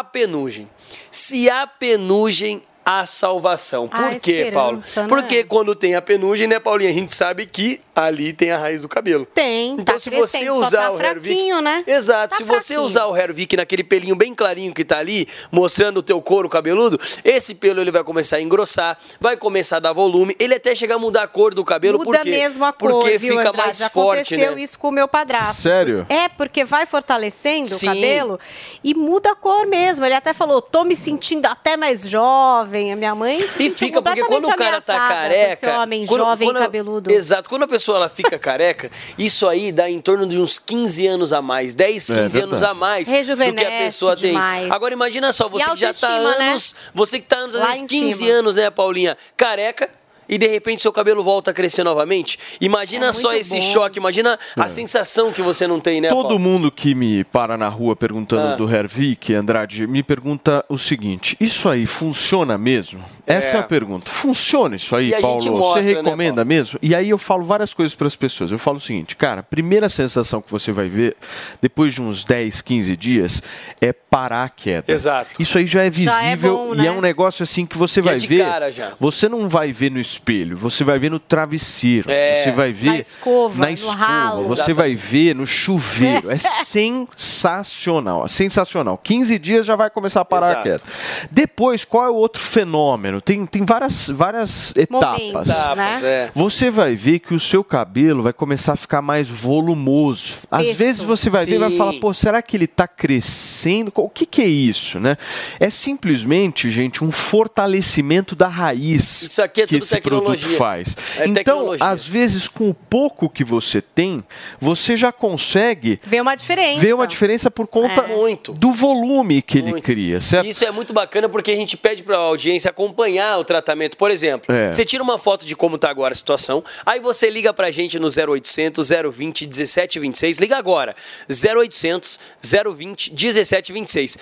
a penugem. Se a penugem a salvação. Por A quê, Paulo? né? Porque quando tem a penugem, né, Paulinha? A gente sabe que ali tem a raiz do cabelo. Tem, Então, tá se você usar só tá o Hervik. né? Exato. Tá se você fraquinho. usar o Hervik naquele pelinho bem clarinho que tá ali, mostrando o teu couro cabeludo, esse pelo ele vai começar a engrossar, vai começar a dar volume, ele até chegar a mudar a cor do cabelo. Muda por quê? mesmo a cor, Porque viu, fica Andrade? mais forte, Aconteceu né? isso com o meu padrasto. Sério? É, porque vai fortalecendo Sim. o cabelo e muda a cor mesmo. Ele até falou, tô me sentindo até mais jovem. A minha mãe se E fica porque quando o cara tá careca. Esse homem quando- jovem quando- cabeludo. Exato. Quando a pessoa ela fica careca, isso aí dá em torno de uns 15 anos a mais, 10, É 15 anos a mais do que a Rejuvenesce pessoa tem. demais. Agora imagina só, você que já tá né? anos, você que tá anos, às vezes em 15 cima. anos, né, Paulinha, careca. E de repente seu cabelo volta a crescer novamente. Imagina É só esse bom. choque, imagina a sensação que você não tem, né, Todo Paulo? mundo que me para na rua perguntando Ah. do Hervik, Andrade, me pergunta o seguinte: isso aí funciona mesmo? Essa é, É. a pergunta. Funciona isso aí, E Paulo? mostra, você né, recomenda mesmo? E aí eu falo várias coisas para as pessoas. Eu falo o seguinte, cara, a primeira sensação que você vai ver depois de uns 10, 15 dias é parar a queda. Exato. Isso aí já é Já é visível bom, e né? é um negócio assim que você Que é vai de ver. cara já. Você não vai ver no espelho, você vai ver no travesseiro, É. você vai ver Na escova, na no escova, ralo. você Exatamente. vai ver no chuveiro. É sensacional, é sensacional. 15 dias já vai começar a parar Exato. a queda. Depois, qual é o outro fenômeno? Tem, tem várias, várias etapas. Momentos, Etapas, né? é. Você vai ver que o seu cabelo vai começar a ficar mais volumoso. Às Espesso. vezes você vai ver e vai Sim. falar, pô, será que ele está crescendo? O que, que é isso, né? É simplesmente, gente, um fortalecimento da raiz Isso aqui é que esse produto faz. É então, tecnologia. às vezes, com o pouco que você tem, você já consegue Vê uma diferença. ver uma diferença por conta É. Do volume que ele Muito. cria, certo? Isso é muito bacana porque a gente pede para a audiência acompanhar o tratamento. Por exemplo, É. você tira uma foto de como tá agora a situação, aí você liga pra gente no 0800 020 1726. Liga agora. 0800 020 1726.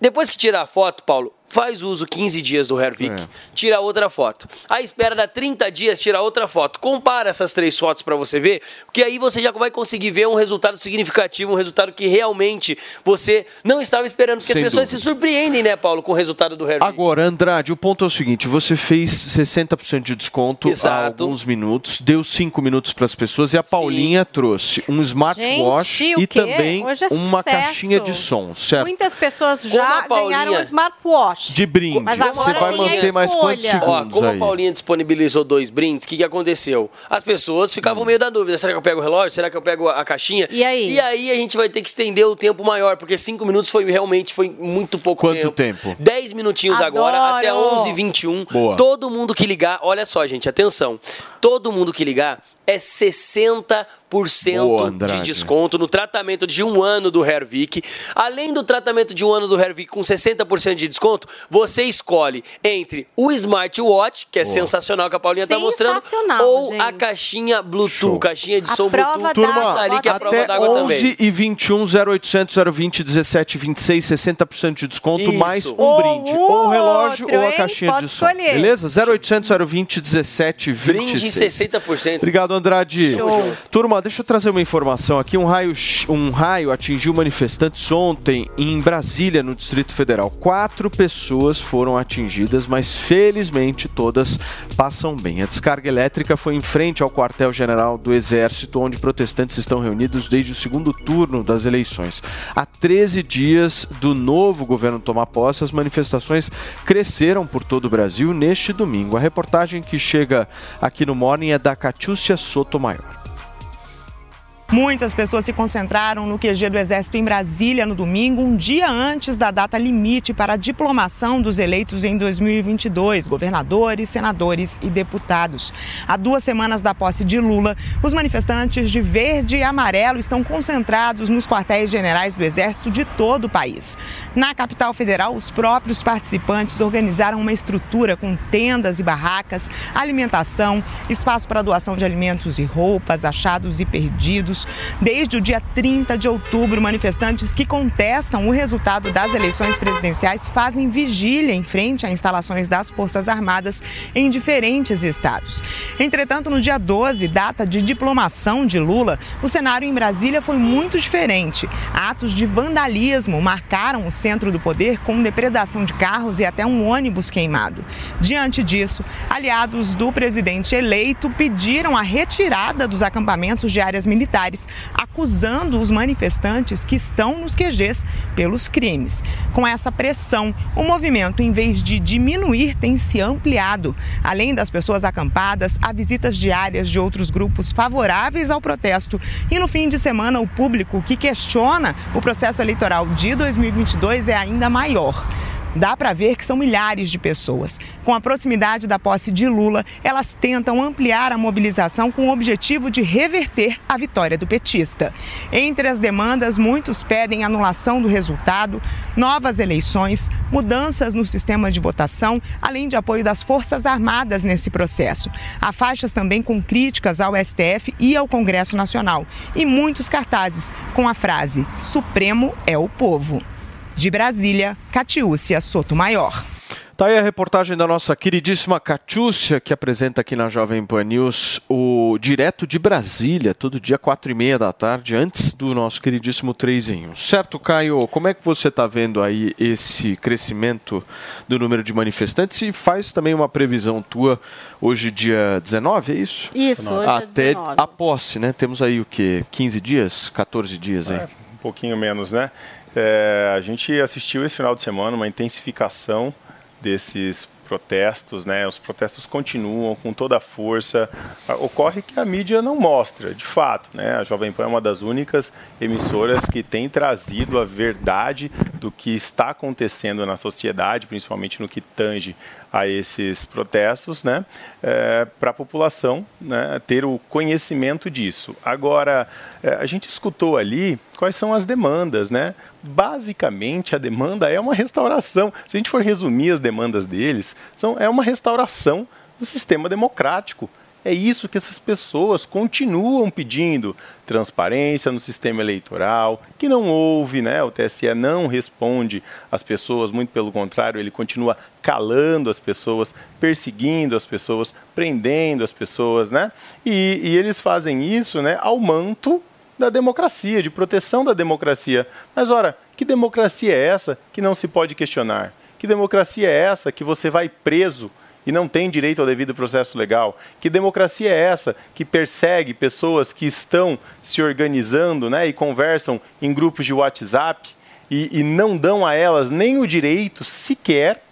Depois que tirar a foto, Paulo, faz uso 15 dias do Hervik, É. tira outra foto. Aí espera dar 30 dias, tira outra foto. Compara essas três fotos para você ver, porque aí você já vai conseguir ver um resultado significativo, um resultado que realmente você não estava esperando, porque Sem as pessoas dúvida. se surpreendem, né, Paulo, com o resultado do Hervik. Agora, Andrade, o ponto é o seguinte: você fez 60% de desconto Exato. há alguns minutos, deu 5 minutos para as pessoas e a Paulinha trouxe um smartwatch Gente, e quê? também Hoje é uma caixinha de som, certo? Muitas pessoas já Paulinha- ganharam um smartwatch. De brinde. Mas você agora vai tem a manter mais quantos escolha. Ó, segundos como aí? a Paulinha disponibilizou dois brindes, o que, que aconteceu? As pessoas ficavam meio da dúvida: será que eu pego o relógio? Será que eu pego a caixinha? E aí? E aí a gente vai ter que estender o tempo maior, porque cinco minutos foi realmente foi muito pouco Quanto tempo? 10 minutinhos Adoro! agora, até 11h21. Boa. Todo mundo que ligar, olha só, gente, atenção. Todo mundo que ligar é 60% Boa, de desconto no tratamento de um ano do Hervik. Além do tratamento de um ano do Hervik com 60% de desconto, você escolhe entre o smartwatch, que é sensacional que a Paulinha tá mostrando, ou gente. a caixinha Bluetooth, Show. caixinha de A som prova Bluetooth. d'água, tá ali que é a prova d'água 11 também. e 21, 0800 020 17 26, 60% de desconto, Isso. mais um Ou brinde. um Ou o relógio outro, ou a hein? caixinha Pode de som. escolher. Beleza? 0800 020 17 Brinde 26. 60%. Obrigado, Andrade. Show. Turma, deixa eu trazer uma informação aqui. Um raio, um raio atingiu manifestantes ontem em Brasília, no Distrito Federal. Quatro pessoas foram atingidas, mas felizmente todas passam bem. A descarga elétrica foi em frente ao quartel-general do Exército, onde protestantes estão reunidos desde o segundo turno das eleições. Há 13 dias do novo governo tomar posse, as manifestações cresceram por todo o Brasil neste domingo. A reportagem que chega aqui no Morning é da Catiúcia Sotomayor. Muitas pessoas se concentraram no QG do Exército em Brasília no domingo, um dia antes da data limite para a diplomação dos eleitos em 2022, governadores, senadores e deputados. Há duas semanas da posse de Lula, os manifestantes de verde e amarelo estão concentrados nos quartéis generais do Exército de todo o país. Na capital federal, os próprios participantes organizaram uma estrutura com tendas e barracas, alimentação, espaço para doação de alimentos e roupas, achados e perdidos, Desde o dia 30 de outubro, manifestantes que contestam o resultado das eleições presidenciais fazem vigília em frente a instalações das Forças Armadas em diferentes estados. Entretanto, no dia 12, data de diplomação de Lula, o cenário em Brasília foi muito diferente. Atos de vandalismo marcaram o centro do poder com depredação de carros e até um ônibus queimado. Diante disso, aliados do presidente eleito pediram a retirada dos acampamentos de áreas militares, acusando os manifestantes que estão nos QGs pelos crimes. Com essa pressão, o movimento, em vez de diminuir, tem se ampliado. Além das pessoas acampadas, há visitas diárias de outros grupos favoráveis ao protesto. E no fim de semana, o público que questiona o processo eleitoral de 2022 é ainda maior. Dá para ver que são milhares de pessoas. Com a proximidade da posse de Lula, elas tentam ampliar a mobilização com o objetivo de reverter a vitória do petista. Entre as demandas, muitos pedem anulação do resultado, novas eleições, mudanças no sistema de votação, além de apoio das Forças Armadas nesse processo. Há faixas também com críticas ao STF e ao Congresso Nacional. E muitos cartazes com a frase: Supremo é o povo. De Brasília, Catiúcia Sotomayor. Tá aí a reportagem da nossa queridíssima Catiúcia, que apresenta aqui na Jovem Pan News o Direto de Brasília, todo dia, quatro e meia da tarde, antes do nosso queridíssimo 3 em 1. Certo, Caio? Como é que você está vendo aí esse crescimento do número de manifestantes e faz também uma previsão tua hoje, dia 19, é isso? Isso, hoje é Até 19. a posse, né? Temos aí o quê? 15 dias? 14 dias, hein? É, um pouquinho menos, né? É, a gente assistiu esse final de semana uma intensificação desses protestos, né? Os protestos continuam com toda a força. Ocorre que a mídia não mostra, de fato, né? A Jovem Pan é uma das únicas emissoras que tem trazido a verdade do que está acontecendo na sociedade, principalmente no que tange a esses protestos, né? para a população né, ter o conhecimento disso. Agora, é, a gente escutou ali quais são as demandas, né? Basicamente, a demanda é uma restauração. Se a gente for resumir as demandas deles, são, é uma restauração do sistema democrático. É isso que essas pessoas continuam pedindo: transparência no sistema eleitoral, que não houve, né? O TSE não responde às pessoas, muito pelo contrário, ele continua calando as pessoas, perseguindo as pessoas, prendendo as pessoas, né? E, e eles fazem isso, né, ao manto da democracia, de proteção da democracia. Mas ora, que democracia é essa que não se pode questionar? Que democracia é essa que você vai preso e não tem direito ao devido processo legal? Que democracia é essa que persegue pessoas que estão se organizando né, e conversam em grupos de WhatsApp e, e não dão a elas nem o direito sequer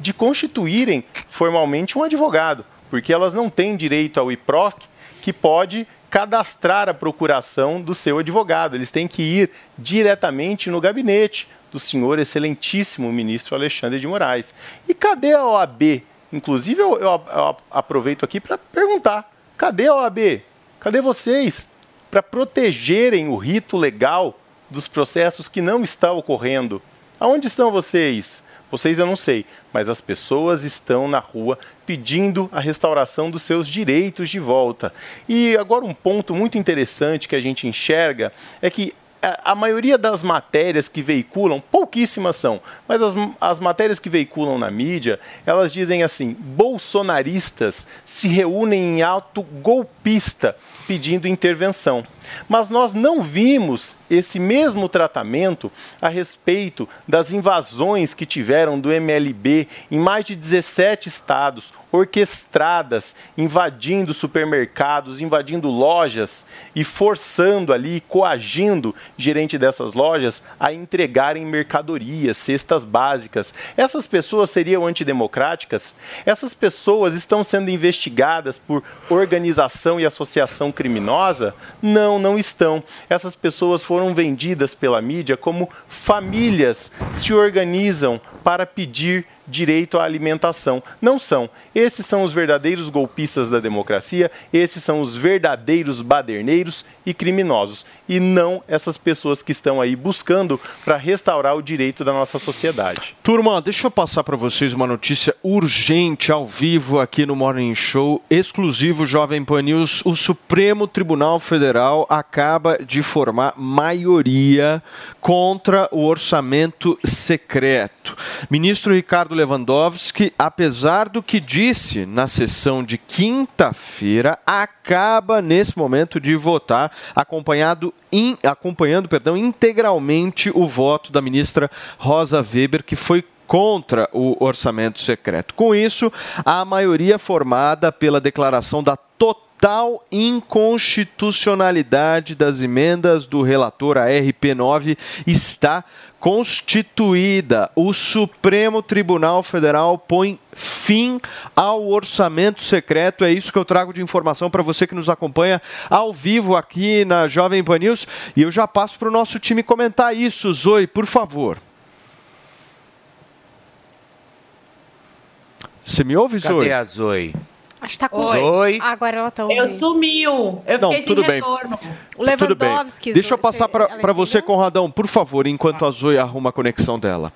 de constituírem formalmente um advogado? Porque elas não têm direito ao IPROC, que pode cadastrar a procuração do seu advogado. Eles têm que ir diretamente no gabinete do senhor excelentíssimo ministro Alexandre de Moraes. E cadê a OAB? Inclusive, eu, eu- eu aproveito aqui para perguntar: cadê a OAB? Cadê vocês para protegerem o rito legal dos processos que não está ocorrendo? Aonde estão vocês? Vocês eu não sei, mas as pessoas estão na rua pedindo a restauração dos seus direitos de volta. E agora um ponto muito interessante que a gente enxerga é que a, maioria das matérias que veiculam, pouquíssimas são, mas as, as matérias que veiculam na mídia, elas dizem assim: bolsonaristas se reúnem em ato golpista pedindo intervenção. Mas nós não vimos esse mesmo tratamento a respeito das invasões que tiveram do MLB em mais de 17 estados, orquestradas, invadindo supermercados, invadindo lojas e forçando ali, coagindo gerente dessas lojas a entregarem mercadorias, cestas básicas. Essas pessoas seriam antidemocráticas? Essas pessoas estão sendo investigadas por organização e associação criminosa? Não, não estão. Essas pessoas foram vendidas pela mídia como famílias se organizam para pedir direito à alimentação. Não são. Esses são os verdadeiros golpistas da democracia, esses são os verdadeiros baderneiros e criminosos. E não essas pessoas que estão aí buscando para restaurar o direito da nossa sociedade. Turma, deixa eu passar para vocês uma notícia urgente ao vivo aqui no Morning Show, exclusivo Jovem Pan News. O Supremo Tribunal Federal acaba de formar maioria contra o orçamento secreto. Ministro Ricardo Lewandowski, apesar do que disse na sessão de quinta-feira, acaba nesse momento de votar, acompanhado in- acompanhando, perdão, integralmente o voto da ministra Rosa Weber, que foi contra o orçamento secreto. Com isso, a maioria formada pela declaração da total inconstitucionalidade das emendas do relator à RP9 está constituída. O Supremo Tribunal Federal põe fim ao orçamento secreto. É isso que eu trago de informação para você que nos acompanha ao vivo aqui na Jovem Pan News. E eu já passo para o nosso time comentar isso. Zoe, por favor. Você me ouve, Zoe? Cadê a Zoe? Acho que tá com Oi. Zoe. Agora ela tá Eu ouvindo. sumiu. Eu Não, fiquei tudo sem bem. retorno. O Tudo bem. Lewandowski. Deixa eu Zoe, passar você- para você, Conradão, por favor, enquanto a Zoe arruma a conexão dela.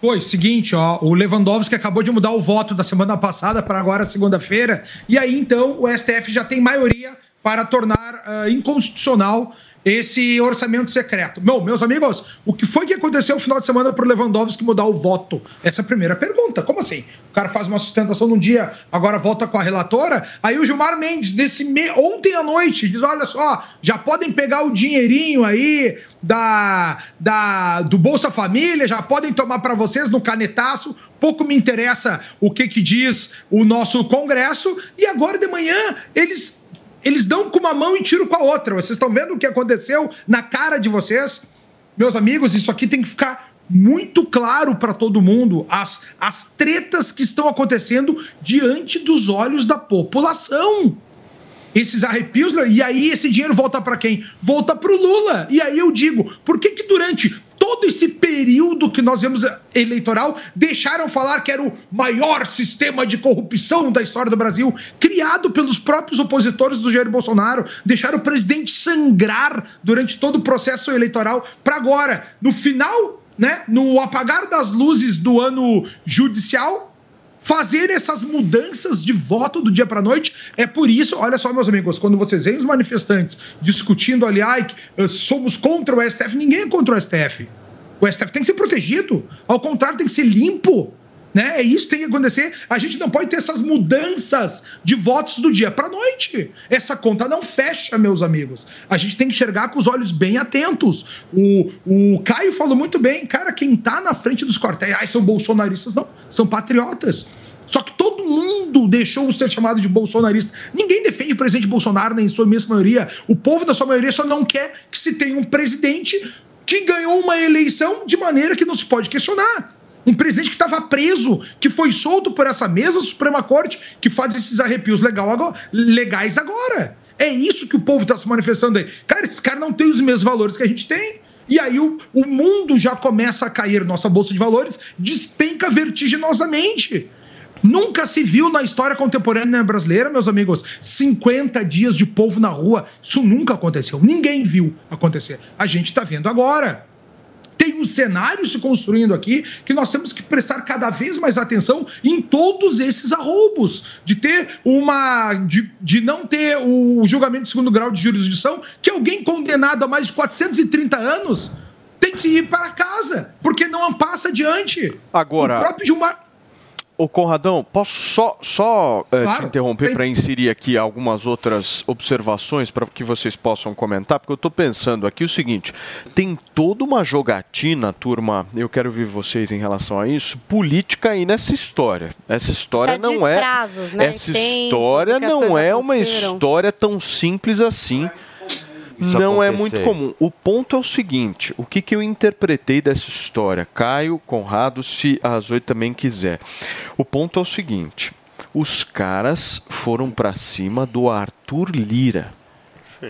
Foi, seguinte, ó, o Lewandowski acabou de mudar o voto da semana passada para agora segunda-feira, e aí então o STF já tem maioria para tornar ah, inconstitucional esse orçamento secreto. Meu, meus amigos, o que foi que aconteceu no final de semana para o Lewandowski mudar o voto? Essa é a primeira pergunta. Como assim? O cara faz uma sustentação num dia, agora volta com a relatora. Aí o Gilmar Mendes, nesse me... ontem à noite, diz: olha só, já podem pegar o dinheirinho aí da, da do Bolsa Família, já podem tomar para vocês no canetaço. Pouco me interessa o que, que diz o nosso Congresso. E agora de manhã eles eles dão com uma mão e tiram com a outra. Vocês estão vendo o que aconteceu na cara de vocês? Meus amigos, isso aqui tem que ficar muito claro para todo mundo. As, as tretas que estão acontecendo diante dos olhos da população. Esses arrepios, e aí esse dinheiro volta para quem? Volta para o Lula. E aí eu digo, por que que durante todo esse período que nós vemos eleitoral deixaram falar que era o maior sistema de corrupção da história do Brasil, criado pelos próprios opositores do Jair Bolsonaro, deixaram o presidente sangrar durante todo o processo eleitoral para agora, no final, né, no apagar das luzes do ano judicial, fazer essas mudanças de voto do dia para noite. É por isso, olha só, meus amigos, quando vocês veem os manifestantes discutindo ali, ai, eh, somos contra o STF, ninguém é contra o STF. O STF tem que ser protegido, ao contrário, tem que ser limpo. Né? É isso que tem que acontecer. A gente não pode ter essas mudanças de votos do dia para noite. Essa conta não fecha, meus amigos. A gente tem que enxergar com os olhos bem atentos. O, o Caio falou muito bem, cara, quem tá na frente dos quartéis, ai, são bolsonaristas, não, são patriotas. Só que todo mundo deixou de ser chamado de bolsonarista. Ninguém defende o presidente Bolsonaro, nem em sua imensa maioria. O povo, da sua maioria, só não quer que se tenha um presidente que ganhou uma eleição de maneira que não se pode questionar. Um presidente que estava preso, que foi solto por essa mesa Suprema Corte, que faz esses arrepios legal agora- legais agora. É isso que o povo está se manifestando aí. Cara, esses caras não têm os mesmos valores que a gente tem. E aí o, o mundo já começa a cair, nossa bolsa de valores despenca vertiginosamente. Nunca se viu na história contemporânea brasileira, meus amigos, 50 dias de povo na rua. Isso nunca aconteceu. Ninguém viu acontecer. A gente está vendo agora. Tem um cenário se construindo aqui que nós temos que prestar cada vez mais atenção em todos esses arroubos. De ter uma. de, de não ter o julgamento de segundo grau de jurisdição, que alguém condenado a mais de 430 anos tem que ir para casa, porque não passa adiante. Agora- O próprio Gilmar. Ô Conradão, posso só, só eh, te Claro, interromper tem- para inserir aqui algumas outras observações para que vocês possam comentar? Porque eu estou pensando aqui o seguinte: tem toda uma jogatina, turma, eu quero ouvir vocês em relação a isso, política aí nessa história. Essa história Tá não é. prazos, né? Essa Tempos, história não é uma história tão simples assim. Isso não é acontecer. muito comum. O ponto é o seguinte: o que, que eu interpretei dessa história? Caio, Conrado, se a Zoe também quiser. O ponto é o seguinte: os caras foram pra cima do Arthur Lira.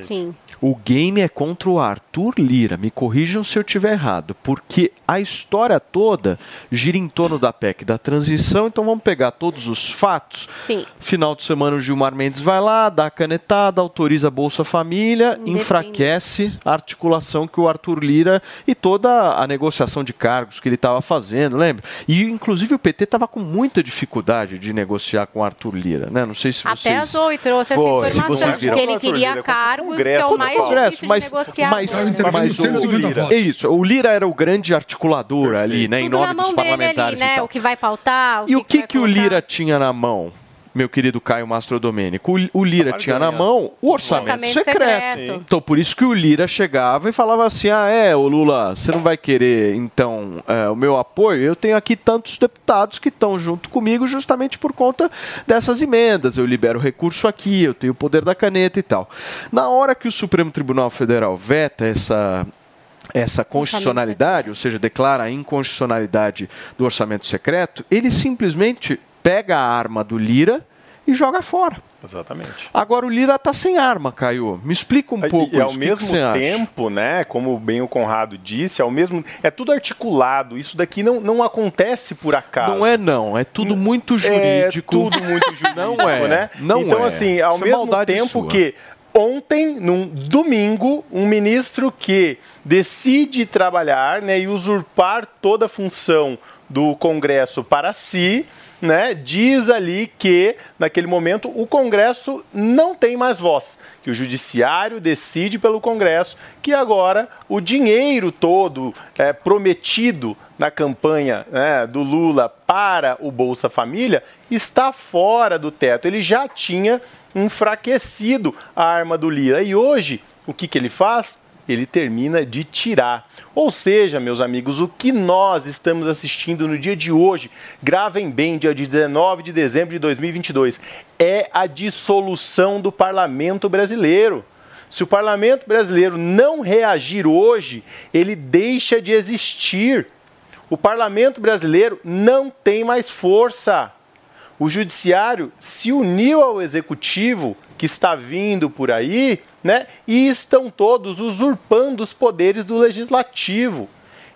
Sim. O game é contra o Arthur Lira. Me corrijam se eu estiver errado, porque a história toda gira em torno da PEC da transição. Então vamos pegar todos os fatos. Sim. Final de semana o Gilmar Mendes vai lá, dá a canetada, autoriza a Bolsa Família, Independe. enfraquece a articulação que o Arthur Lira e toda a negociação de cargos que ele estava fazendo, lembra? E inclusive o PT estava com muita dificuldade de negociar com o Arthur Lira, né? Não sei se vocês Até a Zoe trouxe Foi, essa se informação, vocês viram. que ele queria cargos, que é o mais Congresso, difícil mas, de negociar. mas, agora. mas o Lira, é isso, o Lira era o grande articulador ali, né, em Tudo nome na dos ali, parlamentares e né? O que vai pautar, o E o que, vai que o Lira tinha na mão? Meu querido Caio Mastro Domênico, o, o Lira tinha na mão o orçamento, Orçamento secreto. secreto. Então, por isso que o Lira chegava e falava assim: ah, é, ô Lula, você não vai querer, então, é, o meu apoio? Eu tenho aqui tantos deputados que estão junto comigo justamente por conta dessas emendas. Eu libero recurso aqui, eu tenho o poder da caneta e tal. Na hora que o Supremo Tribunal Federal veta essa, essa constitucionalidade, ou seja, declara a inconstitucionalidade do orçamento secreto, ele simplesmente pega a arma do Lira e joga fora. Exatamente. Agora o Lira está sem arma, Caio. Me explica um pouco E ao isso. O que que mesmo você acha? tempo, né, como bem o Conrado disse, ao mesmo é tudo articulado. Isso daqui não, não acontece por acaso. Não é não, é tudo muito jurídico. É tudo muito jurídico, Não é, né? não então, é. assim, ao Isso é mesmo maldade tempo sua. que ontem, num domingo, um ministro que decide trabalhar né, e usurpar toda a função do Congresso para si, né, diz ali que, naquele momento, o Congresso não tem mais voz, que o Judiciário decide pelo Congresso, que agora o dinheiro todo é, prometido na campanha né, do Lula para o Bolsa Família está fora do teto. Ele já tinha enfraquecido a arma do Lira. E hoje, o que, que ele faz? Ele termina de tirar. Ou seja, meus amigos, o que nós estamos assistindo no dia de hoje, gravem bem, dia 19 de dezembro de 2022, é a dissolução do parlamento brasileiro. Se o parlamento brasileiro não reagir hoje, ele deixa de existir. O parlamento brasileiro não tem mais força. O judiciário se uniu ao executivo que está vindo por aí, né? E estão todos usurpando os poderes do legislativo.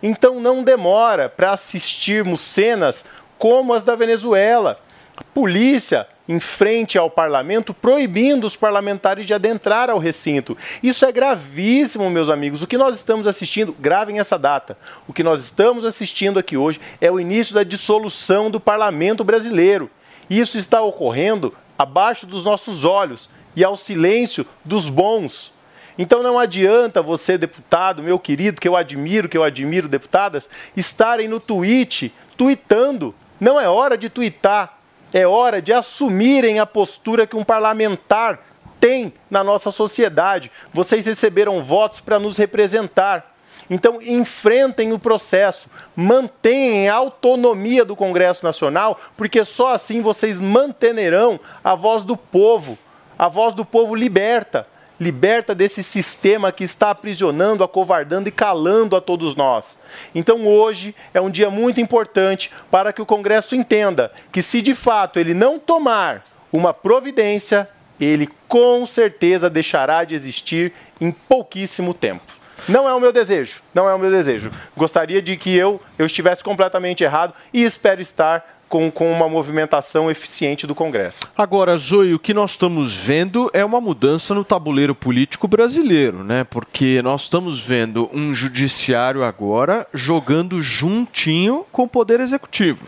Então não demora para assistirmos cenas como as da Venezuela. A polícia em frente ao parlamento, proibindo os parlamentares de adentrar ao recinto. Isso é gravíssimo, meus amigos. O que nós estamos assistindo, gravem essa data. O que nós estamos assistindo aqui hoje é o início da dissolução do parlamento brasileiro. Isso está ocorrendo abaixo dos nossos olhos e ao silêncio dos bons. Então não adianta você, deputado, meu querido, que eu admiro, que eu admiro, deputadas, estarem no tweet, tweetando. Não é hora de tweetar, é hora de assumirem a postura que um parlamentar tem na nossa sociedade. Vocês receberam votos para nos representar. Então, enfrentem o processo, mantenham a autonomia do Congresso Nacional, porque só assim vocês manterão a voz do povo. A voz do povo liberta, liberta desse sistema que está aprisionando, acovardando e calando a todos nós. Então, hoje é um dia muito importante para que o Congresso entenda que, se de fato ele não tomar uma providência, ele com certeza deixará de existir em pouquíssimo tempo. Não é o meu desejo, não é o meu desejo. Gostaria de que eu, eu estivesse completamente errado e espero estar com, com uma movimentação eficiente do Congresso. Agora, Zoe, o que nós estamos vendo é uma mudança no tabuleiro político brasileiro, né? Porque nós estamos vendo um judiciário agora jogando juntinho com o poder executivo.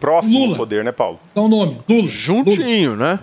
Próximo Lula. poder, né, Paulo? Dá o nome. Lula. Juntinho, né?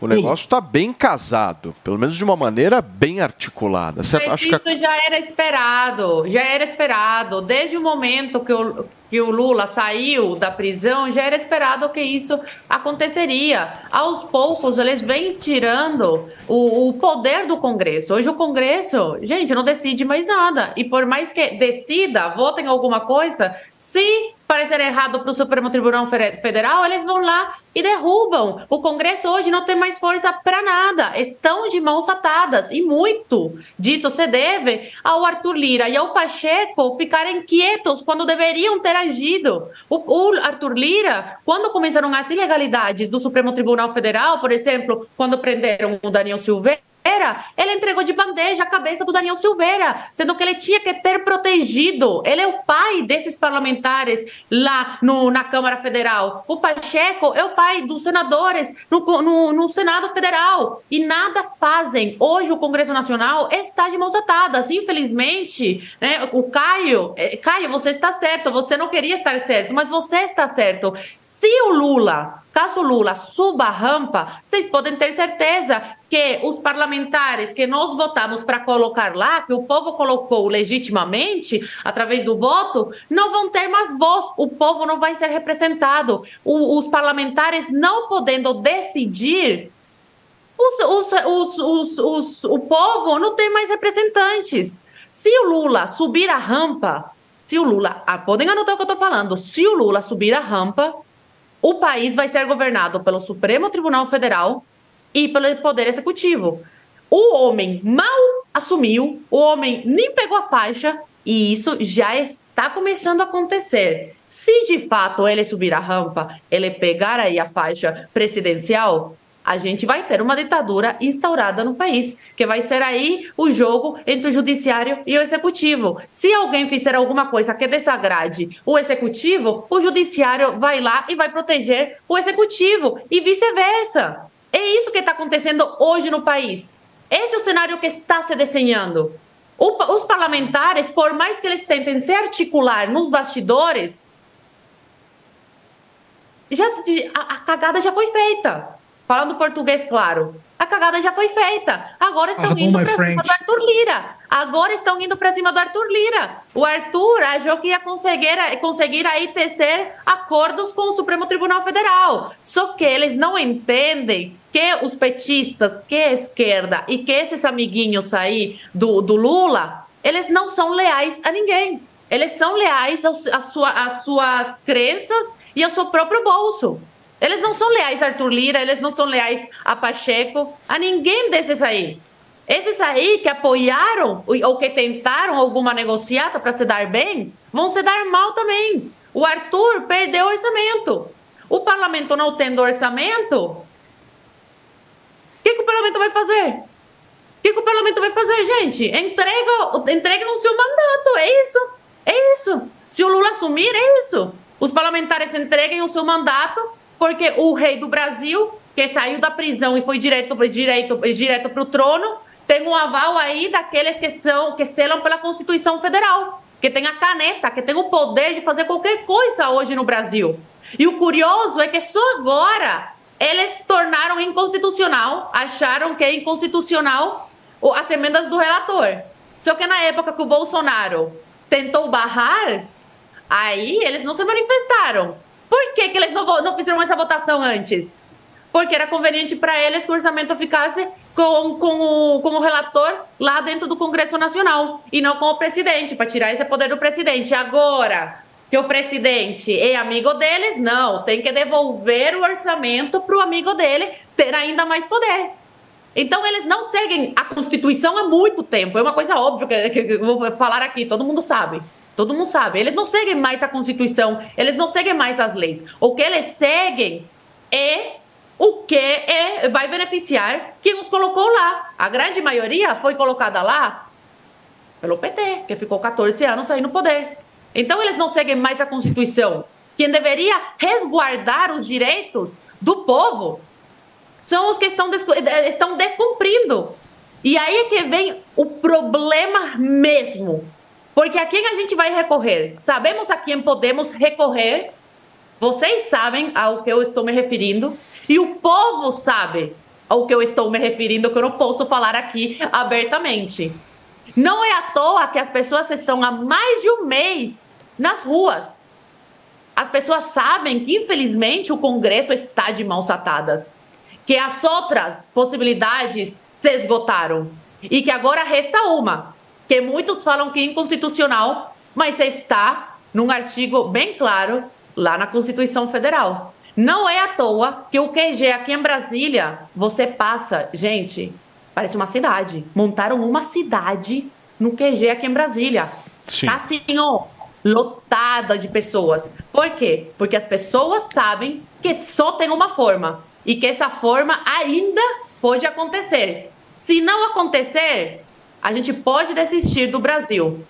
O negócio está bem casado, pelo menos de uma maneira bem articulada. Certo? Mas Acho que a- isso já era esperado, já era esperado. Desde o momento que o, que o Lula saiu da prisão, já era esperado que isso aconteceria. Aos poucos, eles vêm tirando o, o poder do Congresso. Hoje o Congresso, gente, não decide mais nada. E por mais que decida, votem alguma coisa, se parecer errado para o Supremo Tribunal Fe- Federal, eles vão lá e derrubam. O Congresso hoje não tem mais força para nada. Estão de mãos atadas. E muito disso se deve ao Arthur Lira e ao Pacheco ficarem quietos quando deveriam ter agido. O, o Arthur Lira, quando começaram as ilegalidades do Supremo Tribunal Federal, por exemplo, quando prenderam o Daniel Silveira, Silveira. Ele entregou de bandeja a cabeça do Daniel Silveira, sendo que ele tinha que ter protegido. Ele é o pai desses parlamentares lá no, na Câmara Federal. O Pacheco é o pai dos senadores no, no, no Senado Federal. E nada fazem. Hoje o Congresso Nacional está de mãos atadas. Infelizmente, né, o Caio, eh, Caio, você está certo, você não queria estar certo, mas você está certo. Se o Lula, caso o Lula suba a rampa, vocês podem ter certeza que os parlamentares que nós votamos para colocar lá, que o povo colocou legitimamente através do voto, não vão ter mais voz. O povo não vai ser representado. O- os parlamentares não podendo decidir os, os, o povo não tem mais representantes. Se o Lula subir a rampa, se o Lula, ah, podem anotar o que eu estou falando, se o Lula subir a rampa, o país vai ser governado pelo Supremo Tribunal Federal e pelo Poder Executivo. O homem mal assumiu, o homem nem pegou a faixa e isso já está começando a acontecer. Se de fato ele subir a rampa, ele pegar aí a faixa presidencial, a gente vai ter uma ditadura instaurada no país, que vai ser aí o jogo entre o judiciário e o executivo. Se alguém fizer alguma coisa que desagrade o executivo, o judiciário vai lá e vai proteger o executivo e vice-versa. É isso que está acontecendo hoje no país. Esse é o cenário que está se desenhando. O os parlamentares, por mais que eles tentem se articular nos bastidores, já, a, a cagada já foi feita. Falando português, claro. A cagada já foi feita. Agora estão Pardon indo para cima do Arthur Lira. Agora estão indo para cima do Arthur Lira. O Arthur achou que ia conseguir, conseguir aí tecer acordos com o Supremo Tribunal Federal. Só que eles não entendem que os petistas, que a esquerda e que esses amiguinhos aí do, do Lula, eles não são leais a ninguém. Eles são leais aos, às, sua, às suas crenças e ao seu próprio bolso. Eles não são leais a Arthur Lira, eles não são leais a Pacheco, a ninguém desses aí. Esses aí que apoiaram ou que tentaram alguma negociata para se dar bem, vão se dar mal também. O Arthur perdeu orçamento. O parlamento não tendo orçamento, que, que o parlamento vai fazer? O que, que o parlamento vai fazer, gente? Entrega, entrega o seu mandato, é isso. É isso. Se o Lula assumir, é isso. Os parlamentares entreguem o seu mandato, porque o rei do Brasil, que saiu da prisão e foi direto, direto, direto para o trono, tem um aval aí daqueles que são que selam pela Constituição Federal, que tem a caneta, que tem o poder de fazer qualquer coisa hoje no Brasil. E o curioso é que só agora eles tornaram inconstitucional, acharam que é inconstitucional as emendas do relator. Só que na época que o Bolsonaro tentou barrar, aí eles não se manifestaram. Por que, que eles não, não fizeram essa votação antes? Porque era conveniente para eles que o orçamento ficasse com, com, o, com o relator lá dentro do Congresso Nacional e não com o presidente, para tirar esse poder do presidente. Agora que o presidente é amigo deles, não, tem que devolver o orçamento para o amigo dele ter ainda mais poder. Então eles não seguem a Constituição há muito tempo. É uma coisa óbvia que eu vou falar aqui, todo mundo sabe. Todo mundo sabe. Eles não seguem mais a Constituição, eles não seguem mais as leis. O que eles seguem é o que é, vai beneficiar quem os colocou lá. A grande maioria foi colocada lá pelo PT, que ficou 14 anos aí no poder. Então eles não seguem mais a Constituição. Quem deveria resguardar os direitos do povo são os que estão, descu- eh, estão descumprindo. E aí é que vem o problema mesmo. Porque a quem a gente vai recorrer? Sabemos a quem podemos recorrer. Vocês sabem ao que eu estou me referindo. E o povo sabe ao que eu estou me referindo, que eu não posso falar aqui abertamente. Não é à toa que as pessoas estão há mais de um mês nas ruas. As pessoas sabem que, infelizmente, o Congresso está de mãos atadas. Que as outras possibilidades se esgotaram. E que agora resta uma, que muitos falam que é inconstitucional, mas está num artigo bem claro lá na Constituição Federal. Não é à toa que o QG aqui em Brasília, você passa, gente, parece uma cidade. Montaram uma cidade no QG aqui em Brasília. Sim. Tá assim, ó, lotada de pessoas. Por quê? Porque as pessoas sabem que só tem uma forma e que essa forma ainda pode acontecer. Se não acontecer, a gente pode desistir do Brasil.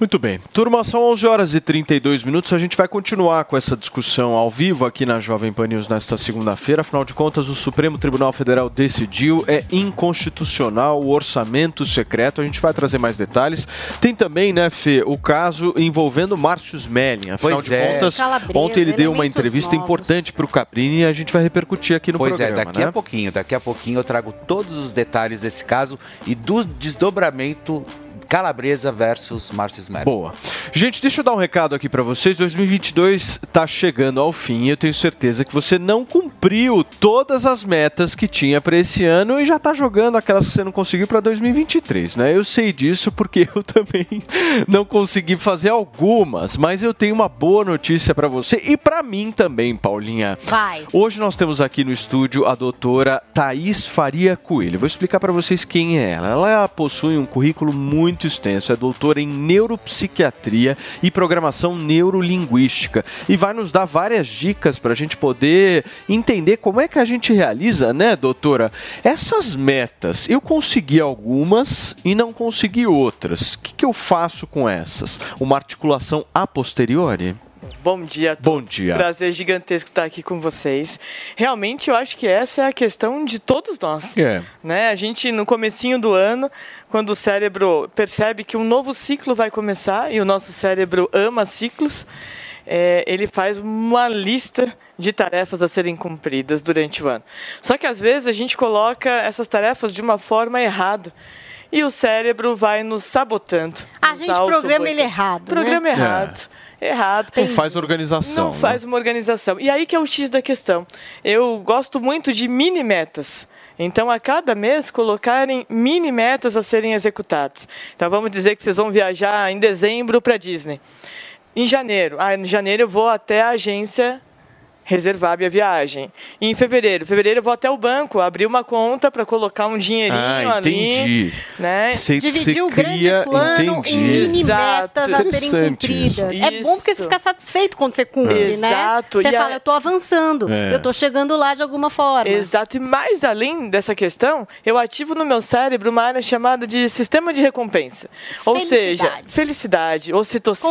Muito bem. Turma, são 11 horas e 32 minutos. A gente vai continuar com essa discussão ao vivo aqui na Jovem Pan News nesta segunda-feira. Afinal de contas, o Supremo Tribunal Federal decidiu, é inconstitucional o orçamento secreto. A gente vai trazer mais detalhes. Tem também, né, Fê, o caso envolvendo Márcio Smelling. Afinal Pois de é. contas, Calabresa, ontem ele deu uma elementos entrevista novos. importante para o Caprini e a gente vai repercutir aqui no pois programa. é, daqui né? a pouquinho, daqui a pouquinho eu trago todos os detalhes desse caso e do desdobramento Calabresa versus Márcio Smelling. Boa. Gente, deixa eu dar um recado aqui pra vocês. 2022 tá chegando ao fim e eu tenho certeza que você não cumpriu todas as metas que tinha pra esse ano e já tá jogando aquelas que você não conseguiu pra 2023, né? Eu sei disso porque eu também não consegui fazer algumas, mas eu tenho uma boa notícia pra você e pra mim também, Paulinha. Vai. Hoje nós temos aqui no estúdio a doutora Thaís Faria Coelho. Vou explicar para vocês quem é ela. Ela possui um currículo muito extenso, é doutora em neuropsiquiatria e programação neurolinguística e vai nos dar várias dicas para a gente poder entender como é que a gente realiza, né, doutora? Essas metas, eu consegui algumas e não consegui outras. O que, que eu faço com essas? Uma articulação a posteriori? Bom dia a todos. Bom dia. Prazer gigantesco estar aqui com vocês. Realmente eu acho que essa é a questão de todos nós. É. Né? A gente no comecinho do ano, quando o cérebro percebe que um novo ciclo vai começar e o nosso cérebro ama ciclos, é, ele faz uma lista de tarefas a serem cumpridas durante o ano. Só que às vezes a gente coloca essas tarefas de uma forma errada. E o cérebro vai nos sabotando. A nos gente programa ele errado. Programa né? errado. Errado. Não faz organização. Não né? faz uma organização. E aí que é o X da questão. Eu gosto muito de mini metas. Então, a cada mês, colocarem mini metas a serem executadas. Então, vamos dizer que vocês vão viajar em dezembro para Disney. Em janeiro, ah, em janeiro eu vou até a agência reservar minha viagem. Em fevereiro, fevereiro eu vou até o banco abrir uma conta para colocar um dinheirinho Ah, ali, entendi. né? Cê- Dividir cê o grande cria- plano entendi. em mini Exato. metas a serem cumpridas. isso. É bom porque você fica satisfeito quando você cumpre, né? Exato. Você E a- fala, eu tô avançando, É. eu tô chegando lá de alguma forma. Exato. E mais além dessa questão, eu ativo no meu cérebro uma área chamada de sistema de recompensa. Ou seja, Felicidade. ocitocina,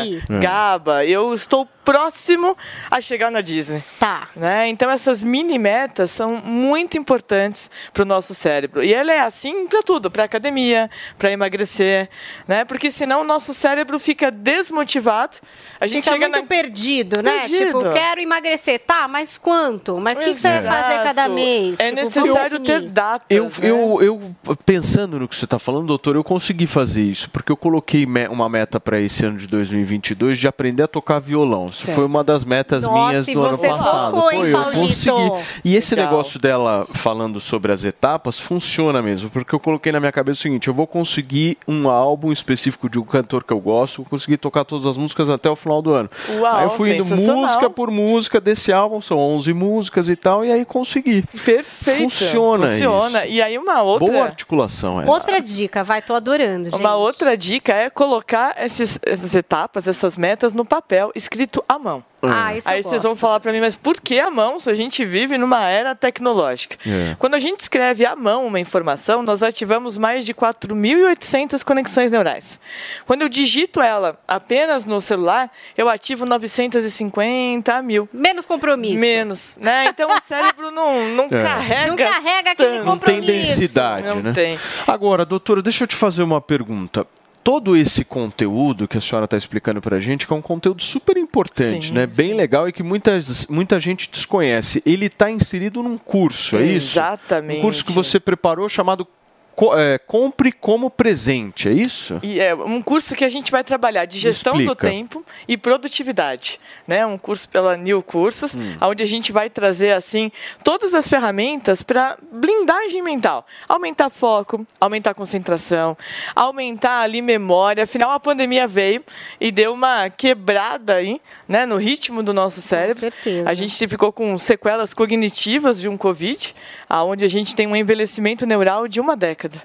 Consegui. É. GABA. Eu estou próximo a chegar na Disney. Tá. Né? Então essas mini metas são muito importantes para o nosso cérebro. E ela é assim para tudo, para academia, para emagrecer, né? Porque senão o nosso cérebro fica desmotivado. A gente Fica chega muito na... perdido, né? Perdido. Tipo, quero emagrecer. Tá, mas quanto? Mas o que, que você vai fazer cada mês? É Tipo, necessário ter datas. Eu, né? eu, eu, pensando no que você está falando, doutor, eu consegui fazer isso, porque eu coloquei me- uma meta para esse ano de 2022 de aprender a tocar violão. Isso Certo. foi uma das metas Nossa, minhas do ano você passado. focou, Pô, eu Paulito? consegui. E esse Legal. negócio dela falando sobre as etapas funciona mesmo, porque eu coloquei na minha cabeça o seguinte: eu vou conseguir um álbum específico de um cantor que eu gosto, vou conseguir tocar todas as músicas até o final do ano. Uau, aí eu fui indo música por música desse álbum, são 11 músicas e tal, e aí consegui. Perfeito. Funciona Funciona. isso. E aí uma outra... Boa articulação essa. Outra dica, vai, tô adorando, gente. Uma outra dica é colocar esses, essas etapas, essas metas no papel, escrito à mão. Ah, isso eu Aí vocês vão falar pra mim, mas por que à mão se a gente vive numa era tecnológica? É. Quando a gente escreve à mão uma informação, nós ativamos mais de 4.800 conexões neurais. Quando eu digito ela apenas no celular, eu ativo 950 mil. Menos compromisso. Menos, né? Então o cérebro não, não É. carrega. Não carrega aquele Não tem compromisso. densidade, Não né? tem. Agora, doutora, deixa eu te fazer uma pergunta. Todo esse conteúdo que a senhora está explicando para a gente, que é um conteúdo super importante, Sim, né? Bem legal e que muitas, muita gente desconhece. Ele está inserido num curso, é isso? Exatamente. Um curso que você preparou chamado Co- é, Compre como Presente, é isso? E é um curso que a gente vai trabalhar de gestão do explica. tempo e produtividade, né? Um curso pela New Cursos, Hum. onde a gente vai trazer assim todas as ferramentas para blindagem mental, aumentar foco, aumentar concentração, aumentar ali memória. Afinal, a pandemia veio e deu uma quebrada aí, né, no ritmo do nosso cérebro. certeza. A gente ficou com sequelas cognitivas de um COVID, aonde a gente tem um envelhecimento neural de uma década.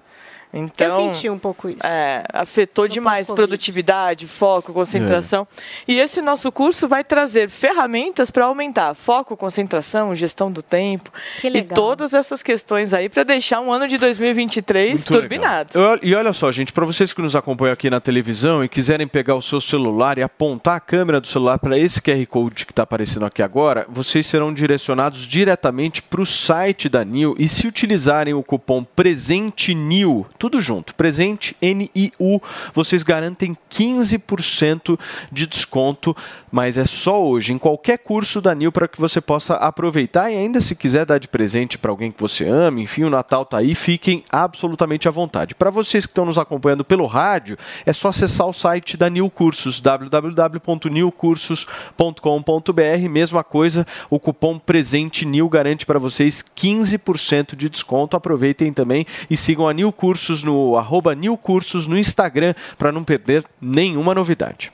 Então, Eu senti um pouco isso. É, afetou demais produtividade, foco, concentração. E esse nosso curso vai trazer ferramentas para aumentar foco, concentração, gestão do tempo Que e todas essas questões aí para deixar um ano de 2023 Muito turbinado. Eu- E olha só, gente, para vocês que nos acompanham aqui na televisão e quiserem pegar o seu celular e apontar a câmera do celular para esse QR Code que está aparecendo aqui agora, vocês serão direcionados diretamente para o site da NIL e se utilizarem o cupom Presente NIL, tudo junto, Presente N-I-U, vocês garantem 15% de desconto, mas é só hoje, em qualquer curso da NIL para que você possa aproveitar e ainda se quiser dar de presente para alguém que você ama, enfim, o Natal tá aí, fiquem absolutamente à vontade. Para vocês que estão nos acompanhando pelo rádio, é só acessar o site da Nil Cursos, www.nilcursos.com.br, mesma coisa, o cupom presente NIL garante para vocês 15% de desconto. Aproveitem também e sigam a Nil Cursos no arroba Nil Cursos no Instagram para não perder nenhuma novidade.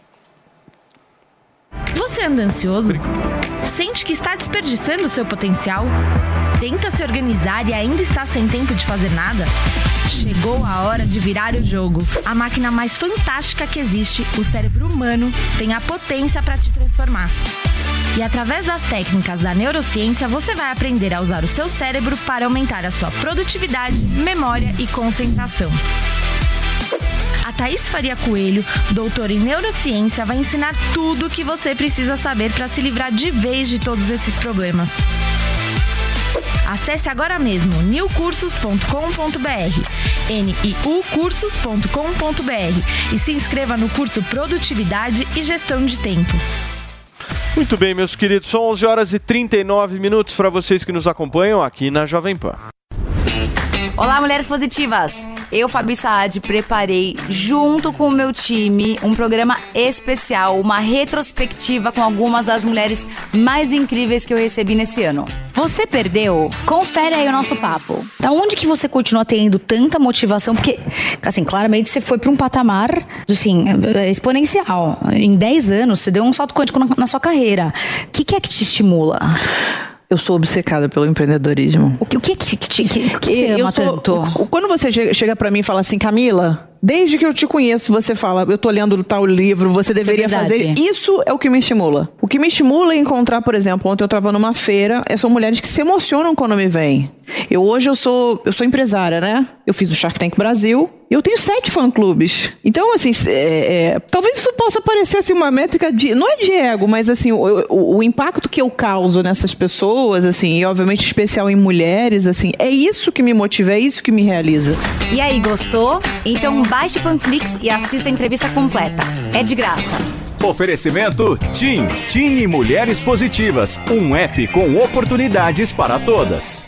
Você anda ansioso? Sente que está desperdiçando seu potencial? Tenta se organizar e ainda está sem tempo de fazer nada? Chegou a hora de virar o jogo. A máquina mais fantástica que existe, o cérebro humano, tem a potência para te transformar. E através das técnicas da neurociência, você vai aprender a usar o seu cérebro para aumentar a sua produtividade, memória e concentração. A Thaís Faria Coelho, doutora em neurociência, vai ensinar tudo o que você precisa saber para se livrar de vez de todos esses problemas. Acesse agora mesmo newcursos.com.br, niucursos.com.br e se inscreva no curso Produtividade e Gestão de Tempo. Muito bem, meus queridos, são 11 horas e 39 minutos para vocês que nos acompanham aqui na Jovem Pan. Olá, mulheres positivas! Eu, Fabi Saad, preparei, junto com o meu time, um programa especial, uma retrospectiva com algumas das mulheres mais incríveis que eu recebi nesse ano. Você perdeu? Confere aí o nosso papo. Da onde que você continua tendo tanta motivação? Porque, assim, claramente você foi para um patamar, assim, exponencial. Em 10 anos, você deu um salto quântico na, na sua carreira. O que, que é que te estimula? Eu sou obcecada pelo empreendedorismo. O que, o que, que, que, que, que Eu ama sou-? Quando você che- chega pra mim e fala assim, Camila, desde que eu te conheço, você fala, eu tô lendo tal livro, você deveria verdade. fazer. Isso é o que me estimula. O que me estimula é encontrar, por exemplo, ontem eu tava numa feira, são mulheres que se emocionam quando me veem. Eu hoje eu sou, eu sou empresária, né? Eu fiz o Shark Tank Brasil. E eu tenho sete fã-clubes. Então, assim, é, é, talvez isso possa parecer assim, uma métrica de. Não é de ego, mas assim, o, o- o impacto que eu causo nessas pessoas, assim, e obviamente especial em mulheres, assim, é isso que me motiva, é isso que me realiza. E aí, gostou? Então baixe o Panflix e assista a entrevista completa. É de graça. Oferecimento TIM, TIM e Mulheres Positivas, um app com oportunidades para todas.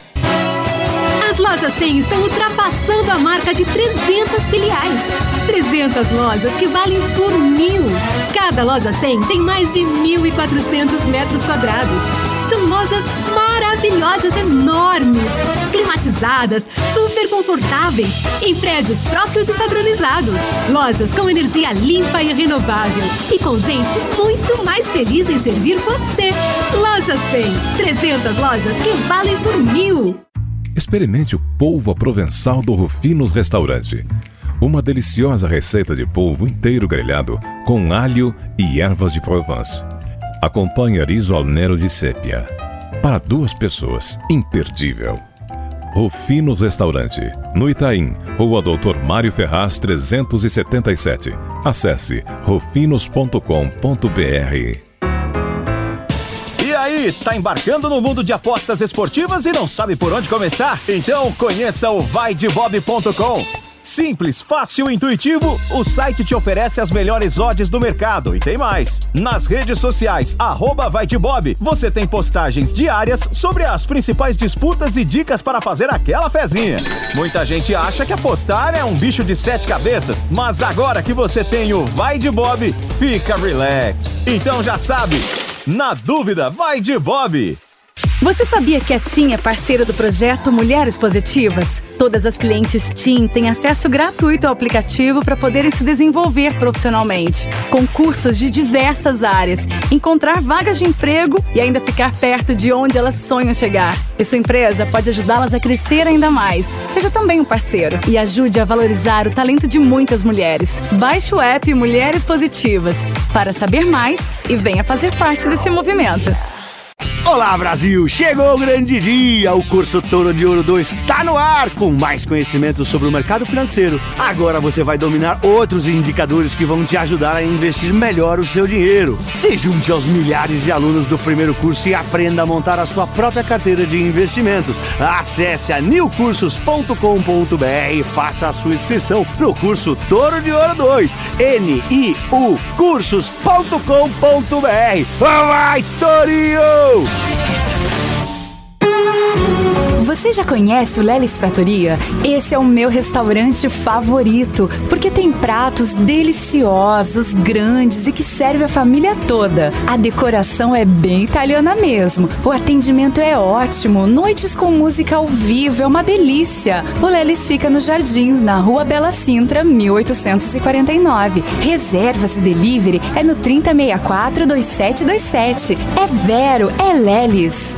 As lojas 100 estão ultrapassando a marca de 300 filiais. 300 lojas que valem por mil. Cada loja 100 tem mais de 1.400 metros quadrados. São lojas maravilhosas, enormes, climatizadas, super confortáveis, em prédios próprios e padronizados. Lojas com energia limpa e renovável. E com gente muito mais feliz em servir você. Loja 100. 300 lojas que valem por mil. Experimente o polvo provençal do Rufinos Restaurante. Uma deliciosa receita de polvo inteiro grelhado com alho e ervas de Provence. Acompanhe riso al nero de sépia. Para duas pessoas, imperdível. Rufinos Restaurante, no Itaim, Rua Doutor Mário Ferraz 377. Acesse rufinos.com.br. E aí, tá embarcando no mundo de apostas esportivas e não sabe por onde começar? Então conheça o vaidebob.com. Simples, fácil e intuitivo, o site te oferece as melhores odds do mercado e tem mais. Nas redes sociais, arroba vai de Bob, você tem postagens diárias sobre as principais disputas e dicas para fazer aquela fezinha. Muita gente acha que apostar é um bicho de sete cabeças, mas agora que você tem o Vai de Bob, fica relax. Então já sabe, na dúvida, vai de Bob. Você sabia que a TIM é parceira do projeto Mulheres Positivas? Todas as clientes TIM têm acesso gratuito ao aplicativo para poderem se desenvolver profissionalmente, com cursos de diversas áreas, encontrar vagas de emprego e ainda ficar perto de onde elas sonham chegar. E sua empresa pode ajudá-las a crescer ainda mais. Seja também um parceiro e ajude a valorizar o talento de muitas mulheres. Baixe o app Mulheres Positivas para saber mais e venha fazer parte desse movimento. Olá Brasil, chegou o grande dia! O curso Toro de Ouro 2 está no ar com mais conhecimento sobre o mercado financeiro. Agora você vai dominar outros indicadores que vão te ajudar a investir melhor o seu dinheiro. Se junte aos milhares de alunos do primeiro curso e aprenda a montar a sua própria carteira de investimentos. Acesse a newcursos.com.br e faça a sua inscrição no curso Toro de Ouro 2. N-I-U cursos.com.br. Vai, Torinho! you. Você já conhece o Lelis Trattoria? Esse é o meu restaurante favorito, porque tem pratos deliciosos, grandes e que serve a família toda. A decoração é bem italiana mesmo. O atendimento é ótimo, noites com música ao vivo é uma delícia. O Lelis fica nos Jardins, na Rua Bela Sintra, 1849. Reservas e delivery é no 3064 2727. É Vero, é Lelis.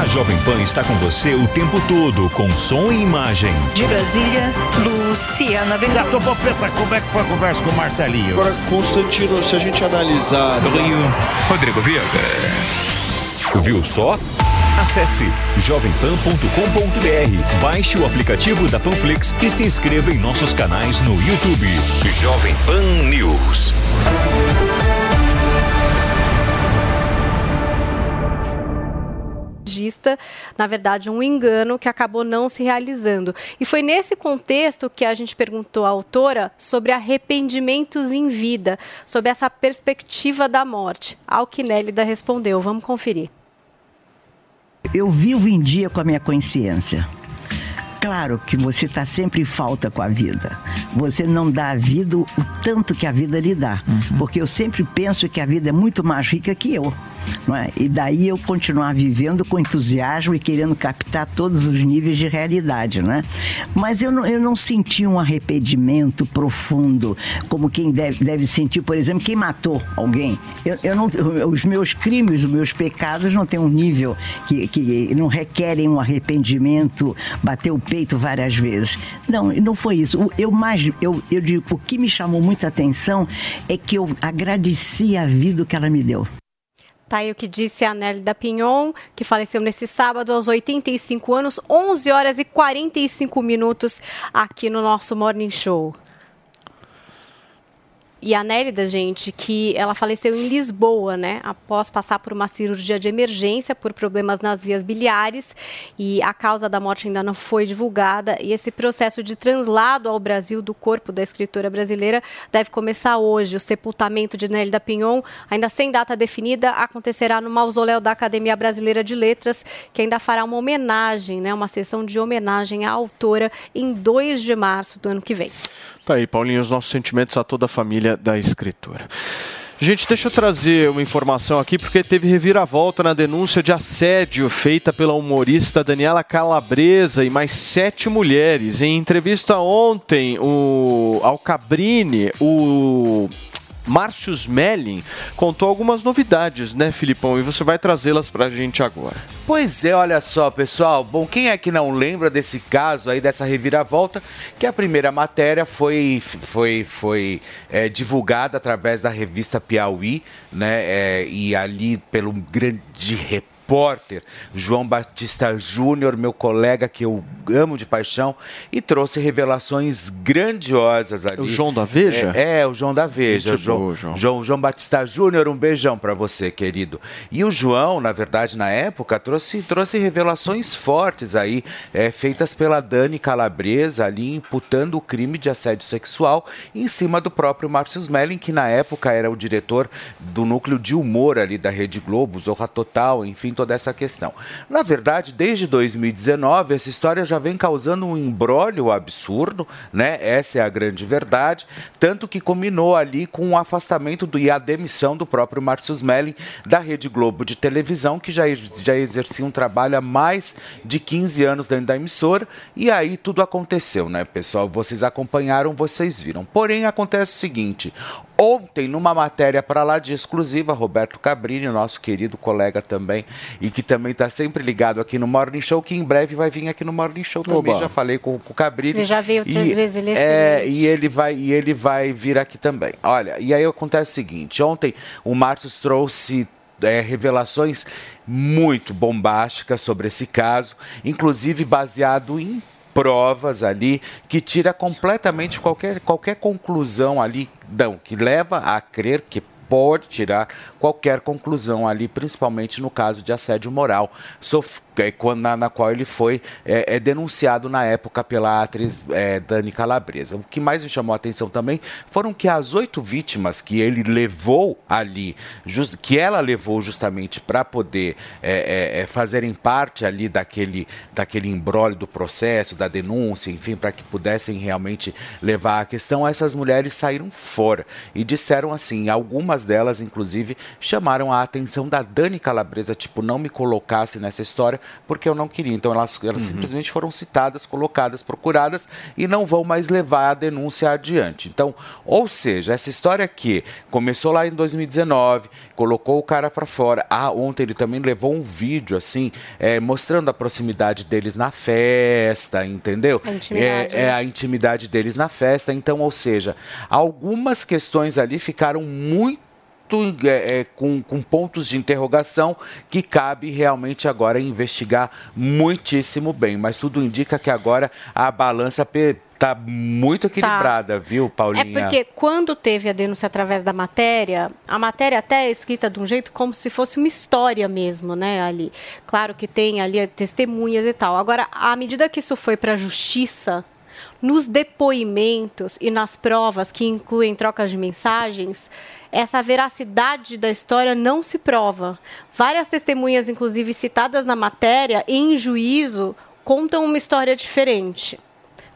A Jovem Pan está com você o tempo todo, com som e imagem. De Brasília, Luciana Zé Popeta, como é que foi a conversa com o Marcelinho? Agora, Constantino, se a gente analisar. Do Rio, Rodrigo Viega. Viu só? Acesse jovempan.com.br, baixe o aplicativo da Panflix e se inscreva em nossos canais no YouTube. Jovem Pan News. Na verdade, um engano que acabou não se realizando. E foi nesse contexto que a gente perguntou à autora sobre arrependimentos em vida, sobre essa perspectiva da morte. Alquinélida respondeu. Vamos conferir. Eu vivo em dia com a minha consciência. Claro que você está sempre em falta com a vida. Você não dá à vida o tanto que a vida lhe dá. Uhum. Porque eu sempre penso que a vida é muito mais rica que eu. É? E daí eu continuar vivendo com entusiasmo e querendo captar todos os níveis de realidade. Né? Mas eu não, eu não senti um arrependimento profundo, como quem deve, deve sentir, por exemplo, quem matou alguém. Eu, eu não, os meus crimes, os meus pecados não têm um nível que, que não requerem um arrependimento, bater o peito várias vezes. Não, não foi isso. Eu mais, eu, eu digo, o que me chamou muita atenção é que eu agradeci a vida que ela me deu. Tá aí o que disse a Nélida Pinhon, que faleceu nesse sábado aos 85 anos, 11 horas e 45 minutos aqui no nosso Morning Show. E a Nélida, gente, que ela faleceu em Lisboa, né? Após passar por uma cirurgia de emergência por problemas nas vias biliares. E a causa da morte ainda não foi divulgada. E esse processo de translado ao Brasil do corpo da escritora brasileira deve começar hoje. O sepultamento de Nélida Pinhon, ainda sem data definida, acontecerá no mausoléu da Academia Brasileira de Letras, que ainda fará uma homenagem, né? Uma sessão de homenagem à autora em 2 de março do ano que vem. Tá aí, Paulinho, os nossos sentimentos a toda a família da escritora. Gente, deixa eu trazer uma informação aqui, porque teve reviravolta na denúncia de assédio feita pela humorista Daniela Calabresa e mais sete mulheres. Em entrevista ontem, o Alcabrini, o Márcio Smelling contou algumas novidades, né, Filipão? E você vai trazê-las pra gente agora. Pois é, olha só, pessoal. Bom, quem é que não lembra desse caso aí, dessa reviravolta? Que a primeira matéria foi, foi, foi é, divulgada através da revista Piauí, né? É, e ali pelo grande repórter repórter João Batista Júnior, meu colega que eu amo de paixão, e trouxe revelações grandiosas ali. O João da Veja? É, é, o João da Veja. Gente João, boa, João. João, João Batista Júnior, um beijão para você, querido. E o João, na verdade, na época, trouxe, trouxe revelações fortes aí, é, feitas pela Dani Calabresa, ali imputando o crime de assédio sexual em cima do próprio Márcio Smelling, que na época era o diretor do núcleo de humor ali da Rede Globo, Zorra Total, enfim, toda essa questão. Na verdade, desde 2019, essa história já vem causando um embrólio absurdo, né? Essa é a grande verdade, tanto que combinou ali com o afastamento do, e a demissão do próprio Márcio Smelling da Rede Globo de televisão, que já, já exercia um trabalho há mais de 15 anos dentro da emissora, e aí tudo aconteceu, né, pessoal? Vocês acompanharam, vocês viram. Porém, acontece o seguinte: Ontem, numa matéria para lá de exclusiva, Roberto Cabrini, nosso querido colega também, e que também está sempre ligado aqui no Morning Show, que em breve vai vir aqui no Morning Show também. Oba. Já falei com, com o Cabrini. Ele já veio outras E- vezes, ele é é, e ele vai e ele vai vir aqui também. Olha, e aí acontece o seguinte: ontem o Márcio trouxe é, revelações muito bombásticas sobre esse caso, inclusive baseado em provas ali que tira completamente qualquer, qualquer conclusão ali, não, que leva a crer que pode tirar qualquer conclusão ali, principalmente no caso de assédio moral, é, na, na qual ele foi é, é, denunciado na época pela atriz é, Dani Calabresa. O que mais me chamou a atenção também foram que as oito vítimas que ele levou ali, jus- que ela levou justamente para poder é, é, fazerem parte ali daquele, daquele embrólio do processo, da denúncia, enfim, para que pudessem realmente levar a questão, essas mulheres saíram fora e disseram assim, algumas delas, inclusive, chamaram a atenção da Dani Calabresa, tipo, não me colocasse nessa história porque eu não queria. Então elas, elas simplesmente foram citadas, colocadas, procuradas e não vão mais levar a denúncia adiante. Então, ou seja, essa história que começou lá em 2019, colocou o cara para fora. Ah, ontem ele também levou um vídeo assim, é, mostrando a proximidade deles na festa, entendeu? A intimidade, É, é né? a intimidade deles na festa. Então, ou seja, algumas questões ali ficaram muito é, é, com, com pontos de interrogação que cabe realmente agora investigar muitíssimo bem. Mas tudo indica que agora a balança está muito equilibrada, viu, É Paulinha? porque quando teve a denúncia através da matéria, a matéria até é escrita de um jeito como se fosse uma história mesmo, né, ali. Claro que tem ali testemunhas e tal. Agora, à medida que isso foi para a justiça, nos depoimentos e nas provas que incluem trocas de mensagens, essa veracidade da história não se prova. Várias testemunhas, inclusive citadas na matéria, em juízo, contam uma história diferente.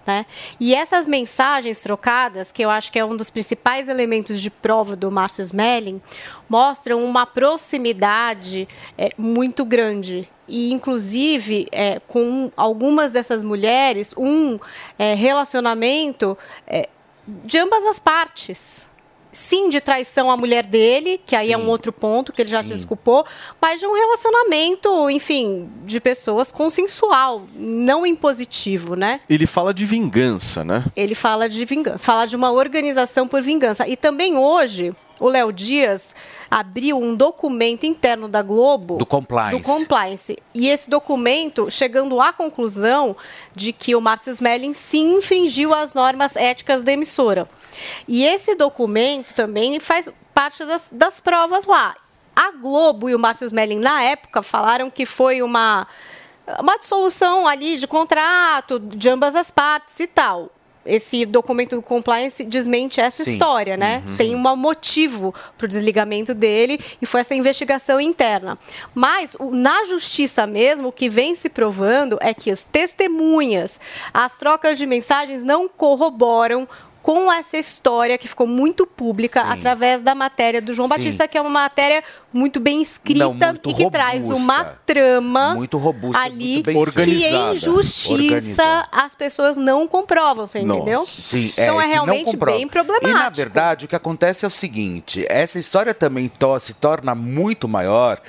Né? E essas mensagens trocadas, que eu acho que é um dos principais elementos de prova do Márcio Smelling, mostram uma proximidade é, muito grande. E, inclusive, é, com algumas dessas mulheres, um é, relacionamento é, de ambas as partes. Sim, de traição à mulher dele, que aí é um outro ponto que ele já se desculpou, mas de um relacionamento, enfim, de pessoas consensual, não impositivo, né? Ele fala de vingança, né? Ele fala de vingança, fala de uma organização por vingança. E também hoje, o Léo Dias abriu um documento interno da Globo. Do compliance. Do compliance. E esse documento chegando à conclusão de que o Márcio Smelling sim infringiu as normas éticas da emissora. E esse documento também faz parte das, das provas lá. A Globo e o Márcio Smelling, na época, falaram que foi uma, uma dissolução ali de contrato de ambas as partes e tal. Esse documento do compliance desmente essa Sim. história, né? Uhum. Tem um motivo para o desligamento dele e foi essa investigação interna. Mas na justiça mesmo, o que vem se provando é que as testemunhas, as trocas de mensagens não corroboram com essa história que ficou muito pública Sim. através da matéria do João Sim. Batista, que é uma matéria muito bem escrita Não, muito e que traz robusta. uma trama Muito robusta, ali muito que em justiça Organizada. as pessoas não comprovam, você entendeu? Sim, Então é que não realmente bem problemático. E na verdade o que acontece é o seguinte: essa história também to- se torna muito maior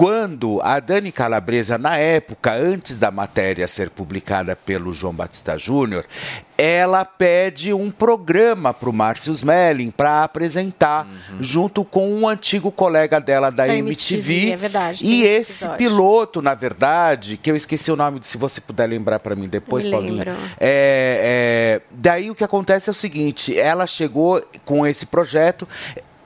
quando a Dani Calabresa, na época, antes da matéria ser publicada pelo João Batista Júnior, ela pede um programa para o Márcio Smelling para apresentar, junto com um antigo colega dela da, Da MTV. MTV, é verdade, E esse episódio. piloto, na verdade, que eu esqueci o nome, se você puder lembrar para mim depois, Me Paulinha. É, é, daí o que acontece é o seguinte: ela chegou com esse projeto.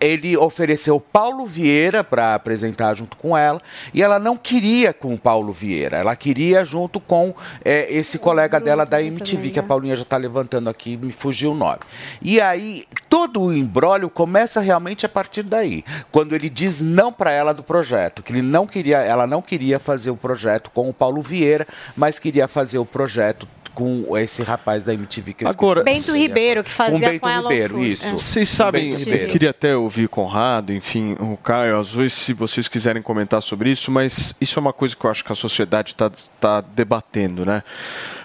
Ele ofereceu Paulo Vieira para apresentar junto com ela e ela não queria com o Paulo Vieira, ela queria junto com é, esse colega dela da MTV, que a Paulinha já está levantando aqui, me fugiu o nome. E aí todo o embrólio começa realmente a partir daí, quando ele diz não para ela do projeto, que ele não queria, ela não queria fazer o projeto com o Paulo Vieira, mas queria fazer o projeto com esse rapaz da MTV que eu esqueci Agora- o nome Bento Ribeiro, que fazia com Bento com ela o Ribeiro, isso. É. Vocês sabem, Bento eu queria até ouvir Conrado, enfim, o Caio, às vezes, se vocês quiserem comentar sobre isso, mas isso é uma coisa que eu acho que a sociedade está tá debatendo, né?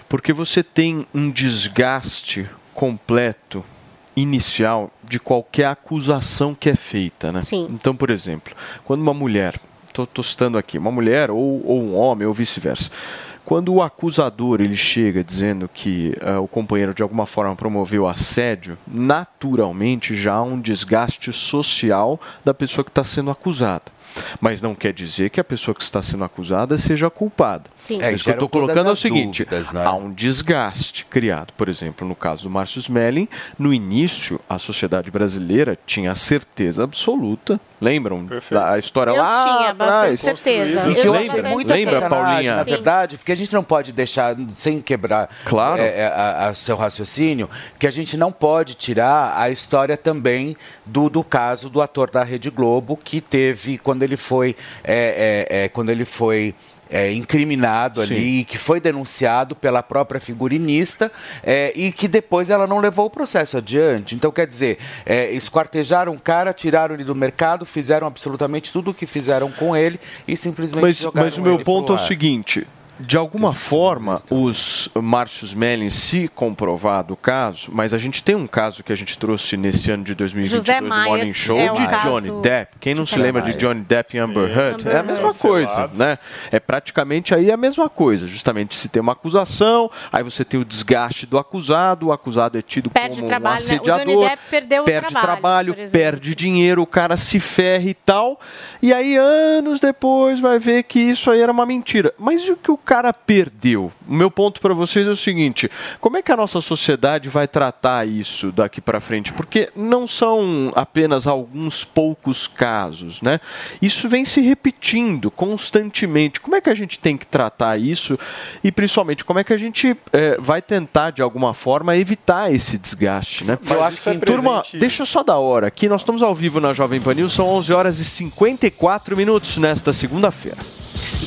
Porque você tem um desgaste completo inicial de qualquer acusação que é feita, né? Sim. Então, por exemplo, quando uma mulher, estou citando aqui, uma mulher ou, ou um homem ou vice-versa, quando o acusador ele chega dizendo que eh, o companheiro de alguma forma promoveu assédio, naturalmente já há um desgaste social da pessoa que está sendo acusada. Mas não quer dizer que a pessoa que está sendo acusada seja culpada. Sim. É, Isso que eu estou colocando é o seguinte: dúvidas, né? há um desgaste criado. Por exemplo, no caso do Márcio Smelling, no início, a sociedade brasileira tinha certeza absoluta. Lembram da história Eu lá tinha atrás? bastante certeza. E que eu tinha muito bastante lembra. Paulinha? Na Sim. verdade, porque a gente não pode deixar, sem quebrar Claro. é, é, a- a seu raciocínio, que a gente não pode tirar a história também do, do caso do ator da Rede Globo, que teve, quando ele foi, é, é, é, quando ele foi é, incriminado Sim. ali, que foi denunciado pela própria figurinista é, e que depois ela não levou o processo adiante. Então, quer dizer, é, esquartejaram o cara, tiraram ele do mercado, fizeram absolutamente tudo o que fizeram com ele e simplesmente Mas, jogaram mas o meu ponto é o seguinte: de alguma forma, os Márcios Melling, se comprovado o caso, mas a gente tem um caso que a gente trouxe nesse ano de 2022 José do Maier Morning Show é um de caso- Johnny Depp. Quem não se lembra de Maier. Johnny Depp e Amber Heard? É a mesma coisa, né? É praticamente aí a mesma coisa. Justamente se tem uma acusação, aí você tem o desgaste do acusado, o acusado é tido Perde como um trabalho, né? O assediador, Johnny Depp perdeu perde trabalhos, trabalho, exemplo. perde dinheiro, o cara se ferra e tal. E aí, anos depois, vai ver que isso aí era uma mentira. Mas e o que o cara perdeu? O meu ponto para vocês é o seguinte: como é que a nossa sociedade vai tratar isso daqui para frente? Porque não são apenas alguns poucos casos, né? Isso vem se repetindo constantemente. Como é que a gente tem que tratar isso? E principalmente, como é que a gente eh, vai tentar, de alguma forma, evitar esse desgaste, né? Mas Eu acho isso é que- Turma, deixa eu só dar hora. Aqui nós estamos ao vivo na Jovem Pan News, são 11 horas e 54 minutos nesta segunda-feira.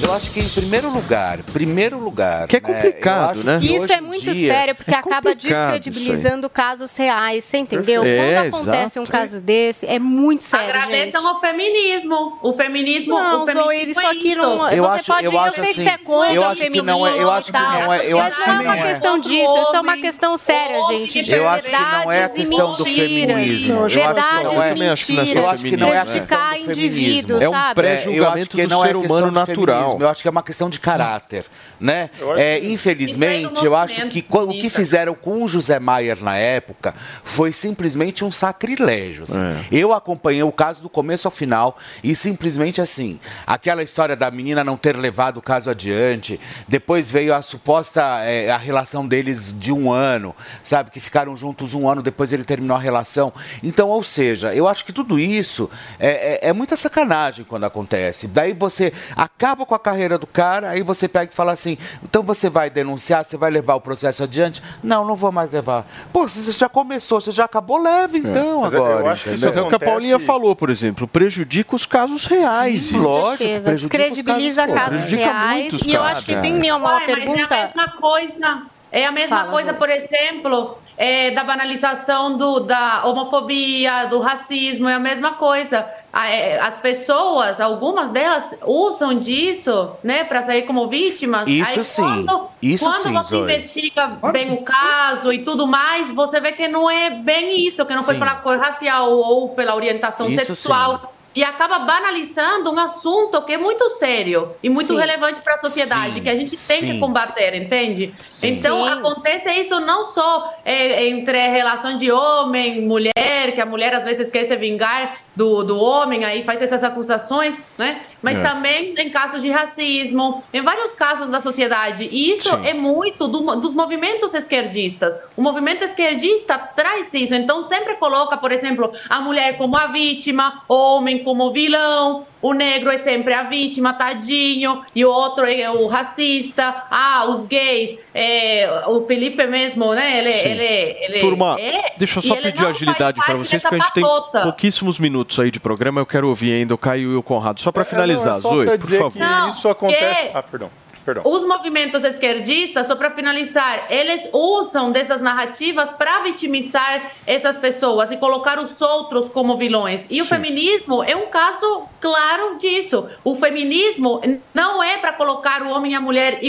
Eu acho que em primeiro lugar, primeiro lugar. Que é né, complicado, né? que Isso é muito dia- sério, porque É acaba descredibilizando casos reais, você entendeu? É, Quando acontece um exato. caso desse, é muito sério, Agradeçam gente. ao feminismo. O feminismo, Não, o feminismo Zoe, isso é aqui isso. não. Eu você acho- pode, eu eu, acho sei que assim, você é contra eu o acho que feminismo não é- eu acho e que tal, não é- eu mas acho não que é uma não é. questão disso, isso é uma questão séria, gente. Eu acho que não é a Verdades e questão do mentiras. feminismo. Eu acho que Verdades que mentiras. Eu acho que não é a questão Prejudicar do indivíduos, feminismo. É um sabe? pré-julgamento que do não ser humano natural. Feminismo, Eu acho que é uma questão de caráter, né? acho É, que- infelizmente, eu acho que o que fizeram com o José Maier na época foi simplesmente um sacrilégio. assim. É. Eu acompanhei o caso do começo ao final e simplesmente assim, aquela história da menina não ter levado o caso adiante, depois veio a suposta é, a relação deles de um ano, sabe? Que ficaram juntos um ano, depois ele terminou a relação. Então, ou seja, eu acho que tudo isso é, é, é muita sacanagem quando acontece. Daí você acaba com a carreira do cara, aí você pega e fala assim: então você vai denunciar, você vai levar o processo adiante? Não, não vou mais levar. Pô, você já começou, você já acabou, leve então Mas eu- eu agora. acho que isso entendeu? Mas é o que a Paulinha falou, por exemplo, prejudica os casos reais. Sim, isso. lógico, certeza. prejudica os Descredibiliza casos, casos reais. E eu casos, acho que tem uma, uma Ué, mas pergunta. é a mesma coisa. É a mesma Fala, coisa, por exemplo, é, da banalização do, da homofobia, do racismo, é a mesma coisa. É, As pessoas, algumas delas, usam disso, né, para sair como vítimas. Isso Aí, sim, Quando, isso quando sim, você Zoe. investiga bem o caso e tudo mais, você vê que não é bem isso, que não foi Sim. pela cor racial ou pela orientação Isso sexual. e acaba banalizando um assunto que é muito sério e muito Sim. relevante para a sociedade, Sim, que a gente tem sim. que combater, entende? Sim. Então, Sim. acontece isso não só é, entre relação de homem, mulher, que a mulher às vezes quer se vingar do, do homem, aí faz essas acusações, né? Mas É. também em casos de racismo, em vários casos da sociedade. E isso Sim. é muito do- dos movimentos esquerdistas. O movimento esquerdista traz isso. Então, sempre coloca, por exemplo, a mulher como a vítima, o homem como vilão, o negro é sempre a vítima, tadinho, e o outro é o racista. Ah, os gays, é, o Felipe mesmo, né? Ele, Sim. ele, ele Turma, é, deixa eu só pedir agilidade para vocês, porque a gente tem pouquíssimos minutos aí de programa. Eu quero ouvir ainda o Caio e o Conrado. Só para finalizar, É, não, é só Zoe, pra por favor. que Não, isso acontece. que- Ah, perdão. Perdão. Os movimentos esquerdistas, só para finalizar, eles usam dessas narrativas para vitimizar essas pessoas e colocar os outros como vilões. E o feminismo é um caso claro disso. O feminismo não é para colocar o homem e a mulher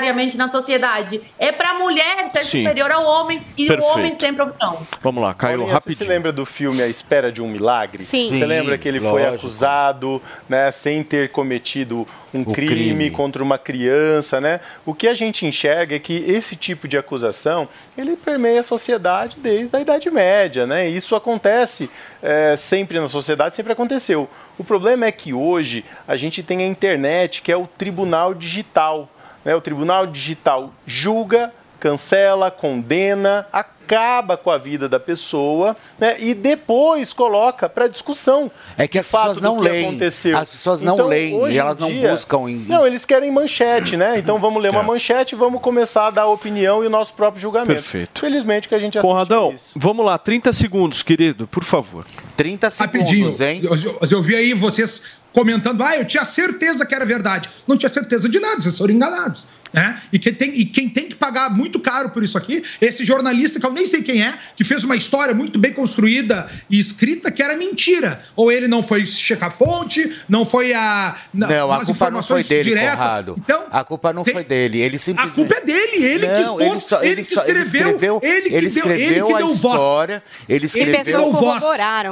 igualitariamente na sociedade. É para a mulher ser Sim. superior ao homem e Perfeito. o homem sempre o vilão. Vamos lá, Caio, Paulinha, rapidinho. Você se lembra do filme A Espera de um Milagre? Sim. Você Sim, lembra que ele foi lógico. acusado, né, sem ter cometido um crime, crime. contra uma criança, né? O que a gente enxerga é que esse tipo de acusação, ele permeia a sociedade desde a Idade Média, né? E Isso acontece é, sempre na sociedade, sempre aconteceu. O problema é que hoje a gente tem a internet, que é o tribunal digital. Né? O tribunal digital julga, cancela, condena, acaba com a vida da pessoa né? e depois coloca para discussão. É que as pessoas não que leem. aconteceu. As pessoas não Então, leem hoje e elas não dia- buscam em- Não, eles querem manchete, né? Então vamos ler uma É. manchete e vamos começar a dar opinião e o nosso próprio julgamento. Perfeito. Felizmente que a gente assiste Conradão, isso. vamos lá, 30 segundos, querido, por favor. 30 Rapidinho. Eu, eu- eu vi aí vocês comentando, ah, eu tinha certeza que era verdade. Não tinha certeza de nada, vocês foram enganados. Né? E, quem tem, e quem tem que pagar muito caro por isso aqui, esse jornalista, que eu nem sei quem é, que fez uma história muito bem construída e escrita, que era mentira. Ou ele não foi checar a fonte, não foi a. Não, a culpa não foi dele, diretas. Conrado. Então, a culpa não foi dele. Ele a simplesmente. culpa é dele, ele que Não, expôs, ele só- ele, ele que ele escreveu, escreveu- ele que ele deu, ele escreveu que a deu voz. história, ele Ele escreveu- que deu voz.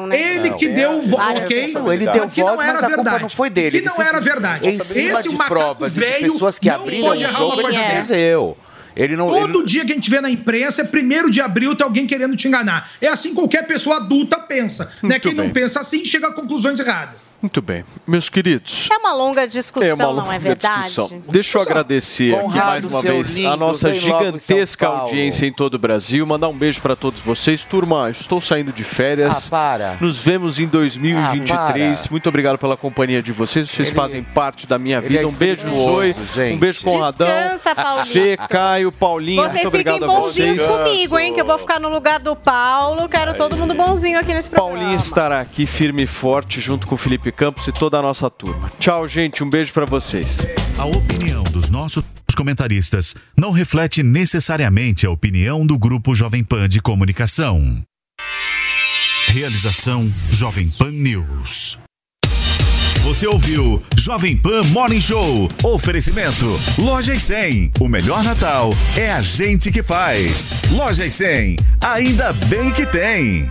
né? Ele que Não, deu voz, ok? Não, ele deu que não voz, era mas a culpa verdade. não foi dele. Que Ele não era verdade. Em cima Esse de provas de pessoas que não abriram o jogo, uma coisa dessa. escreveu. Ele não. Todo dia que a gente vê na imprensa é primeiro de abril tem alguém querendo te enganar. É assim qualquer pessoa adulta pensa. Né? Quem não bem. pensa assim chega a conclusões erradas. Muito bem. Meus queridos, É uma longa discussão, É uma não é longa verdade? discussão. Deixa eu agradecer aqui mais uma vez a lindo, nossa logo em gigantesca audiência em todo o Brasil. Mandar um beijo para todos vocês. Turma, estou saindo de férias. Ah, para. Nos vemos em 2023. Ah. Muito obrigado pela companhia de vocês. Vocês Ele- fazem parte da minha ele vida. é um beijo, Zoe. gente. Um beijo, Conradão. Descansa, Paulinho. Fê, Caio, Paulinho. Vocês muito obrigado fiquem bonzinhos vocês. comigo, hein? Que eu vou ficar no lugar do Paulo. Quero todo mundo bonzinho aqui nesse programa. Paulinho estará aqui firme e forte junto com o Felipe Campos e toda a nossa turma. Tchau, gente. Um beijo para vocês. A opinião dos nossos comentaristas não reflete necessariamente a opinião do Grupo Jovem Pan de Comunicação. Realização Jovem Pan News. Você ouviu Jovem Pan Morning Show. Oferecimento Lojas 100. O melhor Natal é a gente que faz. Lojas 100. Ainda bem que tem.